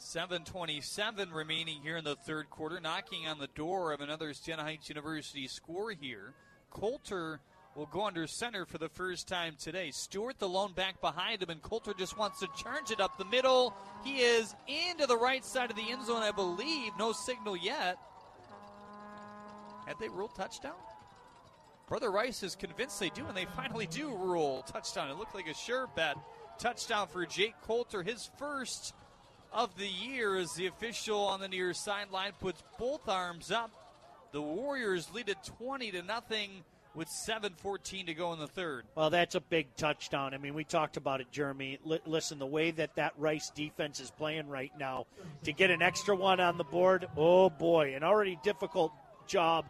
7:27 remaining here in the third quarter, knocking on the door of another Siena Heights University score here. Coulter will go under center for the first time today. Stewart, the lone back behind him, and Coulter just wants to charge it up the middle. He is into the right side of the end zone, I believe. No signal yet. Had they ruled touchdown? Brother Rice is convinced they do, and they finally do rule touchdown. It looked like a sure bet. Touchdown for Jake Coulter, his first of the year as the official on the near sideline puts both arms up. The Warriors lead it 20 to nothing with 7:14 to go in the third. Well, that's a big touchdown. I mean, we talked about it, Jeremy. L- listen, the way that that Rice defense is playing right now, to get an extra one on the board, oh boy, an already difficult job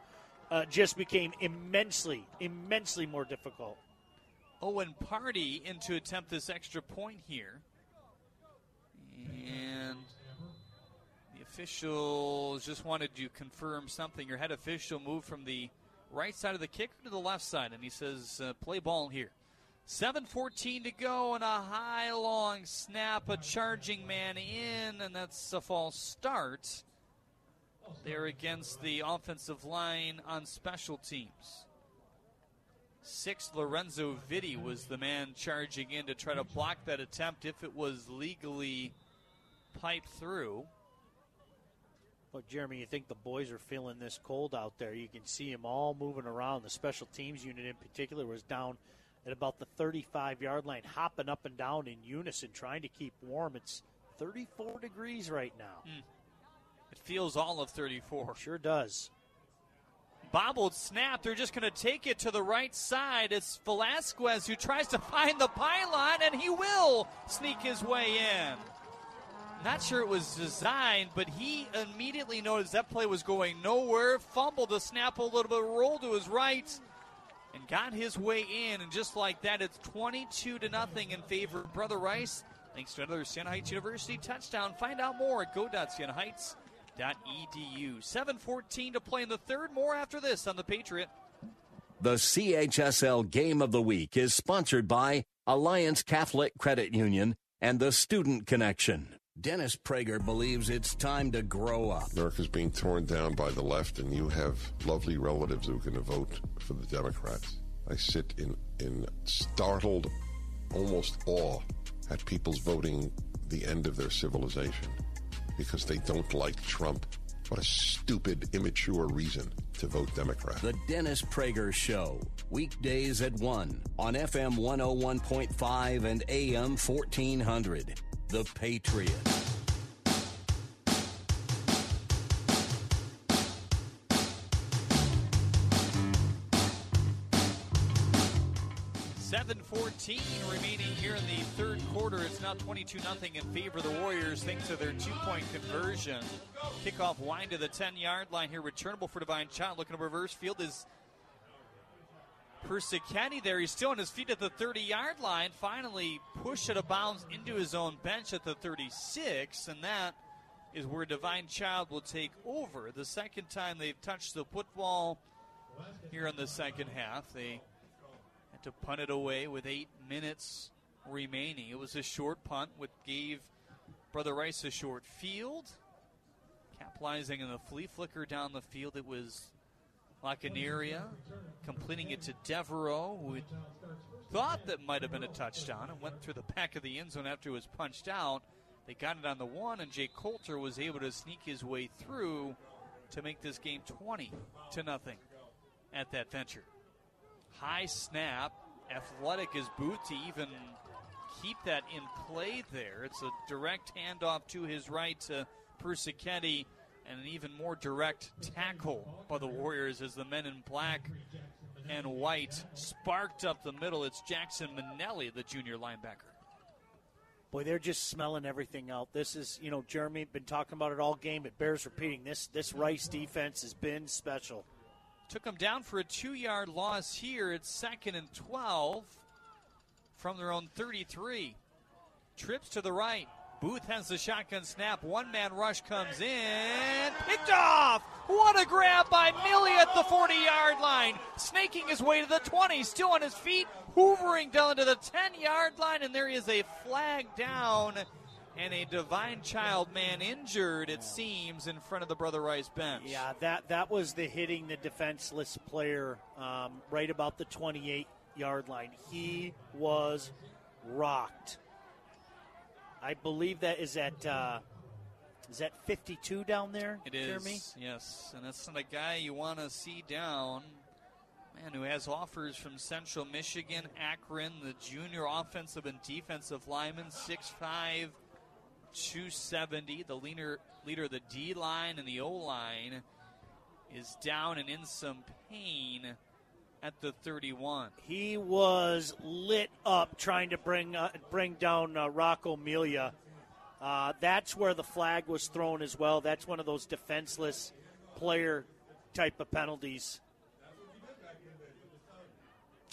uh, just became immensely, immensely more difficult. Owen Party in to attempt this extra point here. And the officials just wanted to confirm something. Your head official moved from the right side of the kicker to the left side, and he says, uh, play ball here. 7.14 to go, and a high, long snap, a charging man in, and that's a false start there against the offensive line on special teams. Six, Lorenzo Vitti was the man charging in to try to block that attempt if it was legally piped through. Jeremy, you think the boys are feeling this cold out there? You can see them all moving around. The special teams unit, in particular, was down at about the 35 yard line, hopping up and down in unison, trying to keep warm. It's 34 degrees right now. Mm. It feels all of 34. Sure does. Bobbled snap. They're just going to take it to the right side. It's Velasquez who tries to find the pylon, and he will sneak his way in. Not sure it was designed, but he immediately noticed that play was going nowhere. Fumbled the snap a little bit, rolled to his right, and got his way in. And just like that, it's 22 to nothing in favor of Brother Rice. Thanks to another Siena Heights University touchdown. Find out more at go.sienaheights.edu. 7:14 to play in the third. More after this on the Patriot. The CHSL Game of the Week is sponsored by Alliance Catholic Credit Union and the Student Connection. Dennis Prager believes it's time to grow up. America's being torn down by the left, and you have lovely relatives who are going to vote for the Democrats. I sit in, in startled, almost awe at people's voting the end of their civilization because they don't like Trump. What a stupid, immature reason to vote Democrat. The Dennis Prager Show, weekdays at 1 on FM 101.5 and AM 1400. The Patriot. Seven fourteen remaining here in the third quarter. It's now 22 nothing in favor of the Warriors thanks to their two point conversion. Kickoff wind to the 10 yard line here. Returnable for Divine Child. Looking to reverse field is Persichetti there. He's still on his feet at the 30 yard line. Finally pushed out of bounds into his own bench at the 36, and that is where Divine Child will take over. The second time they've touched the football here in the second half. They had to punt it away with eight minutes remaining. It was a short punt, which gave Brother Rice a short field. Capitalizing on the flea flicker down the field, it was Lacanaria completing it to Devereaux, who thought that might have been a touchdown and went through the back of the end zone after it was punched out. They got it on the one, and Jay Coulter was able to sneak his way through to make this game 20 to nothing at that venture. High snap, athletic as Booth to even keep that in play there. It's a direct handoff to his right to Persichetti and an even more direct tackle by the Warriors as the men in black and white sparked up the middle. It's Jackson Manelli, the junior linebacker. Boy, they're just smelling everything out. This is, you know, Jeremy been talking about it all game. It bears repeating. This this Rice defense has been special. Took them down for a two-yard loss here. It's second and twelve from their own 33. Trips to the right. Booth has the shotgun snap. One man rush comes in. Picked off! What a grab by Milia at the 40 yard line. Snaking his way to the 20. Still on his feet. Hoovering down to the 10 yard line. And there is a flag down and a Divine Child man injured, it seems, in front of the Brother Rice bench. Yeah, that that was the hitting the defenseless player um, right about the 28 yard line. He was rocked. I believe that is at uh, is that 52 down there. It is, Jeremy? yes, and that's not a guy you want to see down. Man, who has offers from Central Michigan, Akron, the junior offensive and defensive lineman, 6'5", 270. The leader, leader of the D line and the O line is down and in some pain at the 31. He was lit up trying to bring uh, bring down uh, Rocco Milia. Uh, that's where the flag was thrown as well. That's one of those defenseless player type of penalties.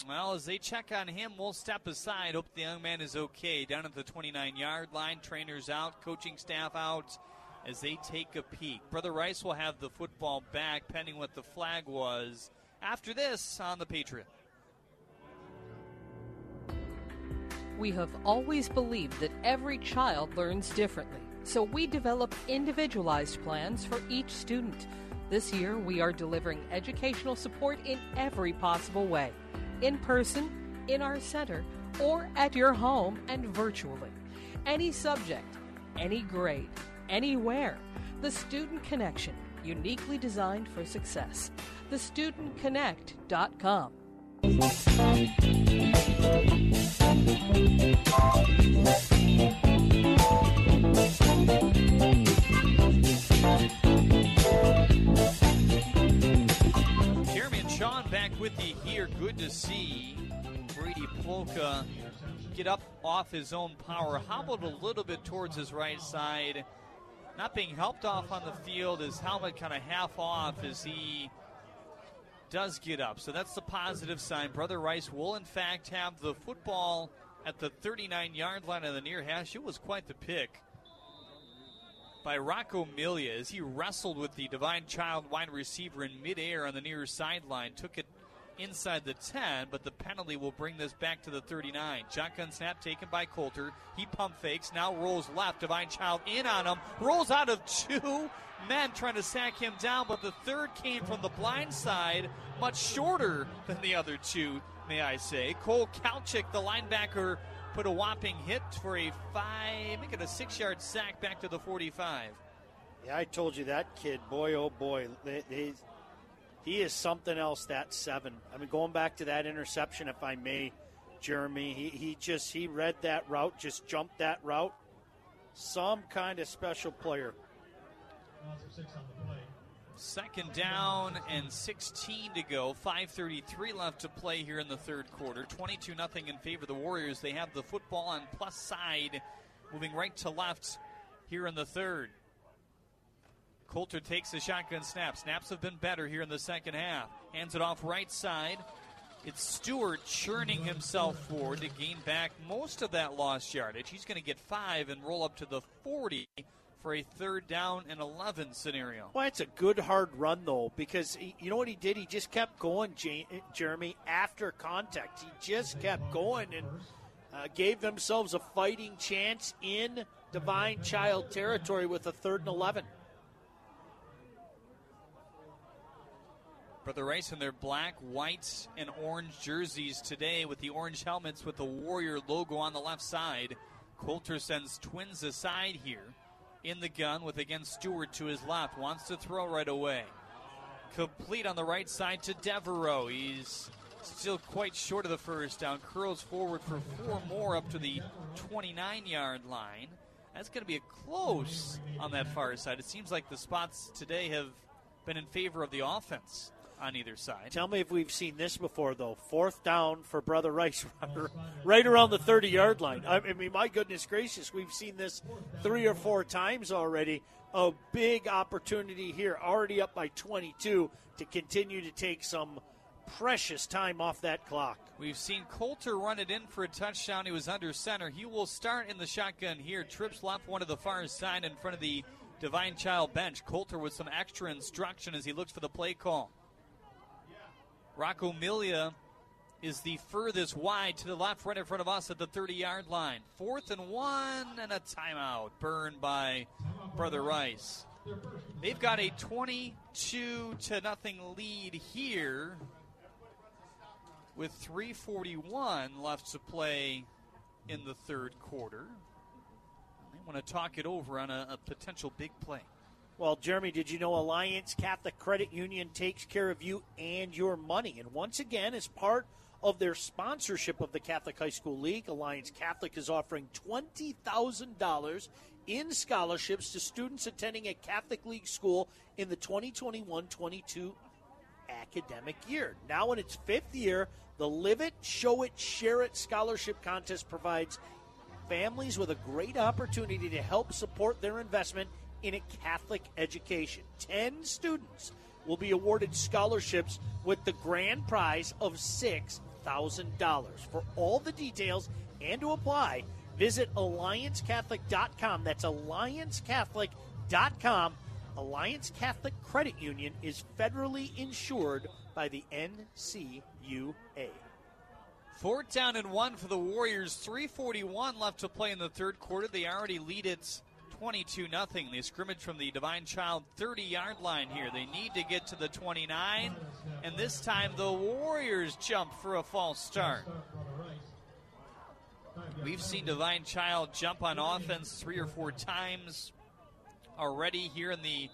Well, as they check on him, we'll step aside. Hope the young man is okay. Down at the 29 yard line, trainers out, coaching staff out as they take a peek. Brother Rice will have the football back, pending what the flag was. After this, on the Patriot. We have always believed that every child learns differently, so we develop individualized plans for each student. This year, we are delivering educational support in every possible way in person, in our center, or at your home and virtually. Any subject, any grade, anywhere. The Student Connection, uniquely designed for success. TheStudentConnect.com. Jeremy and Sean back with you here. Good to see Brady Plocha get up off his own power, hobbled a little bit towards his right side, not being helped off on the field. His helmet kind of half off as he does get up. So that's the positive sign. Brother Rice will, in fact, have the football at the 39 yard line of the near hash. It was quite the pick by Rocco Milia as he wrestled with the Divine Child wide receiver in midair on the near sideline. Took it inside the 10, but the penalty will bring this back to the 39. Shotgun snap taken by Coulter. He pump fakes, now rolls left. Divine Child in on him, rolls out of two men trying to sack him down, but the third came from the blind side, much shorter than the other two, may I say. Cole Kalchik, the linebacker, put a whopping hit for a five, make it a six yard sack back to the 45. Yeah, I told you that kid, boy, oh boy, he is something else. That seven. I mean, going back to that interception, if I may, Jeremy, he, he just he read that route, just jumped that route. Some kind of special player. Second down and 16 to go. 5:33 left to play here in the third quarter. 22 nothing in favor of the Warriors. They have the football on plus side, moving right to left here in the third. Coulter takes the shotgun snap. Snaps have been better here in the second half. Hands it off right side. It's Stewart churning himself forward to gain back most of that lost yardage. He's going to get five and roll up to the 40 for a third down and 11 scenario. Well, it's a good hard run though, because he, you know what he did? He just kept going, Jeremy. After contact, he just kept going and uh, gave themselves a fighting chance in Divine Child territory with a third and 11. Brother Rice in their black, white, and orange jerseys today with the orange helmets with the Warrior logo on the left side. Coulter sends twins aside here in the gun with again Stewart to his left. Wants to throw right away. Complete on the right side to Devereaux. He's still quite short of the first down. Curls forward for four more up to the 29 yard line. That's going to be a close on that far side. It seems like the spots today have been in favor of the offense on either side. Tell me if we've seen this before, though. Fourth down for Brother Rice, <laughs> right around the 30 yard line. I mean, my goodness gracious, we've seen this three or four times already. A big opportunity here, already up by 22, to continue to take some precious time off that clock. We've seen Coulter run it in for a touchdown. He was under center. He will start in the shotgun here. Trips left one to the far side in front of the Divine Child bench. Coulter with some extra instruction as he looks for the play call. Rocco Milia is the furthest wide to the left, right in front of us at the 30 yard line. Fourth and one, and a timeout burned by Brother Rice. They've got a 22 to nothing lead here with 341 left to play in the third quarter. They want to talk it over on a, a potential big play. Well, Jeremy, did you know Alliance Catholic Credit Union takes care of you and your money? And once again, as part of their sponsorship of the Catholic High School League, Alliance Catholic is offering $20,000 in scholarships to students attending a Catholic League school in the 2021 22 academic year. Now, in its fifth year, the Live It, Show It, Share It scholarship contest provides families with a great opportunity to help support their investment in a Catholic education. 10 students will be awarded scholarships with the grand prize of $6,000. For all the details and to apply, visit alliancecatholic.com. That's alliancecatholic.com. Alliance Catholic Credit Union is federally insured by the NCUA. Fourth down and one for the Warriors. 341 left to play in the third quarter. They already lead it 22 0. They scrimmage from the Divine Child 30 yard line here. They need to get to the 29, and this time the Warriors jump for a false start. We've seen Divine Child jump on offense three or four times already here in the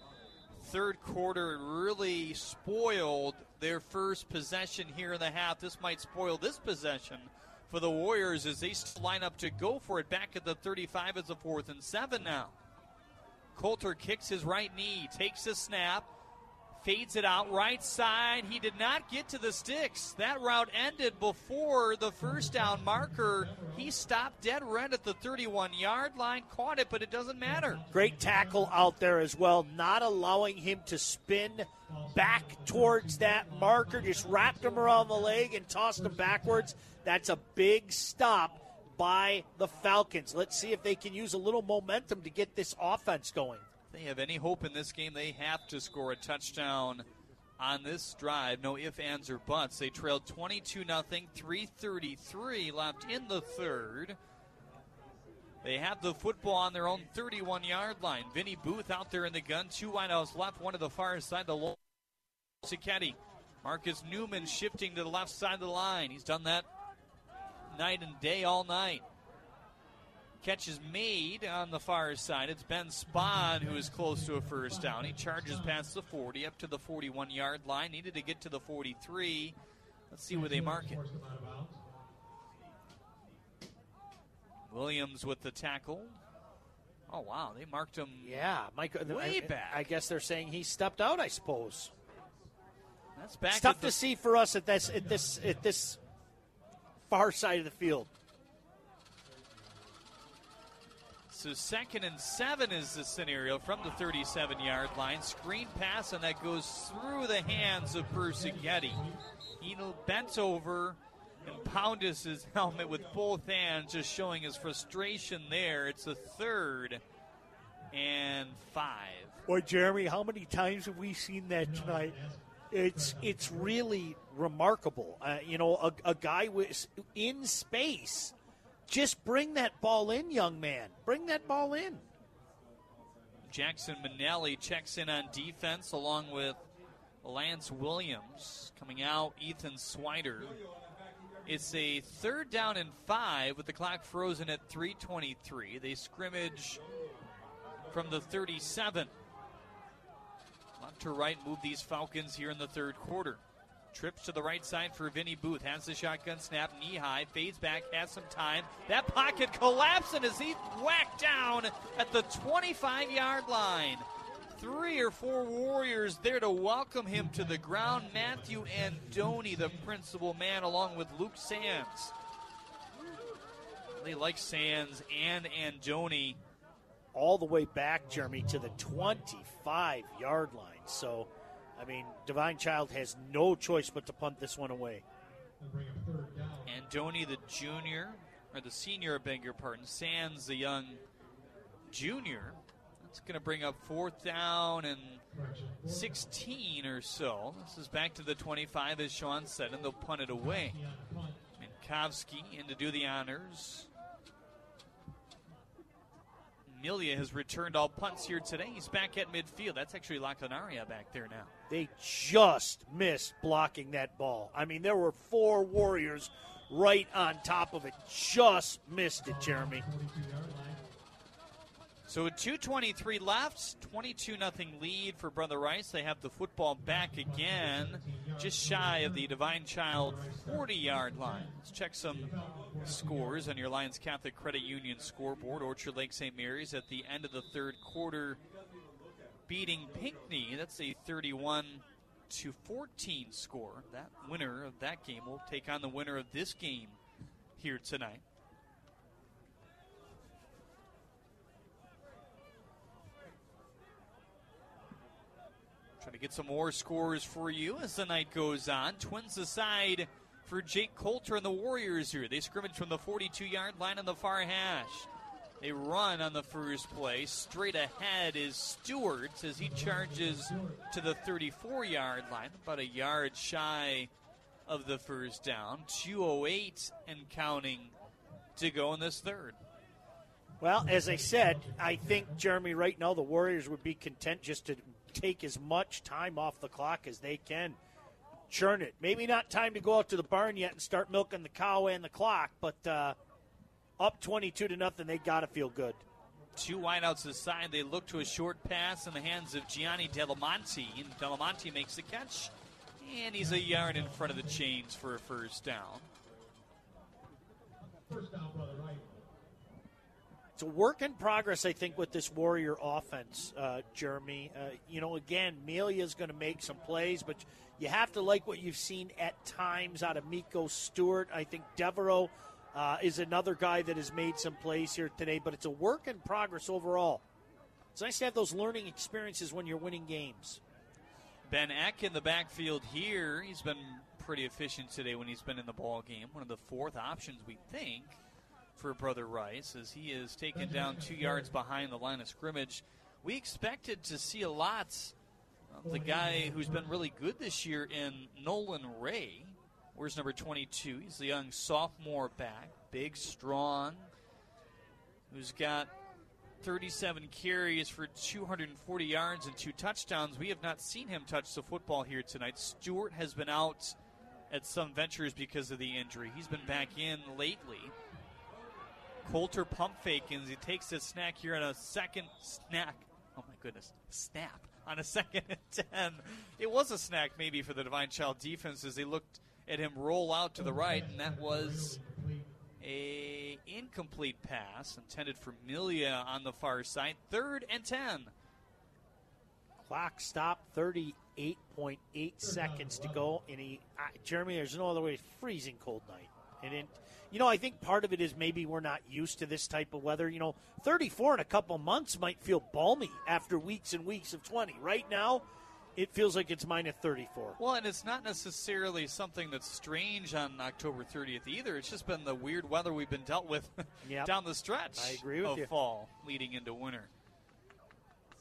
third quarter. It really spoiled their first possession here in the half. This might spoil this possession for the Warriors as they line up to go for it back at the 35 as a fourth and seven now. Coulter kicks his right knee, takes a snap, fades it out right side. He did not get to the sticks. That route ended before the first down marker. He stopped dead red at the 31 yard line, caught it, but it doesn't matter. Great tackle out there as well, not allowing him to spin back towards that marker. Just wrapped him around the leg and tossed him backwards. That's a big stop by the Falcons. Let's see if they can use a little momentum to get this offense going. If they have any hope in this game, they have to score a touchdown on this drive. No ifs, ands, or buts. They trailed 22 0, 333 left in the third. They have the football on their own 31 yard line. Vinny Booth out there in the gun. Two wideouts left, one to the far side. The low. Sicchetti. Marcus Newman shifting to the left side of the line. He's done that night and day all night. Catch is made on the far side. It's Ben Spahn who is close to a first down. He charges past the 40 up to the 41 yard line. Needed to get to the 43. Let's see where they mark it. Williams with the tackle. Oh wow, they marked him. Yeah, Mike. Uh, way I, back. I guess they're saying he stepped out. I suppose. That's back. It's tough the- to see for us at this at this at this far side of the field. So second and seven is the scenario from the 37 yard line. Screen pass, and that goes through the hands of Persichetti. He bent over and pounded his <laughs> helmet with both hands, just showing his frustration there. It's a third and five. Boy, Jeremy, how many times have we seen that tonight? It's it's really remarkable. Uh, you know, a, a guy with in space. Just bring that ball in, young man. Bring that ball in. Jackson Manelli checks in on defense along with Lance Williams. Coming out, Ethan Swider. It's a third down and five with the clock frozen at 323. They scrimmage from the 37. To right move these Falcons here in the third quarter. Trips to the right side for Vinny Booth. Has the shotgun snap, knee high, fades back, has some time. That pocket collapsing as he whacked down at the 25 yard line. Three or four Warriors there to welcome him to the ground. Matthew Andoni, the principal man, along with Luke Sands. They like Sands and Andoni. All the way back, Jeremy, to the 25 yard line. So, I mean, Divine Child has no choice but to punt this one away. And Andoni, the junior, or the senior, I beg your pardon. Sands, the young junior. That's going to bring up fourth down and 16 or so. This is back to the 25, as Sean said, and they'll punt it away. Jankowski in to do the honors. Amelia has returned all punts here today. He's back at midfield. That's actually Lacanaria back there now. They just missed blocking that ball. I mean, there were four Warriors right on top of it. Just missed it, Jeremy. So with 2.23 left, 22 nothing lead for Brother Rice. They have the football back again, just shy of the Divine Child 40 yard line. Let's check some scores on your Alliance Catholic Credit Union scoreboard. Orchard Lake St. Mary's at the end of the third quarter beating Pinckney. That's a 31 to 14 score. That winner of that game will take on the winner of this game here tonight. Trying to get some more scores for you as the night goes on. Twins aside for Jake Coulter and the Warriors here. They scrimmage from the 42 yard line on the far hash. They run on the first play. Straight ahead is Stewart as he charges to the 34 yard line, about a yard shy of the first down. 208 and counting to go in this third. Well, as I said, I think, Jeremy, right now the Warriors would be content just to take as much time off the clock as they can. Churn it. Maybe not time to go out to the barn yet and start milking the cow and the clock, but uh, up 22 to nothing, they got to feel good. Two wideouts aside, they look to a short pass in the hands of Gianni Delamonte, and Delamonte makes the catch, and he's a yard in front of the chains for a first down. First down, brother, right. It's a work in progress, I think, with this Warrior offense, uh, Jeremy. Uh, you know, again, Milia is going to make some plays, but you have to like what you've seen at times out of Miko Stewart. I think Devereaux uh, is another guy that has made some plays here today, but it's a work in progress overall. It's nice to have those learning experiences when you're winning games. Ben Eck in the backfield here. He's been pretty efficient today when he's been in the ball game. One of the fourth options, we think for Brother Rice as he is taken mm-hmm. down two yards behind the line of scrimmage. We expected to see a lot of the guy who's been really good this year in Nolan Ray. Where's number 22? He's the young sophomore back, big, strong, who's got 37 carries for 240 yards and two touchdowns. We have not seen him touch the football here tonight. Stewart has been out at some ventures because of the injury. He's been back in lately. Coulter pump fakes. He takes his snack here on a second snack. Oh my goodness, snap on a <laughs> second and ten. It was a snack maybe for the Divine Child defense as they looked at him roll out to the right, and that was a incomplete pass intended for Milia on the far side. Third and ten. Clock stop, 38.8 seconds to go. And he, uh, Jeremy, there's no other way. Freezing cold night. And it, you know, I think part of it is maybe we're not used to this type of weather. You know, 34 in a couple months might feel balmy after weeks and weeks of 20. Right now, it feels like it's minus 34. Well, and it's not necessarily something that's strange on October 30th either. It's just been the weird weather we've been dealt with <laughs> Yep. down the stretch I agree with of you. fall leading into winter.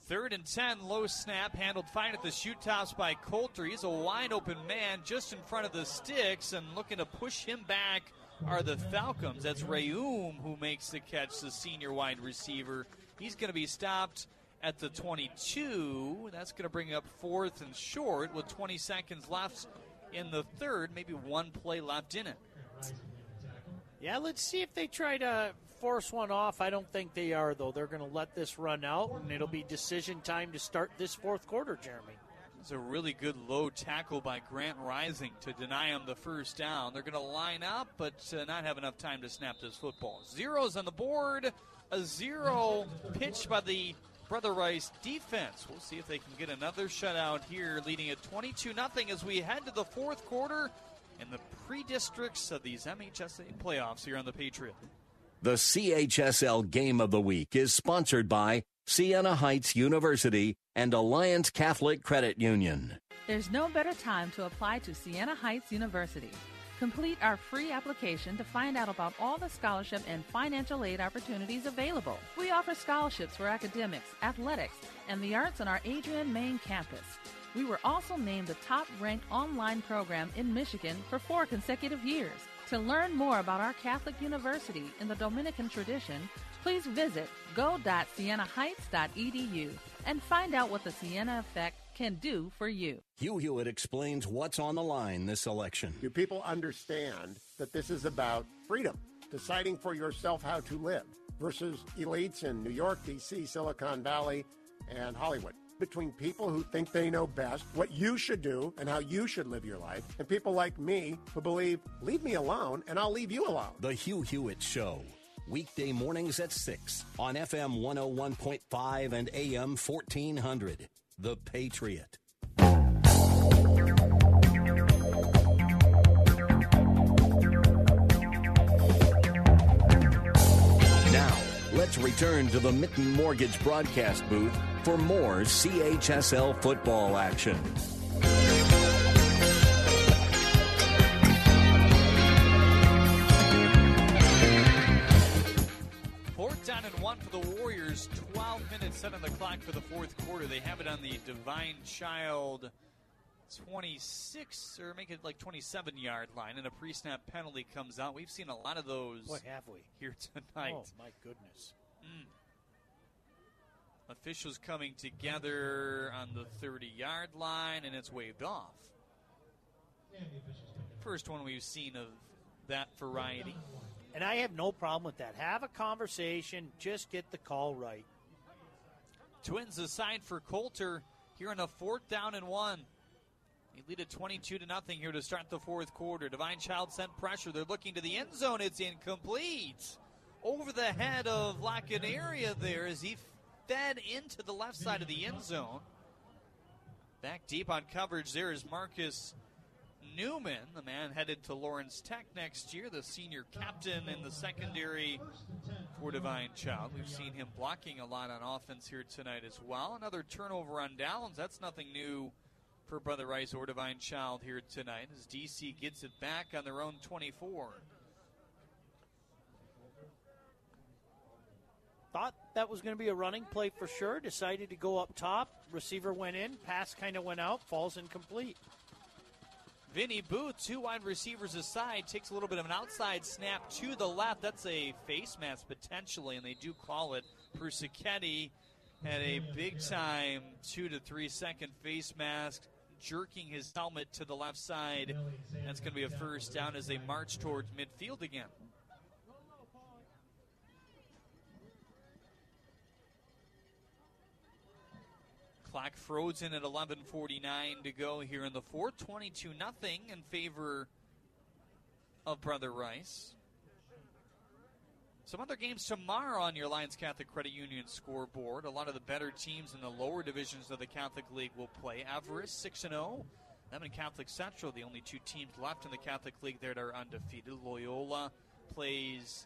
Third and 10, low snap, handled fine at the shoot tops by Coulter. He's a wide open man just in front of the sticks and looking to push him back are the Falcons. That's Rayum who makes the catch, the senior wide receiver. He's going to be stopped at the 22. That's going to bring up fourth and short with 20 seconds left in the third, maybe one play left in it. Yeah, let's see if they try to force one off. I don't think they are, though. They're going to let this run out, and it'll be decision time to start this fourth quarter, Jeremy. It's a really good low tackle by Grant Rising to deny him the first down. They're going to line up, but uh, not have enough time to snap this football. Zeros on the board. A zero pitch by the Brother Rice defense. We'll see if they can get another shutout here, leading at 22 0 as we head to the fourth quarter in the pre districts of these MHSA playoffs here on the Patriot. The CHSL Game of the Week is sponsored by Siena Heights University and Alliance Catholic Credit Union. There's no better time to apply to Siena Heights University. Complete our free application to find out about all the scholarship and financial aid opportunities available. We offer scholarships for academics, athletics, and the arts on our Adrian main campus. We were also named the top ranked online program in Michigan for four consecutive years. To learn more about our Catholic University in the Dominican tradition, please visit go.sienaheights.edu and find out what the Siena Effect can do for you. Hugh Hewitt explains what's on the line this election. Do people understand that this is about freedom, deciding for yourself how to live, versus elites in New York, D.C., Silicon Valley, and Hollywood? Between people who think they know best what you should do and how you should live your life, and people like me who believe, leave me alone and I'll leave you alone. The Hugh Hewitt Show. Weekday mornings at 6 on FM 101.5 and AM 1400. The Patriot. Let's return to the Mitten Mortgage broadcast booth for more CHSL football action. Fourth down and one for the Warriors. 12 minutes set on the clock for the fourth quarter. They have it on the Divine Child 26, or make it like 27 yard line, and a pre snap penalty comes out. We've seen a lot of those What have we? here tonight. Oh, my goodness. Mm. Officials coming together on the 30 yard line, and it's waved off. First one we've seen of that variety. And I have no problem with that. Have a conversation, just get the call right. Twins aside for Coulter here on a fourth down and one. They lead it 22 to nothing here to start the fourth quarter. Divine Child sent pressure. They're looking to the end zone. It's incomplete. Over the head of Lacanaria there as he fed into the left side of the end zone. Back deep on coverage there is Marcus Newman, the man headed to Lawrence Tech next year, the senior captain in the secondary for Divine Child. We've seen him blocking a lot on offense here tonight as well. Another turnover on downs. That's nothing new for Brother Rice or Divine Child here tonight as DC gets it back on their own 24. Thought that was going to be a running play for sure. Decided to go up top. Receiver went in. Pass kind of went out. Falls incomplete. Vinny Booth, two wide receivers aside, takes a little bit of an outside snap to the left. That's a face mask potentially, and they do call it. Persichetti had a big time two to three second face mask, jerking his helmet to the left side. That's going to be a first down as they march towards midfield again. Clock frozen at 11:49 to go here in the fourth. 22 nothing in favor of Brother Rice. Some other games tomorrow on your Alliance Catholic Credit Union scoreboard. A lot of the better teams in the lower divisions of the Catholic League will play. Everest 6 0. Them and Catholic Central, the only two teams left in the Catholic League there that are undefeated. Loyola plays,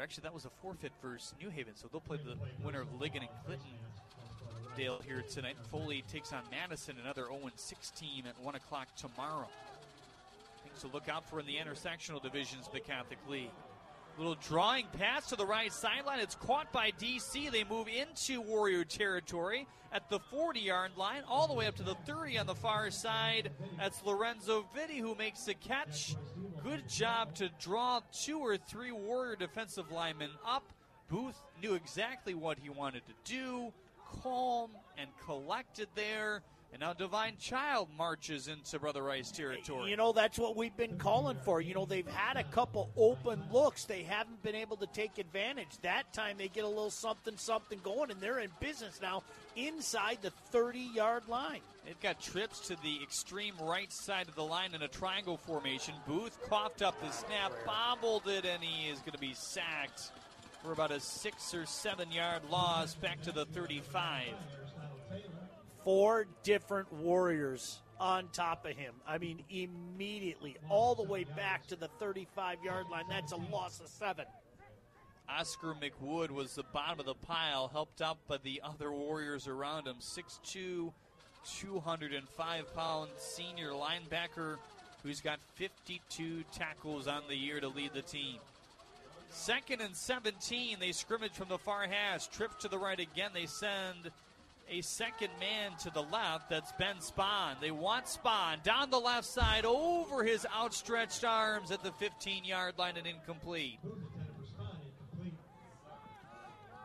actually, that was a forfeit versus New Haven, so they'll play the winner of Ligon and Clinton Dale here tonight. Foley takes on Madison, another 0 6 team at 1 o'clock tomorrow. Things to look out for in the intersectional divisions of the Catholic League. Little drawing pass to the right sideline. It's caught by DC. They move into Warrior territory at the 40 yard line, all the way up to the 30 on the far side. That's Lorenzo Vitti who makes the catch. Good job to draw two or three Warrior defensive linemen up. Booth knew exactly what he wanted to do calm and collected there. And now Divine Child marches into Brother Rice territory. You know, that's what we've been calling for. You know, they've had a couple open looks. They haven't been able to take advantage. That time they get a little something, something going, and they're in business now inside the 30 yard line. They've got trips to the extreme right side of the line in a triangle formation. Booth coughed up the snap, bobbled it, and he is going to be sacked for about a six or seven yard loss back to the 35. Four different Warriors on top of him. I mean, immediately, all the way back to the 35 yard line. That's a loss of seven. Oscar McWood was the bottom of the pile, helped out by the other Warriors around him. 6'2, 205 pound senior linebacker who's got 52 tackles on the year to lead the team. Second and 17, they scrimmage from the far hash. Trip to the right again. They send a second man to the left. That's Ben Spahn. They want Spahn down the left side over his outstretched arms at the 15 yard line and incomplete.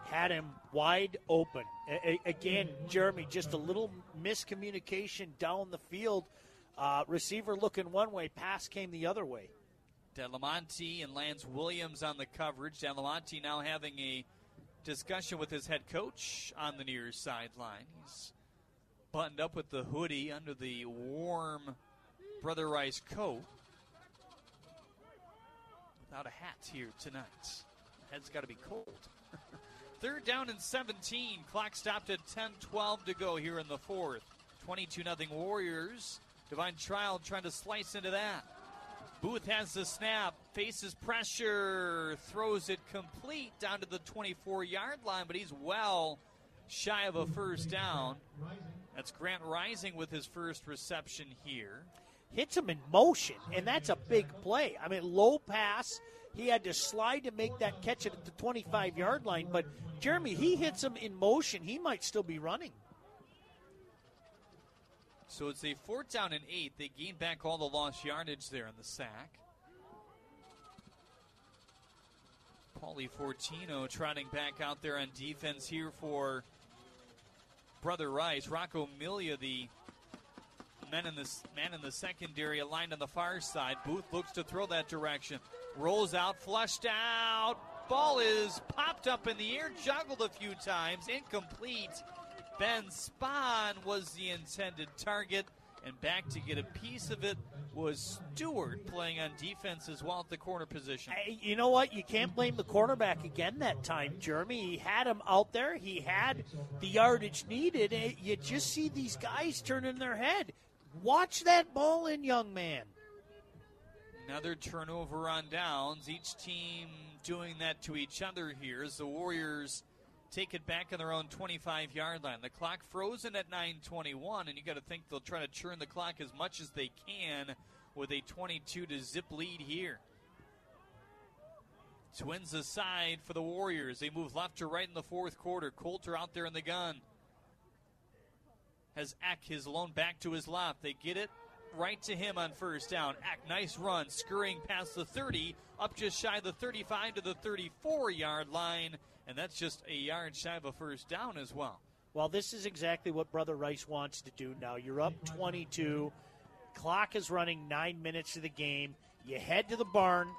Had him wide open. A- again, Jeremy, just a little miscommunication down the field. Uh, receiver looking one way, pass came the other way. Delamonte and Lance Williams on the coverage. Delamonte now having a discussion with his head coach on the near sideline. He's buttoned up with the hoodie under the warm Brother Rice coat. Without a hat here tonight. Head's got to be cold. <laughs> Third down and 17. Clock stopped at 10 12 to go here in the fourth. 22 0 Warriors. Divine Child trying to slice into that. Booth has the snap, faces pressure, throws it complete down to the 24 yard line, but he's well shy of a first down. That's Grant Rising with his first reception here. Hits him in motion, and that's a big play. I mean, low pass. He had to slide to make that catch at the 25 yard line, but Jeremy, he hits him in motion. He might still be running. So it's a fourth down and eight. They gain back all the lost yardage there in the sack. Paulie Fortino trotting back out there on defense here for Brother Rice. Rocco Milia, the man in the man in the secondary, aligned on the far side. Booth looks to throw that direction. Rolls out, flushed out. Ball is popped up in the air, juggled a few times, incomplete. Ben Spahn was the intended target, and back to get a piece of it was Stewart playing on defense as well at the corner position. Hey, you know what? You can't blame the quarterback again that time, Jeremy. He had him out there. He had the yardage needed. Eh, you just see these guys turning their head. Watch that ball in, young man. Another turnover on downs. Each team doing that to each other here as the Warriors take it back on their own 25 yard line. The clock frozen at 9:21, and you got to think they'll try to churn the clock as much as they can with a 22 to zip lead here. Twins aside for the Warriors. They move left to right in the fourth quarter. Coulter out there in the gun. Has Eck his lone back to his left. They get it right to him on first down. Eck, nice run, scurrying past the 30, up just shy of the 35 to the 34 yard line and that's just a yard shy of a first down as well. Well, this is exactly what Brother Rice wants to do now. You're up 22. Clock is running nine minutes of the game. You head to the barn,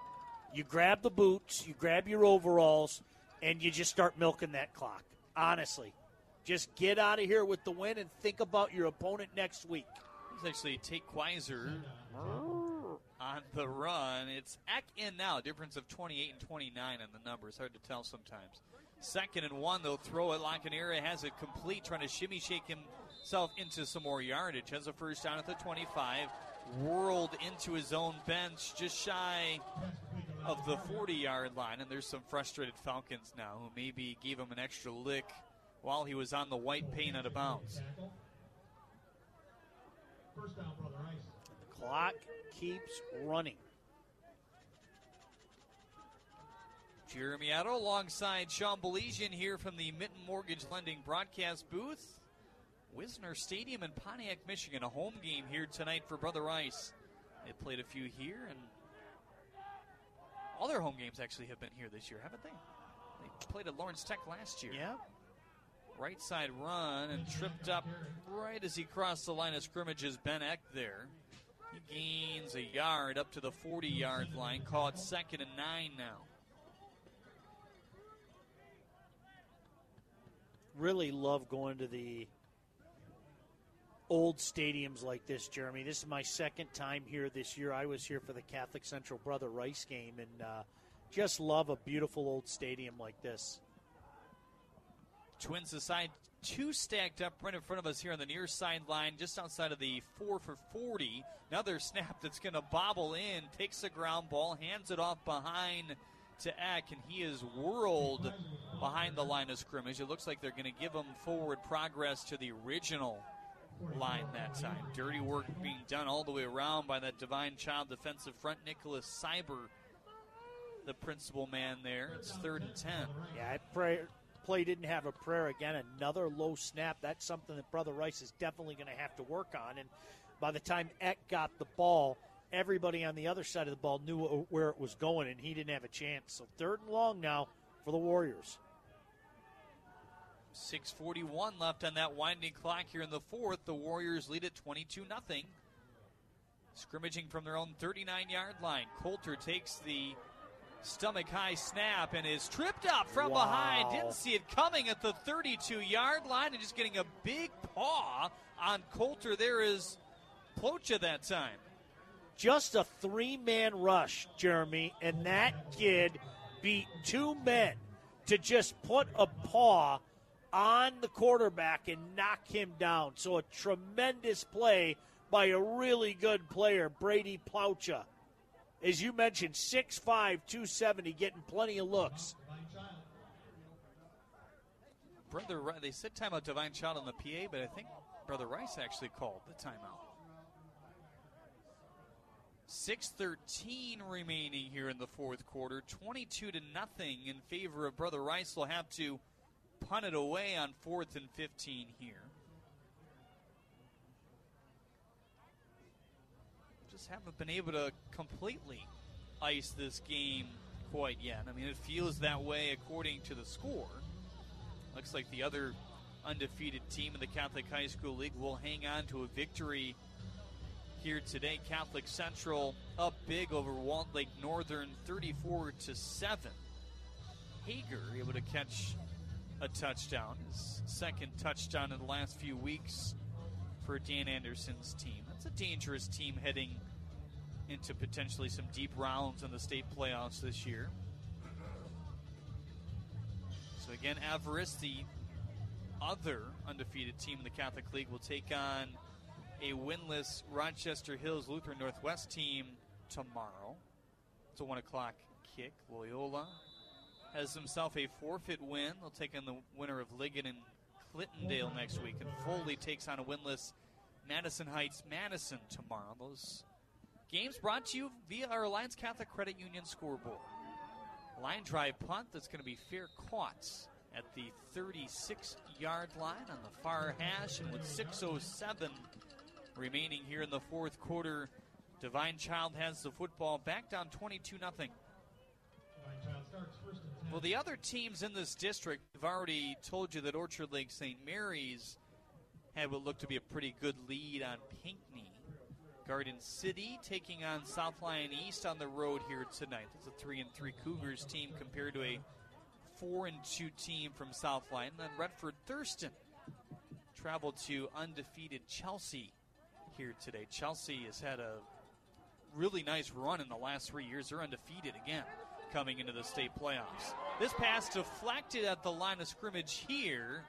you grab the boots, you grab your overalls, and you just start milking that clock. Honestly. Just get out of here with the win and think about your opponent next week. It's actually Tate Quiser on the run. It's Eck in now. Difference of 28 and 29 in the numbers. Hard to tell sometimes. Second and one, they'll throw it. Lacanaria has it complete, trying to shimmy shake himself into some more yardage. Has a first down at the 25. Whirled into his own bench, just shy of the 40 yard line. And there's some frustrated Falcons now who maybe gave him an extra lick while he was on the white paint out of bounds. The clock keeps running. Jeremy Otto alongside Sean Baligian here from the Mitten Mortgage Lending broadcast booth. Wisner Stadium in Pontiac, Michigan. A home game here tonight for Brother Rice. They played a few here, and all their home games actually have been here this year, haven't they? They played at Lawrence Tech last year. Yeah. Right side run and tripped up right as he crossed the line of scrimmage is Ben Eck there. Gains a yard up to the 40 yard line. Caught second and nine now. Really love going to the old stadiums like this, Jeremy. This is my second time here this year. I was here for the Catholic Central Brother Rice game and uh, just love a beautiful old stadium like this. Twins aside, two stacked up right in front of us here on the near sideline, just outside of the four for 40. Another snap that's going to bobble in, takes a ground ball, hands it off behind to Eck, and he is whirled behind the line of scrimmage. It looks like they're going to give him forward progress to the original line that time. Dirty work being done all the way around by that Divine Child defensive front, Nicholas Cyber, the principal man there. It's third and ten. Yeah, I pray, play didn't have a prayer. Again, another low snap. That's something that Brother Rice is definitely going to have to work on. And by the time Eck got the ball, everybody on the other side of the ball knew where it was going, and he didn't have a chance. So third and long now for the Warriors. 6:41 left on that winding clock here in the fourth. The Warriors lead at 22 0 Scrimmaging from their own 39-yard line. Coulter takes the stomach high snap and is tripped up from Wow. behind. Didn't see it coming at the 32-yard line and just getting a big paw on Coulter. There is Plocha that time. Just a three man rush, Jeremy, and that kid beat two men to just put a paw on the quarterback and knock him down. So a tremendous play by a really good player, Brady Plocha. As you mentioned, 6'5, 270, getting plenty of looks. Brother, they said timeout Divine Child on the PA, but I think Brother Rice actually called the timeout. 6:13 remaining here in the fourth quarter. 22 to nothing in favor of Brother Rice. Will have to punt it away on fourth and 15 here. Just haven't been able to completely ice this game quite yet. I mean, it feels that way according to the score. Looks like the other undefeated team in the Catholic High School League will hang on to a victory here today. Catholic Central up big over Walled Lake Northern, 34 to seven. Hager able to catch a touchdown, his second touchdown in the last few weeks for Dan Anderson's team. That's a dangerous team heading into potentially some deep rounds in the state playoffs this year. So again, Everest, the other undefeated team in the Catholic League, will take on a winless Rochester Hills Lutheran Northwest team tomorrow. It's a one o'clock kick. Loyola has himself a forfeit win. They'll take on the winner of Ligon and Clintondale next week, and Foley takes on a winless Madison Heights Madison tomorrow. Those games brought to you via our Alliance Catholic Credit Union scoreboard. Line drive punt that's going to be fair caught at the 36 yard line on the far hash, and with 6.07 remaining here in the fourth quarter, Divine Child has the football back down 22 0. Well, the other teams in this district have already told you that Orchard Lake St. Mary's had what looked to be a pretty good lead on Pinckney. Garden City taking on South Lyon East on the road here tonight. That's a three and three Cougars team compared to a four and two team from South Lyon. And then Redford Thurston traveled to undefeated Chelsea here today. Chelsea has had a really nice run in the last three years. They're undefeated again coming into the state playoffs. This pass deflected at the line of scrimmage here,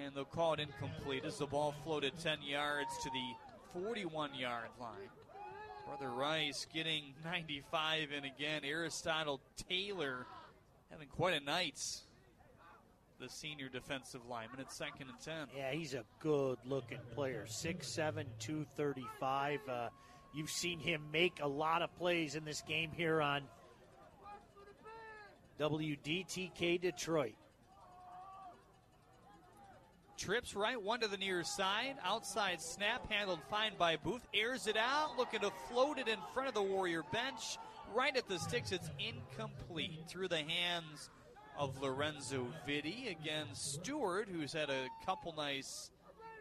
and they'll call it incomplete as the ball floated 10 yards to the 41 yard line. Brother Rice getting 95, and again, Aristotle Taylor having quite a night. The senior defensive lineman at second and 10. Yeah, he's a good looking player. 6'7, 235. Uh, you've seen him make a lot of plays in this game here on WDTK Detroit. Trips right, one to the near side. Outside snap handled fine by Booth. Airs it out, looking to float it in front of the Warrior bench. Right at the sticks, it's incomplete through the hands of Lorenzo Vitti. Again, Stewart, who's had a couple nice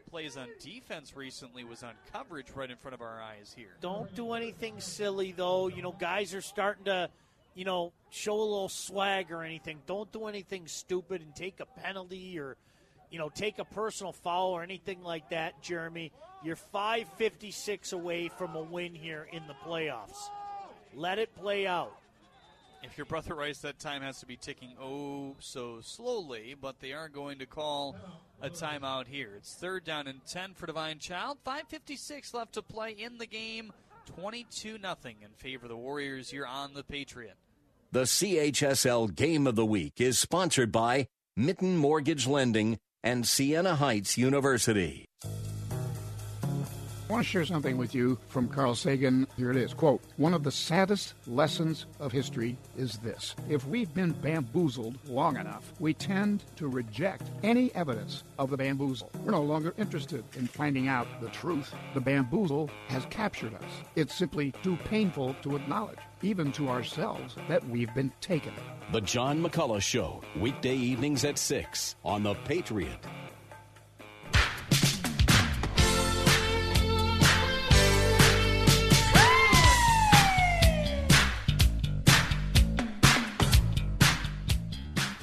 plays on defense recently, was on coverage right in front of our eyes here. Don't do anything silly, though. You know, guys are starting to, you know, show a little swag or anything. Don't do anything stupid and take a penalty or, you know, take a personal foul or anything like that, Jeremy. You're 556 away from a win here in the playoffs. Let it play out. If your brother Rice that time has to be ticking oh so slowly, but they are going to call a timeout here. It's third down and 10 for Divine Child. 5.56 left to play in the game. 22 nothing in favor of the Warriors here on the Patriot. The CHSL Game of the Week is sponsored by Mitten Mortgage Lending and Siena Heights University. Want to share something with you from Carl Sagan. Here it is. Quote, one of the saddest lessons of history is this. If we've been bamboozled long enough, we tend to reject any evidence of the bamboozle. We're no longer interested in finding out the truth. The bamboozle has captured us. It's simply too painful to acknowledge, even to ourselves, that we've been taken. The John McCullough Show, weekday evenings at 6 on The Patriot.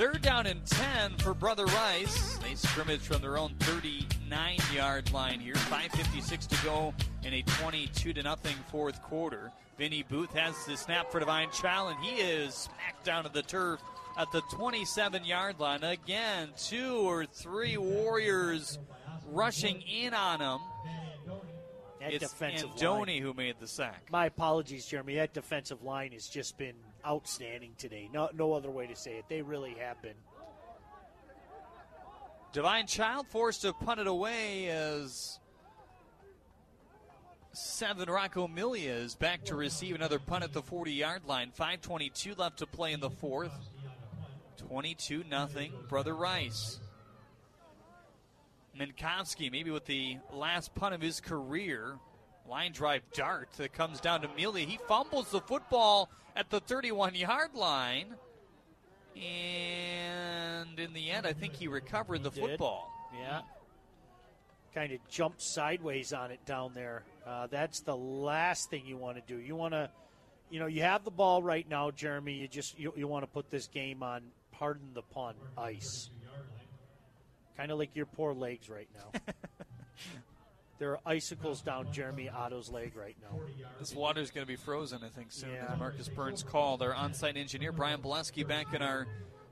Third down and 10 for Brother Rice. They scrimmage from their own 39 yard line here. 5.56 to go in a 22 to nothing fourth quarter. Vinny Booth has the snap for Divine Child, and he is smacked down to the turf at the 27 yard line. Again, two or three Warriors rushing in on him. That it's defensive Andoni line. who made the sack. My apologies, Jeremy. That defensive line has just been outstanding today. No, no other way to say it. They really have been. Divine Child forced to punt it away as seven Rocco Milia is back to receive another punt at the 40 yard line. 5.22 left to play in the fourth. 22 nothing. Brother Rice. Minkowski, maybe with the last punt of his career. Line drive dart that comes down to Milia. He fumbles the football at the 31 yard line. And in the end, I think he recovered the Did. football. Yeah. Kind of jumped sideways on it down there. Uh, that's the last thing you want to do. You want to, you know, you have the ball right now, Jeremy. You just you, you want to put this game on, pardon the pun, ice. Kind of like your poor legs right now. <laughs> there are icicles down Jeremy Otto's leg right now. This water is going to be frozen, I think, soon. Yeah. As Marcus Burns called our on-site engineer Brian Boleski back in our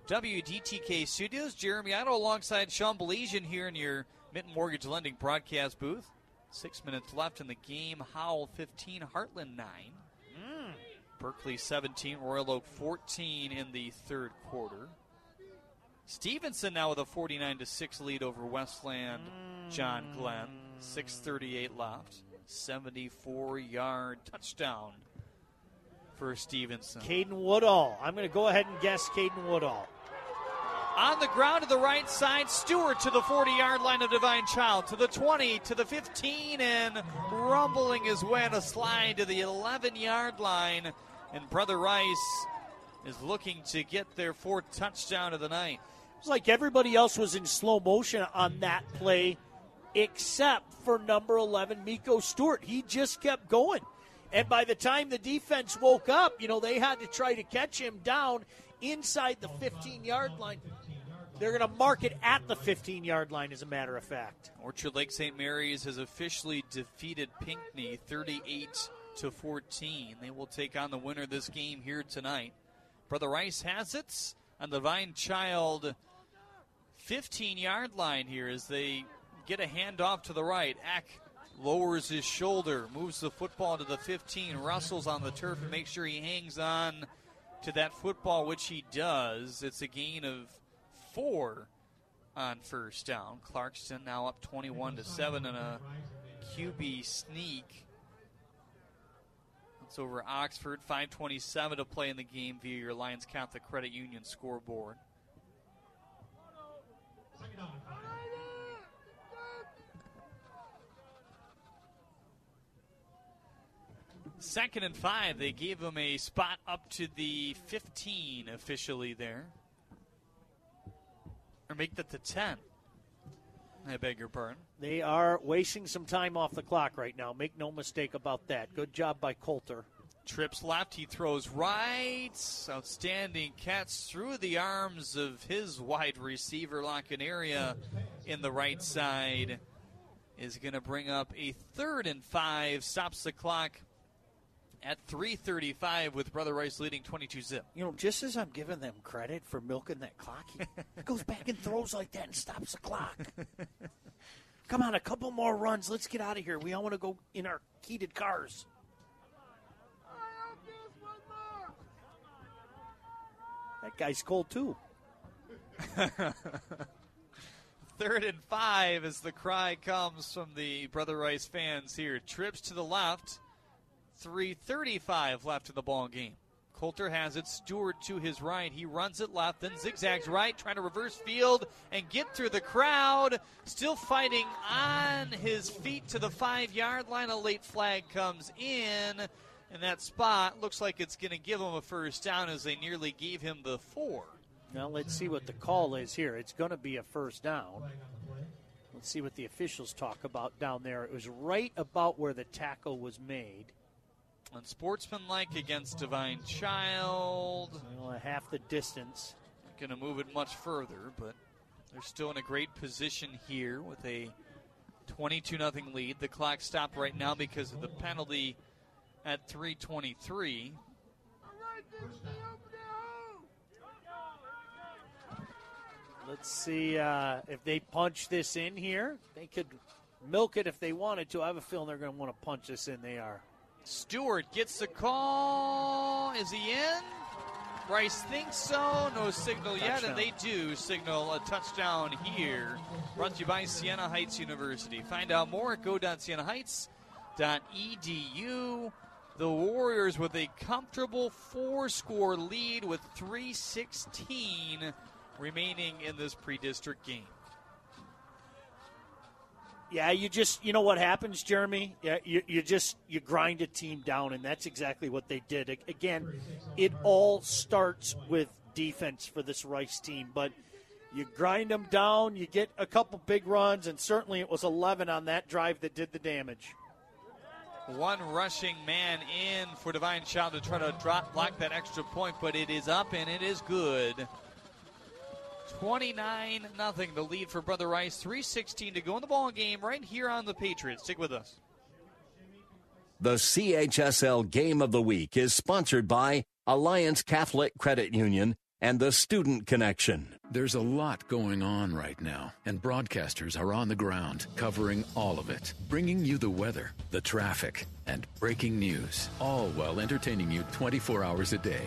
WDTK studios. Jeremy Otto alongside Sean Baligian here in your Mitten Mortgage Lending broadcast booth. Six minutes left in the game. Howell 15, Hartland 9. Mm. Berkley 17, Royal Oak 14 in the third quarter. Stevenson now with a 49 to 6 lead over Westland John Glenn. 638 left. 74 yard touchdown for Stevenson. Caden Woodall. I'm going to go ahead and guess Caden Woodall. On the ground to the right side, Stewart to the 40 yard line of Divine Child, to the 20, to the 15, and rumbling his way on a slide to the 11 yard line. And Brother Rice is looking to get their fourth touchdown of the night. It's like everybody else was in slow motion on that play, except for number 11, Miko Stewart. He just kept going. And by the time the defense woke up, you know, they had to try to catch him down inside the 15 yard line. They're going to mark it at the 15 yard line, as a matter of fact. Orchard Lake St. Mary's has officially defeated Pinckney 38 to 14. They will take on the winner of this game here tonight. Brother Rice has it on the Vine Child 15 yard line here as they get a handoff to the right. Eck lowers his shoulder, moves the football to the 15, Russell's on the turf and makes sure he hangs on to that football, which he does. It's a gain of four on first down. Clarkston now up 21 to 7 in a QB sneak. It's over Oxford. 527 to play in the game via your Alliance Catholic Credit Union scoreboard. Second and five. They gave him a spot up to the 15 officially there. Or make that the 10. I beg your pardon. They are wasting some time off the clock right now. Make no mistake about that. Good job by Coulter. Trips left, he throws right. Outstanding catch through the arms of his wide receiver, Area in the right side. Is going to bring up a third and five. Stops the clock at 3:35 with Brother Rice leading 22 zip. You know, just as I'm giving them credit for milking that clock, he <laughs> goes back and throws like that and stops the clock. Come on, a couple more runs. Let's get out of here. We all want to go in our heated cars. That guy's cold too. <laughs> third and five as the cry comes from the Brother Rice fans here. Trips to the left. 3.35 left in the ball game. Coulter has it. Stewart to his right. He runs it left, then zigzags right, trying to reverse field and get through the crowd. Still fighting on his feet to the five yard line. A late flag comes in, and that spot looks like it's going to give him a first down as they nearly gave him the four. Now let's see what the call is here. It's going to be a first down. Let's see what the officials talk about down there. It was right about where the tackle was made. Unsportsmanlike against Divine Child. Well, half the distance. Not going to move it much further, but they're still in a great position here with a 22 0 lead. The clock stopped right now because of the penalty at 323. Let's see uh, if they punch this in here. They could milk it if they wanted to. I have a feeling they're going to want to punch this in. They are. Stewart gets the call. Is he in? Bryce thinks so. No signal touchdown. yet, and they do signal a touchdown here. Brought to you by Siena Heights University. Find out more at go.sienaheights.edu. The Warriors with a comfortable four score lead with 316 remaining in this pre district game. Yeah, you just you know what happens, Jeremy. Yeah, you, you just you grind a team down, and that's exactly what they did. Again, it all starts with defense for this Rice team, but you grind them down, you get a couple big runs, and certainly it was 11 on that drive that did the damage. One rushing man in for Divine Child to try to drop block that extra point, but it is up and it is good. 29 nothing. The lead for Brother Rice. 316 to go in the ball game right here on the Patriots. Stick with us. The CHSL Game of the Week is sponsored by Alliance Catholic Credit Union and the Student Connection. There's a lot going on right now, and broadcasters are on the ground covering all of it, bringing you the weather, the traffic, and breaking news, all while entertaining you 24 hours a day.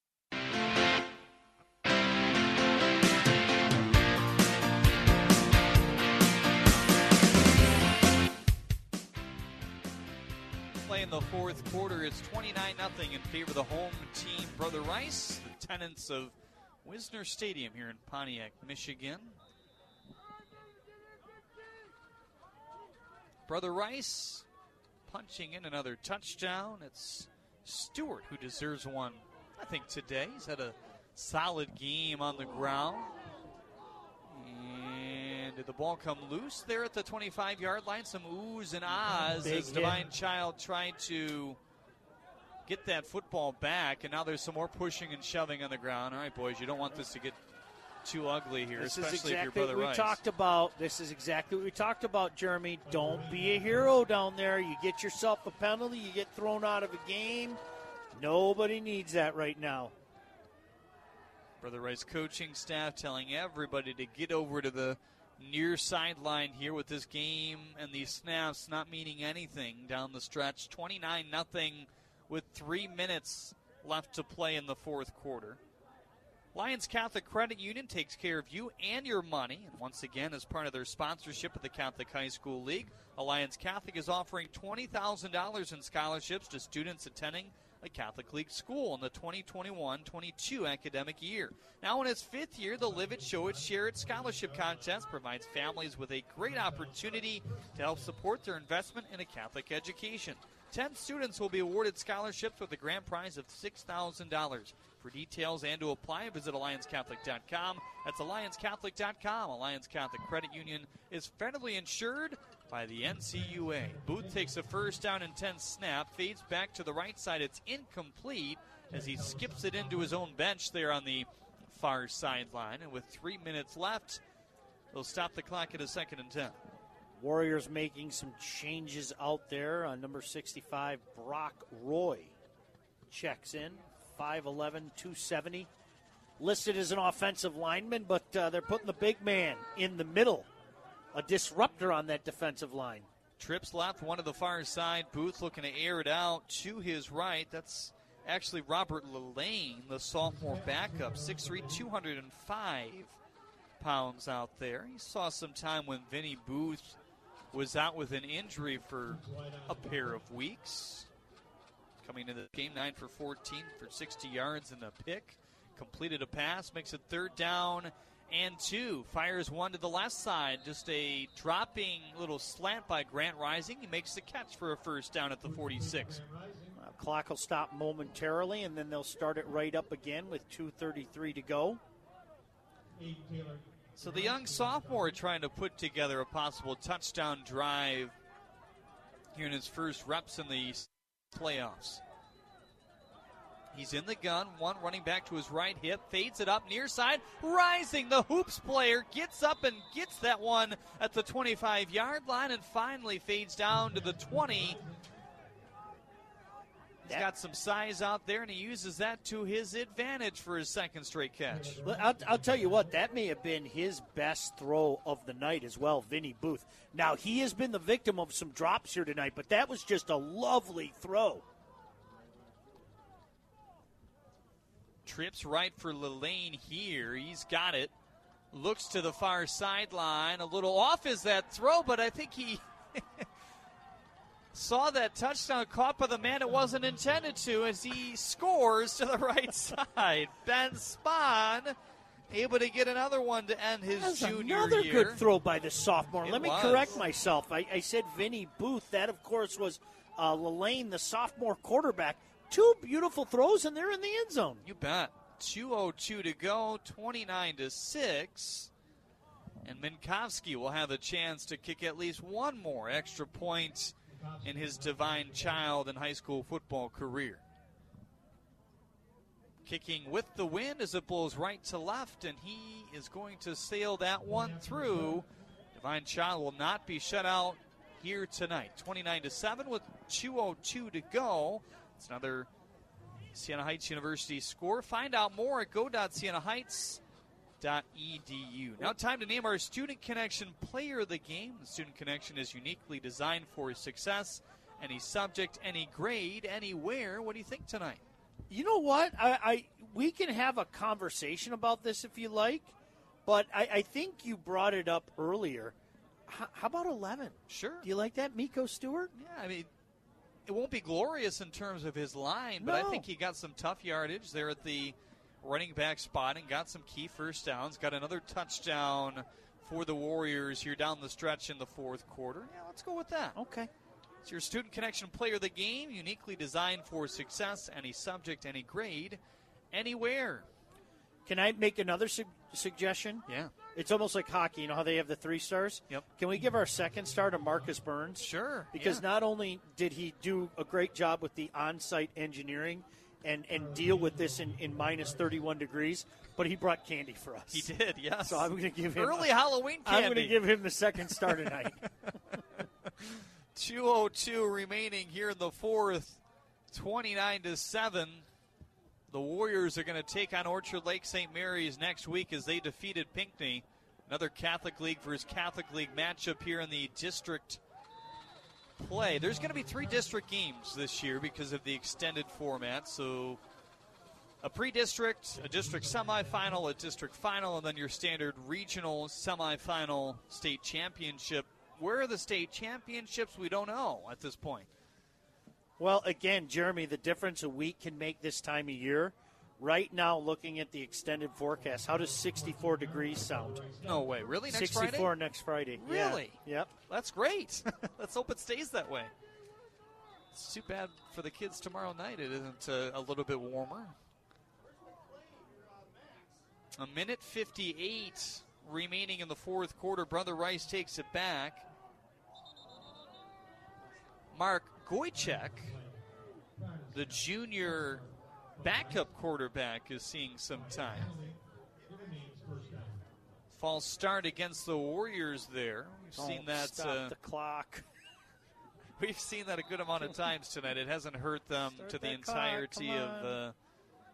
Fourth quarter. It's 29 0 in favor of the home team, Brother Rice, the tenants of Wisner Stadium here in Pontiac, Michigan. Brother Rice punching in another touchdown. It's Stewart who deserves one, I think, today. He's had a solid game on the ground. And did the ball come loose there at the 25 yard line? Some oohs and mm-hmm. ahs Big as hit. Divine Child tried to get that football back. And now there's some more pushing and shoving on the ground. All right, boys, you don't want this to get too ugly here, this especially is exactly if your brother what we Rice. talked about. This is exactly what we talked about, Jeremy. Don't be a hero down there. You get yourself a penalty, you get thrown out of a game. Nobody needs that right now. Brother Rice coaching staff telling everybody to get over to the near sideline here with this game and these snaps not meaning anything down the stretch. 29 nothing with three minutes left to play in the fourth quarter. Alliance Catholic Credit Union takes care of you and your money. And once again, as part of their sponsorship of the Catholic High School League, Alliance Catholic is offering $20,000 in scholarships to students attending a Catholic League school in the 2021-22 academic year. Now in its fifth year, the Live It, Show It, Share It scholarship contest provides families with a great opportunity to help support their investment in a Catholic education. Ten students will be awarded scholarships with a grand prize of $6,000. For details and to apply, visit AllianceCatholic.com. That's AllianceCatholic.com. Alliance Catholic Credit Union is federally insured by the NCUA. Booth takes a first down and 10 snap, fades back to the right side. It's incomplete as he skips it into his own bench there on the far sideline. And with three minutes left, they'll stop the clock at a second and 10. Warriors making some changes out there on number 65, Brock Roy. Checks in, 5'11, 270. listed as an offensive lineman, but uh, they're putting the big man in the middle, a disruptor on that defensive line. Trips left, one to the far side. Booth looking to air it out to his right. That's actually Robert Lelane, the sophomore backup, 6'3", 205 pounds out there. He saw some time when Vinny Booth was out with an injury for a pair of weeks. Coming into the game, 9 for 14 for 60 yards and a pick. Completed a pass, makes it third down and two. Fires one to the left side. Just a dropping little slant by Grant Rising. He makes the catch for a first down at the 46. Uh, clock will stop momentarily, and then they'll start it right up again with 2.33 to go. So the young sophomore trying to put together a possible touchdown drive here in his first reps in the playoffs. He's in the gun, one running back to his right hip, fades it up near side, rising. The hoops player gets up and gets that one at the 25 yard line and finally fades down to the 20. He's got some size out there, and he uses that to his advantage for his second straight catch. I'll, I'll, tell you what, that may have been his best throw of the night as well, Vinny Booth. Now, he has been the victim of some drops here tonight, but that was just a lovely throw. Trips right for Lelane here. He's got it. Looks to the far sideline. A little off is that throw, but I think he <laughs> saw that touchdown caught by the man it wasn't intended to as he scores to the right <laughs> side. Ben Spahn able to get another one to end his That's junior another year. good throw by the sophomore. It Let me was. correct myself. I, I said Vinny Booth. That, of course, was uh, Lelane, the sophomore quarterback. Two beautiful throws, and they're in the end zone. You bet. 202 to go, 29 to 6. And Minkowski will have a chance to kick at least one more extra point in his divine child and high school football career. Kicking with the wind as it blows right to left, and he is going to sail that one through. Divine Child will not be shut out here tonight. 29 to 7 with 202 to go. It's another Siena Heights University score. Find out more at go.sienaheights.edu. Now, time to name our Student Connection Player of the Game. The Student Connection is uniquely designed for success. Any subject, any grade, anywhere. What do you think tonight? You know what? I, I we can have a conversation about this if you like, but I, I think you brought it up earlier. H- how about eleven? Sure. Do you like that, Miko Stewart? Yeah, I mean, it won't be glorious in terms of his line, but I think he got some tough yardage there at the running back spot and got some key first downs. Got another touchdown for the Warriors here down the stretch in the fourth quarter. Yeah, let's go with that. Okay. It's your Student Connection Player of the Game, uniquely designed for success, any subject, any grade, anywhere. Can I make another su- suggestion? Yeah. It's almost like hockey. You know how they have the three stars? Yep. Can we give our second star to Marcus Burns? Sure. Because yeah. not only did he do a great job with the on site engineering and, and deal with this in, in minus 31 degrees, but he brought candy for us. He did, yes. So I'm going to give him Early Halloween I'm going to give him the second star tonight. <laughs> <laughs> 202 remaining here in the fourth. 29 to 7. The Warriors are going to take on Orchard Lake St. Mary's next week as they defeated Pinckney. Another Catholic League versus Catholic League matchup here in the district play. There's going to be three district games this year because of the extended format. So a pre-district, a district semifinal, a district final, and then your standard regional semifinal state championship. Where are the state championships? We don't know at this point. Well, again, Jeremy, the difference a week can make this time of year. Right now, looking at the extended forecast, how does 64 degrees sound? No way. Really? Next 64 Friday? next Friday. Yeah. Really? Yep. That's great. <laughs> Let's hope it stays that way. It's too bad for the kids tomorrow night. It isn't uh, a little bit warmer. A minute 58 remaining in the fourth quarter. Brother Rice takes it back. Mark Goychek, the junior backup quarterback, is seeing some time. False start against the Warriors there. We've Don't seen that. Stop uh, the clock. <laughs> We've seen that a good amount of times tonight. It hasn't hurt them Start to the entirety of uh,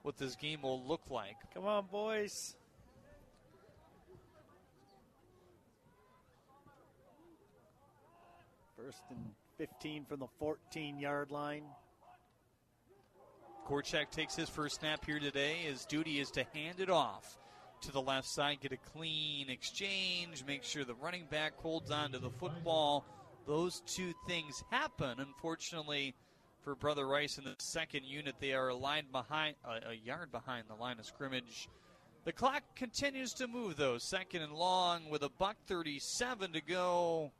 what this game will look like. Come on, boys. First and 15 from the 14 yard line. Korchak takes his first snap here today. His duty is to hand it off to the left side, get a clean exchange, make sure the running back holds on to the football. Those two things happen. Unfortunately, for Brother Rice in the second unit, they are aligned behind, a, a yard behind the line of scrimmage. The clock continues to move, though. Second and long with a buck 37 to go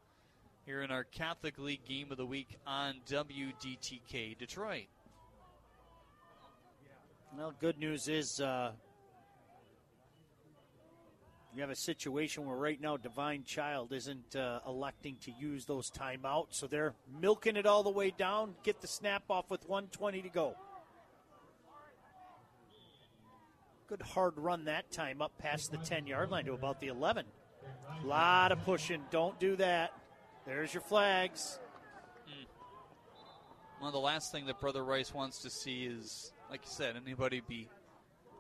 here in our Catholic League game of the week on WDTK Detroit. Well, good news is uh, you have a situation where right now Divine Child isn't uh, electing to use those timeouts, so they're milking it all the way down. Get the snap off with 120 to go. Good hard run that time up past the 10 yard line to about the 11. A lot of pushing. Don't do that. There's your flags. Hmm. Well, the last thing that Brother Rice wants to see is, like you said, anybody be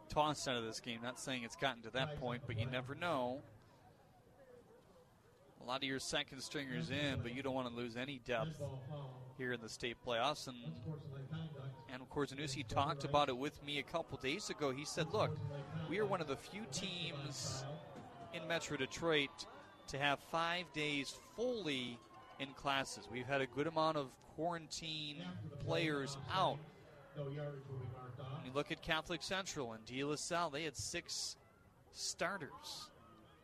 tossed out of this game. Not saying it's gotten to that point, but you never know. A lot of your second stringers in, but you don't want to lose any depth here in the state playoffs. And and of course, Zanussi talked about it with me a couple days ago. He said, "Look, we are one of the few teams in Metro Detroit to have five days fully in classes. We've had a good amount of quarantine players out. When you look at Catholic Central and De La Salle, they had six starters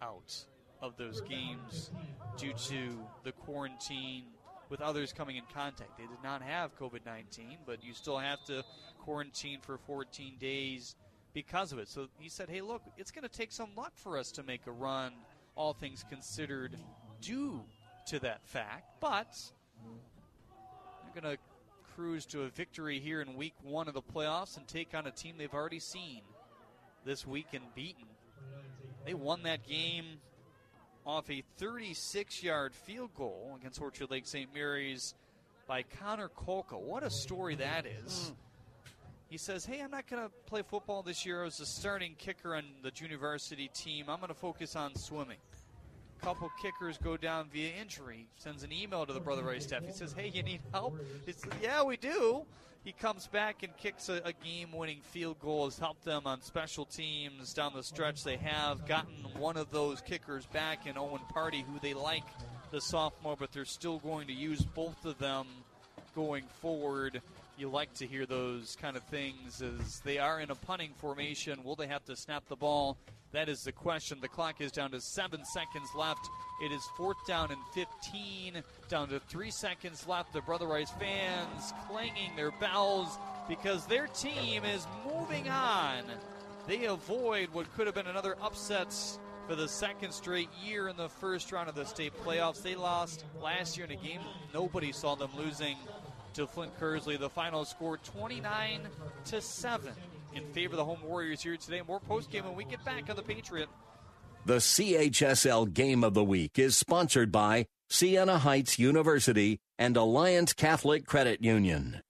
out of those games due to the quarantine with others coming in contact. They did not have COVID 19, but you still have to quarantine for 14 days because of it. So he said, hey, look, it's going to take some luck for us to make a run, all things considered, due to that fact. But they're going to cruise to a victory here in week one of the playoffs and take on a team they've already seen this week and beaten. They won that game off a 36 yard field goal against Orchard Lake St. Mary's by Connor Kolka. What a story that is. He says, Hey, I'm not going to play football this year as a starting kicker on the junior varsity team. I'm going to focus on swimming. A couple kickers go down via injury. Sends an email to the Brother Rice staff. He says, Hey, you need help? He says, Yeah, we do. He comes back and kicks a, a game winning field goal, has helped them on special teams down the stretch. They have gotten one of those kickers back in Owen Party, who they like, the sophomore, but they're still going to use both of them going forward. You like to hear those kind of things as they are in a punting formation. Will they have to snap the ball? That is the question. The clock is down to seven seconds left. It is fourth down and 15, down to three seconds left. The Brother Rice fans clanging their bells because their team is moving on. They avoid what could have been another upset for the second straight year in the first round of the state playoffs. They lost last year in a game nobody saw them losing to Flint Kearsley. The final score 29 to 7 in favor of the home Warriors here today. More post game when we get back on the Patriot. The CHSL Game of the Week is sponsored by Siena Heights University and Alliance Catholic Credit Union.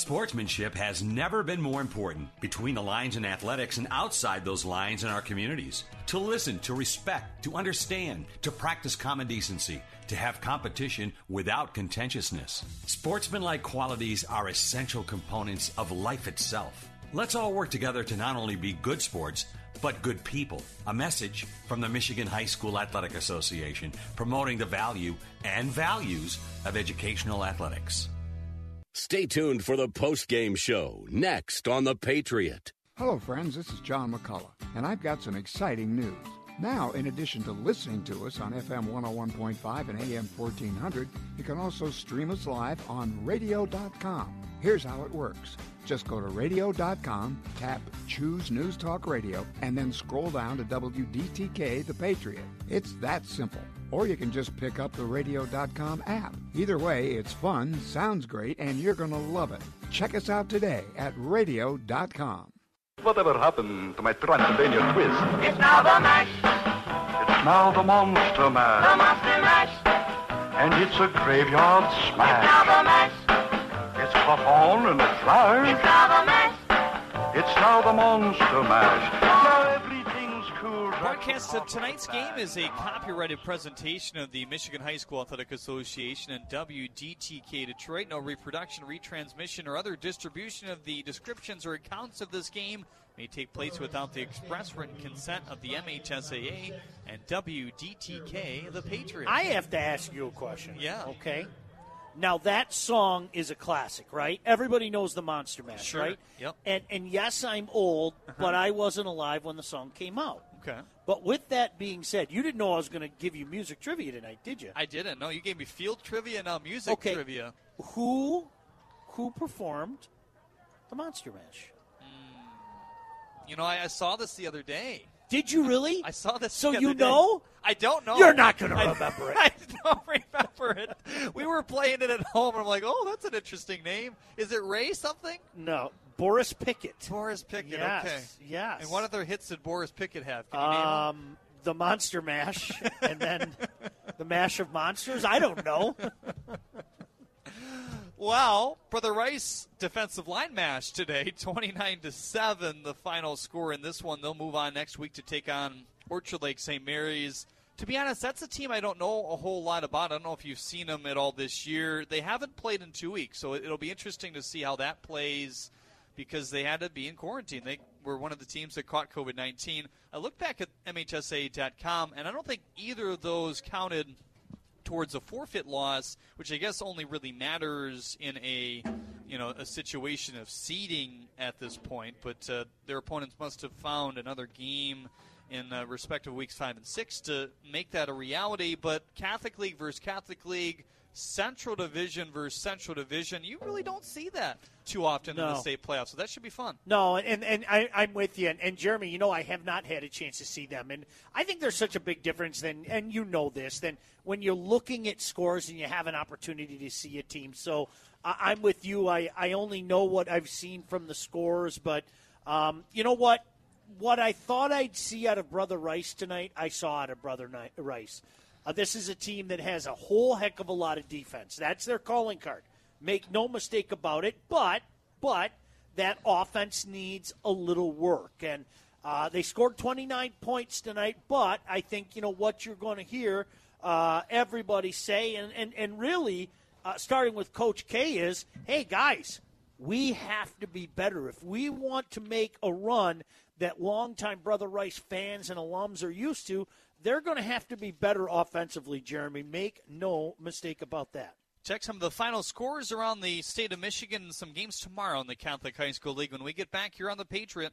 Sportsmanship has never been more important between the lines in athletics and outside those lines in our communities. To listen, to respect, to understand, to practice common decency, to have competition without contentiousness. Sportsmanlike qualities are essential components of life itself. Let's all work together to not only be good sports, but good people. A message from the Michigan High School Athletic Association promoting the value and values of educational athletics. Stay tuned for the post-game show next on The Patriot. Hello, friends. This is John McCullough, and I've got some exciting news. Now, in addition to listening to us on FM 101.5 and AM 1400, you can also stream us live on radio.com. Here's how it works. Just go to radio.com, tap Choose News Talk Radio, and then scroll down to WDTK The Patriot. It's that simple. Or you can just pick up the radio.com app. Either way, it's fun, sounds great, and you're going to love it. Check us out today at radio.com. Whatever happened to my Transylvania twist? It's now the mash. It's now the Monster Mash. The Monster Mash. And it's a graveyard smash. It's now the mash. It's caught on and it flies. It's now the mash. It's now the Monster Mash. Broadcast of tonight's game is a copyrighted presentation of the Michigan High School Athletic Association and WDTK Detroit. No reproduction, retransmission, or other distribution of the descriptions or accounts of this game may take place without the express written consent of the MHSAA and WDTK, the Patriots. I have to ask you a question. Yeah. Okay. Now that song is a classic, right? Everybody knows the Monster Mash, Sure. right? Yep. And and yes, I'm old, Uh-huh. but I wasn't alive when the song came out. Okay. But with that being said, you didn't know I was going to give you music trivia tonight, did you? I didn't. No, you gave me field trivia, and now music Okay. trivia. Who who performed the Monster Mash? Hmm. You know, I, I saw this the other day. Did you really? <laughs> I saw this. So the you other day. know? I don't know. You're not gonna I- remember it. <laughs> I don't remember it. We were playing it at home, and I'm like, "Oh, that's an interesting name. Is it Ray something?" No, Boris Pickett. Boris Pickett. Yes, Okay. yes. And what other hits did Boris Pickett have? Can you name? Um, the Monster Mash, <laughs> and then the Mash of Monsters. I don't know. <laughs> Well, Brother Rice defensive line mash today, <laughs> 29 to 7 the final score in this one. They'll move on next week to take on Orchard Lake St. Mary's. To be honest, that's a team I don't know a whole lot about. I don't know if you've seen them at all this year. They haven't played in 2 weeks, so it'll be interesting to see how that plays because they had to be in quarantine. They were one of the teams that caught COVID-19. I look back at MHSA.com and I don't think either of those counted towards a forfeit loss, which I guess only really matters in a you know a situation of seeding at this point. But uh, their opponents must have found another game in uh, respective weeks five and six to make that a reality. But Catholic League versus Catholic League. Central Division versus Central Division. You really don't see that too often in the state playoffs, so that should be fun. No, and and I, I'm with you. And, and Jeremy, you know, I have not had a chance to see them, and I think there's such a big difference. Then, and you know this, then when you're looking at scores and you have an opportunity to see a team. So I, I'm with you. I I only know what I've seen from the scores, but um, you know what? What I thought I'd see out of Brother Rice tonight, I saw out of Brother Ni- Rice. Uh, this is a team that has a whole heck of a lot of defense. That's their calling card. Make no mistake about it. But but that offense needs a little work. And uh, they scored 29 points tonight, but I think, you know, what you're going to hear uh, everybody say, and, and, and really, uh, starting with Coach K, is hey, guys, we have to be better. If we want to make a run that longtime Brother Rice fans and alums are used to, they're going to have to be better offensively, Jeremy. Make no mistake about that. Check some of the final scores around the state of Michigan and some games tomorrow in the Catholic High School League when we get back here on the Patriot.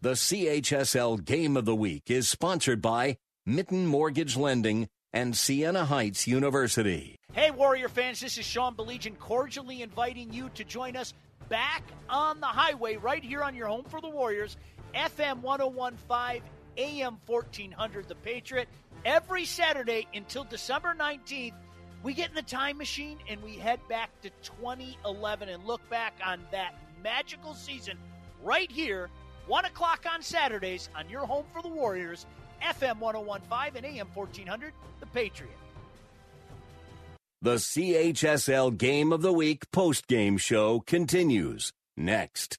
The CHSL Game of the Week is sponsored by Mitten Mortgage Lending and Siena Heights University. Hey, Warrior fans, this is Sean Baligian cordially inviting you to join us back on the highway right here on your home for the Warriors, FM 1015, AM 1400, The Patriot. Every Saturday until December 19th, we get in the time machine and we head back to 2011 and look back on that magical season right here, 1 o'clock on Saturdays on your home for the Warriors, FM 1015 and AM 1400, The Patriot. The CHSL Game of the Week post-game show continues next.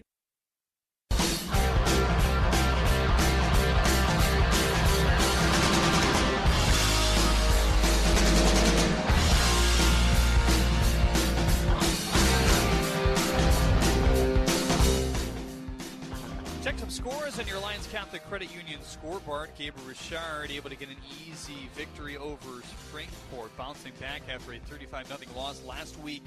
Scores on your Alliance Catholic Credit Union scoreboard. Gabriel Richard able to get an easy victory over Springport, bouncing back after a 35 0 loss last week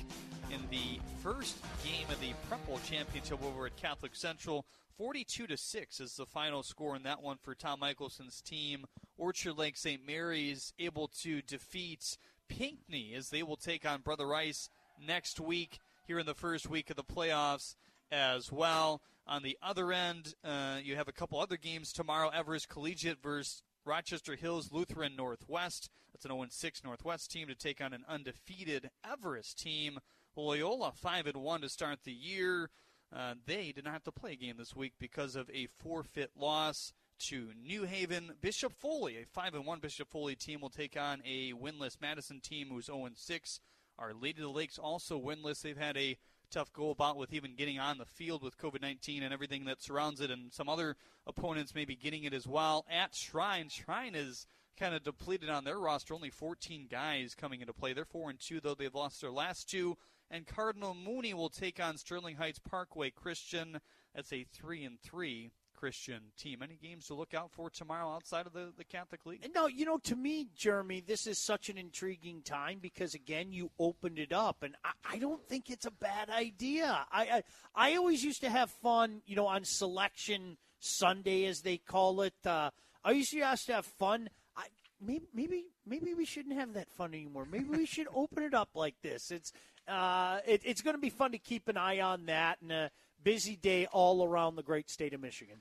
in the first game of the Prep Bowl Championship over at Catholic Central. 42 to 6 is the final score in that one for Tom Michelson's team. Orchard Lake St. Mary's able to defeat Pinckney as they will take on Brother Rice next week here in the first week of the playoffs as well. On the other end, uh, you have a couple other games tomorrow Everest Collegiate versus Rochester Hills Lutheran Northwest. That's an 0 6 Northwest team to take on an undefeated Everest team. Loyola 5 and 1 to start the year. Uh, they did not have to play a game this week because of a forfeit loss to New Haven. Bishop Foley, a 5 and 1 Bishop Foley team, will take on a winless Madison team who's 0 6. Our Lady of the Lakes also winless. They've had a tough go about with even getting on the field with COVID 19 and everything that surrounds it, and some other opponents maybe getting it as well. At Shrine, Shrine is kind of depleted on their roster. Only 14 guys coming into play. They're 4 and 2, though they've lost their last two. And Cardinal Mooney will take on Sterling Heights Parkway Christian. That's a 3 and 3 Christian team. Any games to look out for tomorrow outside of the, the Catholic League? No, you know, to me, Jeremy, this is such an intriguing time because again, you opened it up, and I, I don't think it's a bad idea. I, I I always used to have fun, you know, on Selection Sunday, as they call it. Uh, I used to have to have fun. I, maybe maybe maybe we shouldn't have that fun anymore. Maybe we should <laughs> open it up like this. It's uh, it, it's going to be fun to keep an eye on that and a busy day all around the great state of Michigan.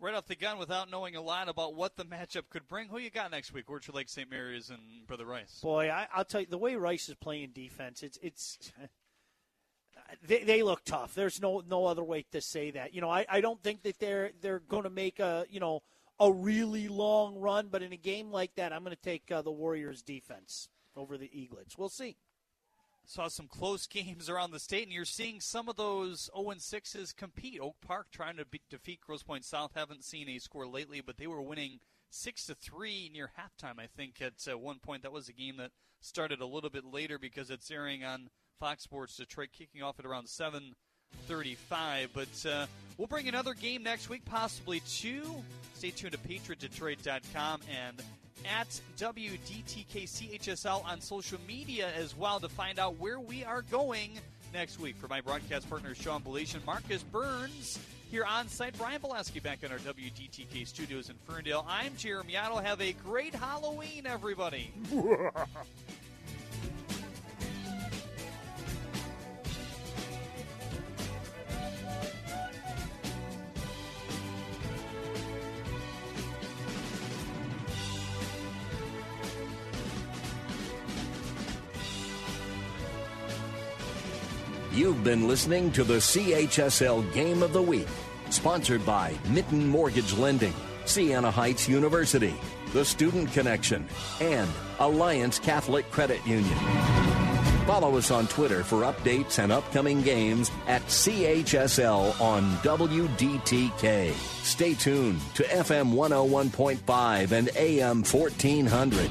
Right off the gun, without knowing a lot about what the matchup could bring, who you got next week? Orchard Lake, St. Mary's, and Brother Rice. Boy, I, will tell you the way Rice is playing defense. It's it's <laughs> they, they look tough. There's no no other way to say that. You know, I, I don't think that they're they're going to make a you know a really long run, but in a game like that, I'm going to take uh, the Warriors defense over the Eaglets. We'll see saw some close <laughs> games around the state, and you're seeing some of those 0 6s compete. Oak Park trying to be, defeat Grosse Pointe South. Haven't seen a score lately, but they were winning six to three near halftime. I think at uh, one point that was a game that started a little bit later because it's airing on Fox Sports Detroit, kicking off at around 7:35. But uh, we'll bring another game next week, possibly two. Stay tuned to PatriotDetroit.com and at WDTKCHSL on social media as well to find out where we are going next week. For my broadcast partners, Sean Belish and Marcus Burns, here on site, Brian Velasky back in our WDTK studios in Ferndale. I'm Jeremy Otto. Have a great Halloween, everybody. <laughs> You've been listening to the CHSL Game of the Week, sponsored by Mitten Mortgage Lending, Siena Heights University, The Student Connection, and Alliance Catholic Credit Union. Follow us on Twitter for updates and upcoming games at CHSL on WDTK. Stay tuned to FM 101.5 and AM 1400.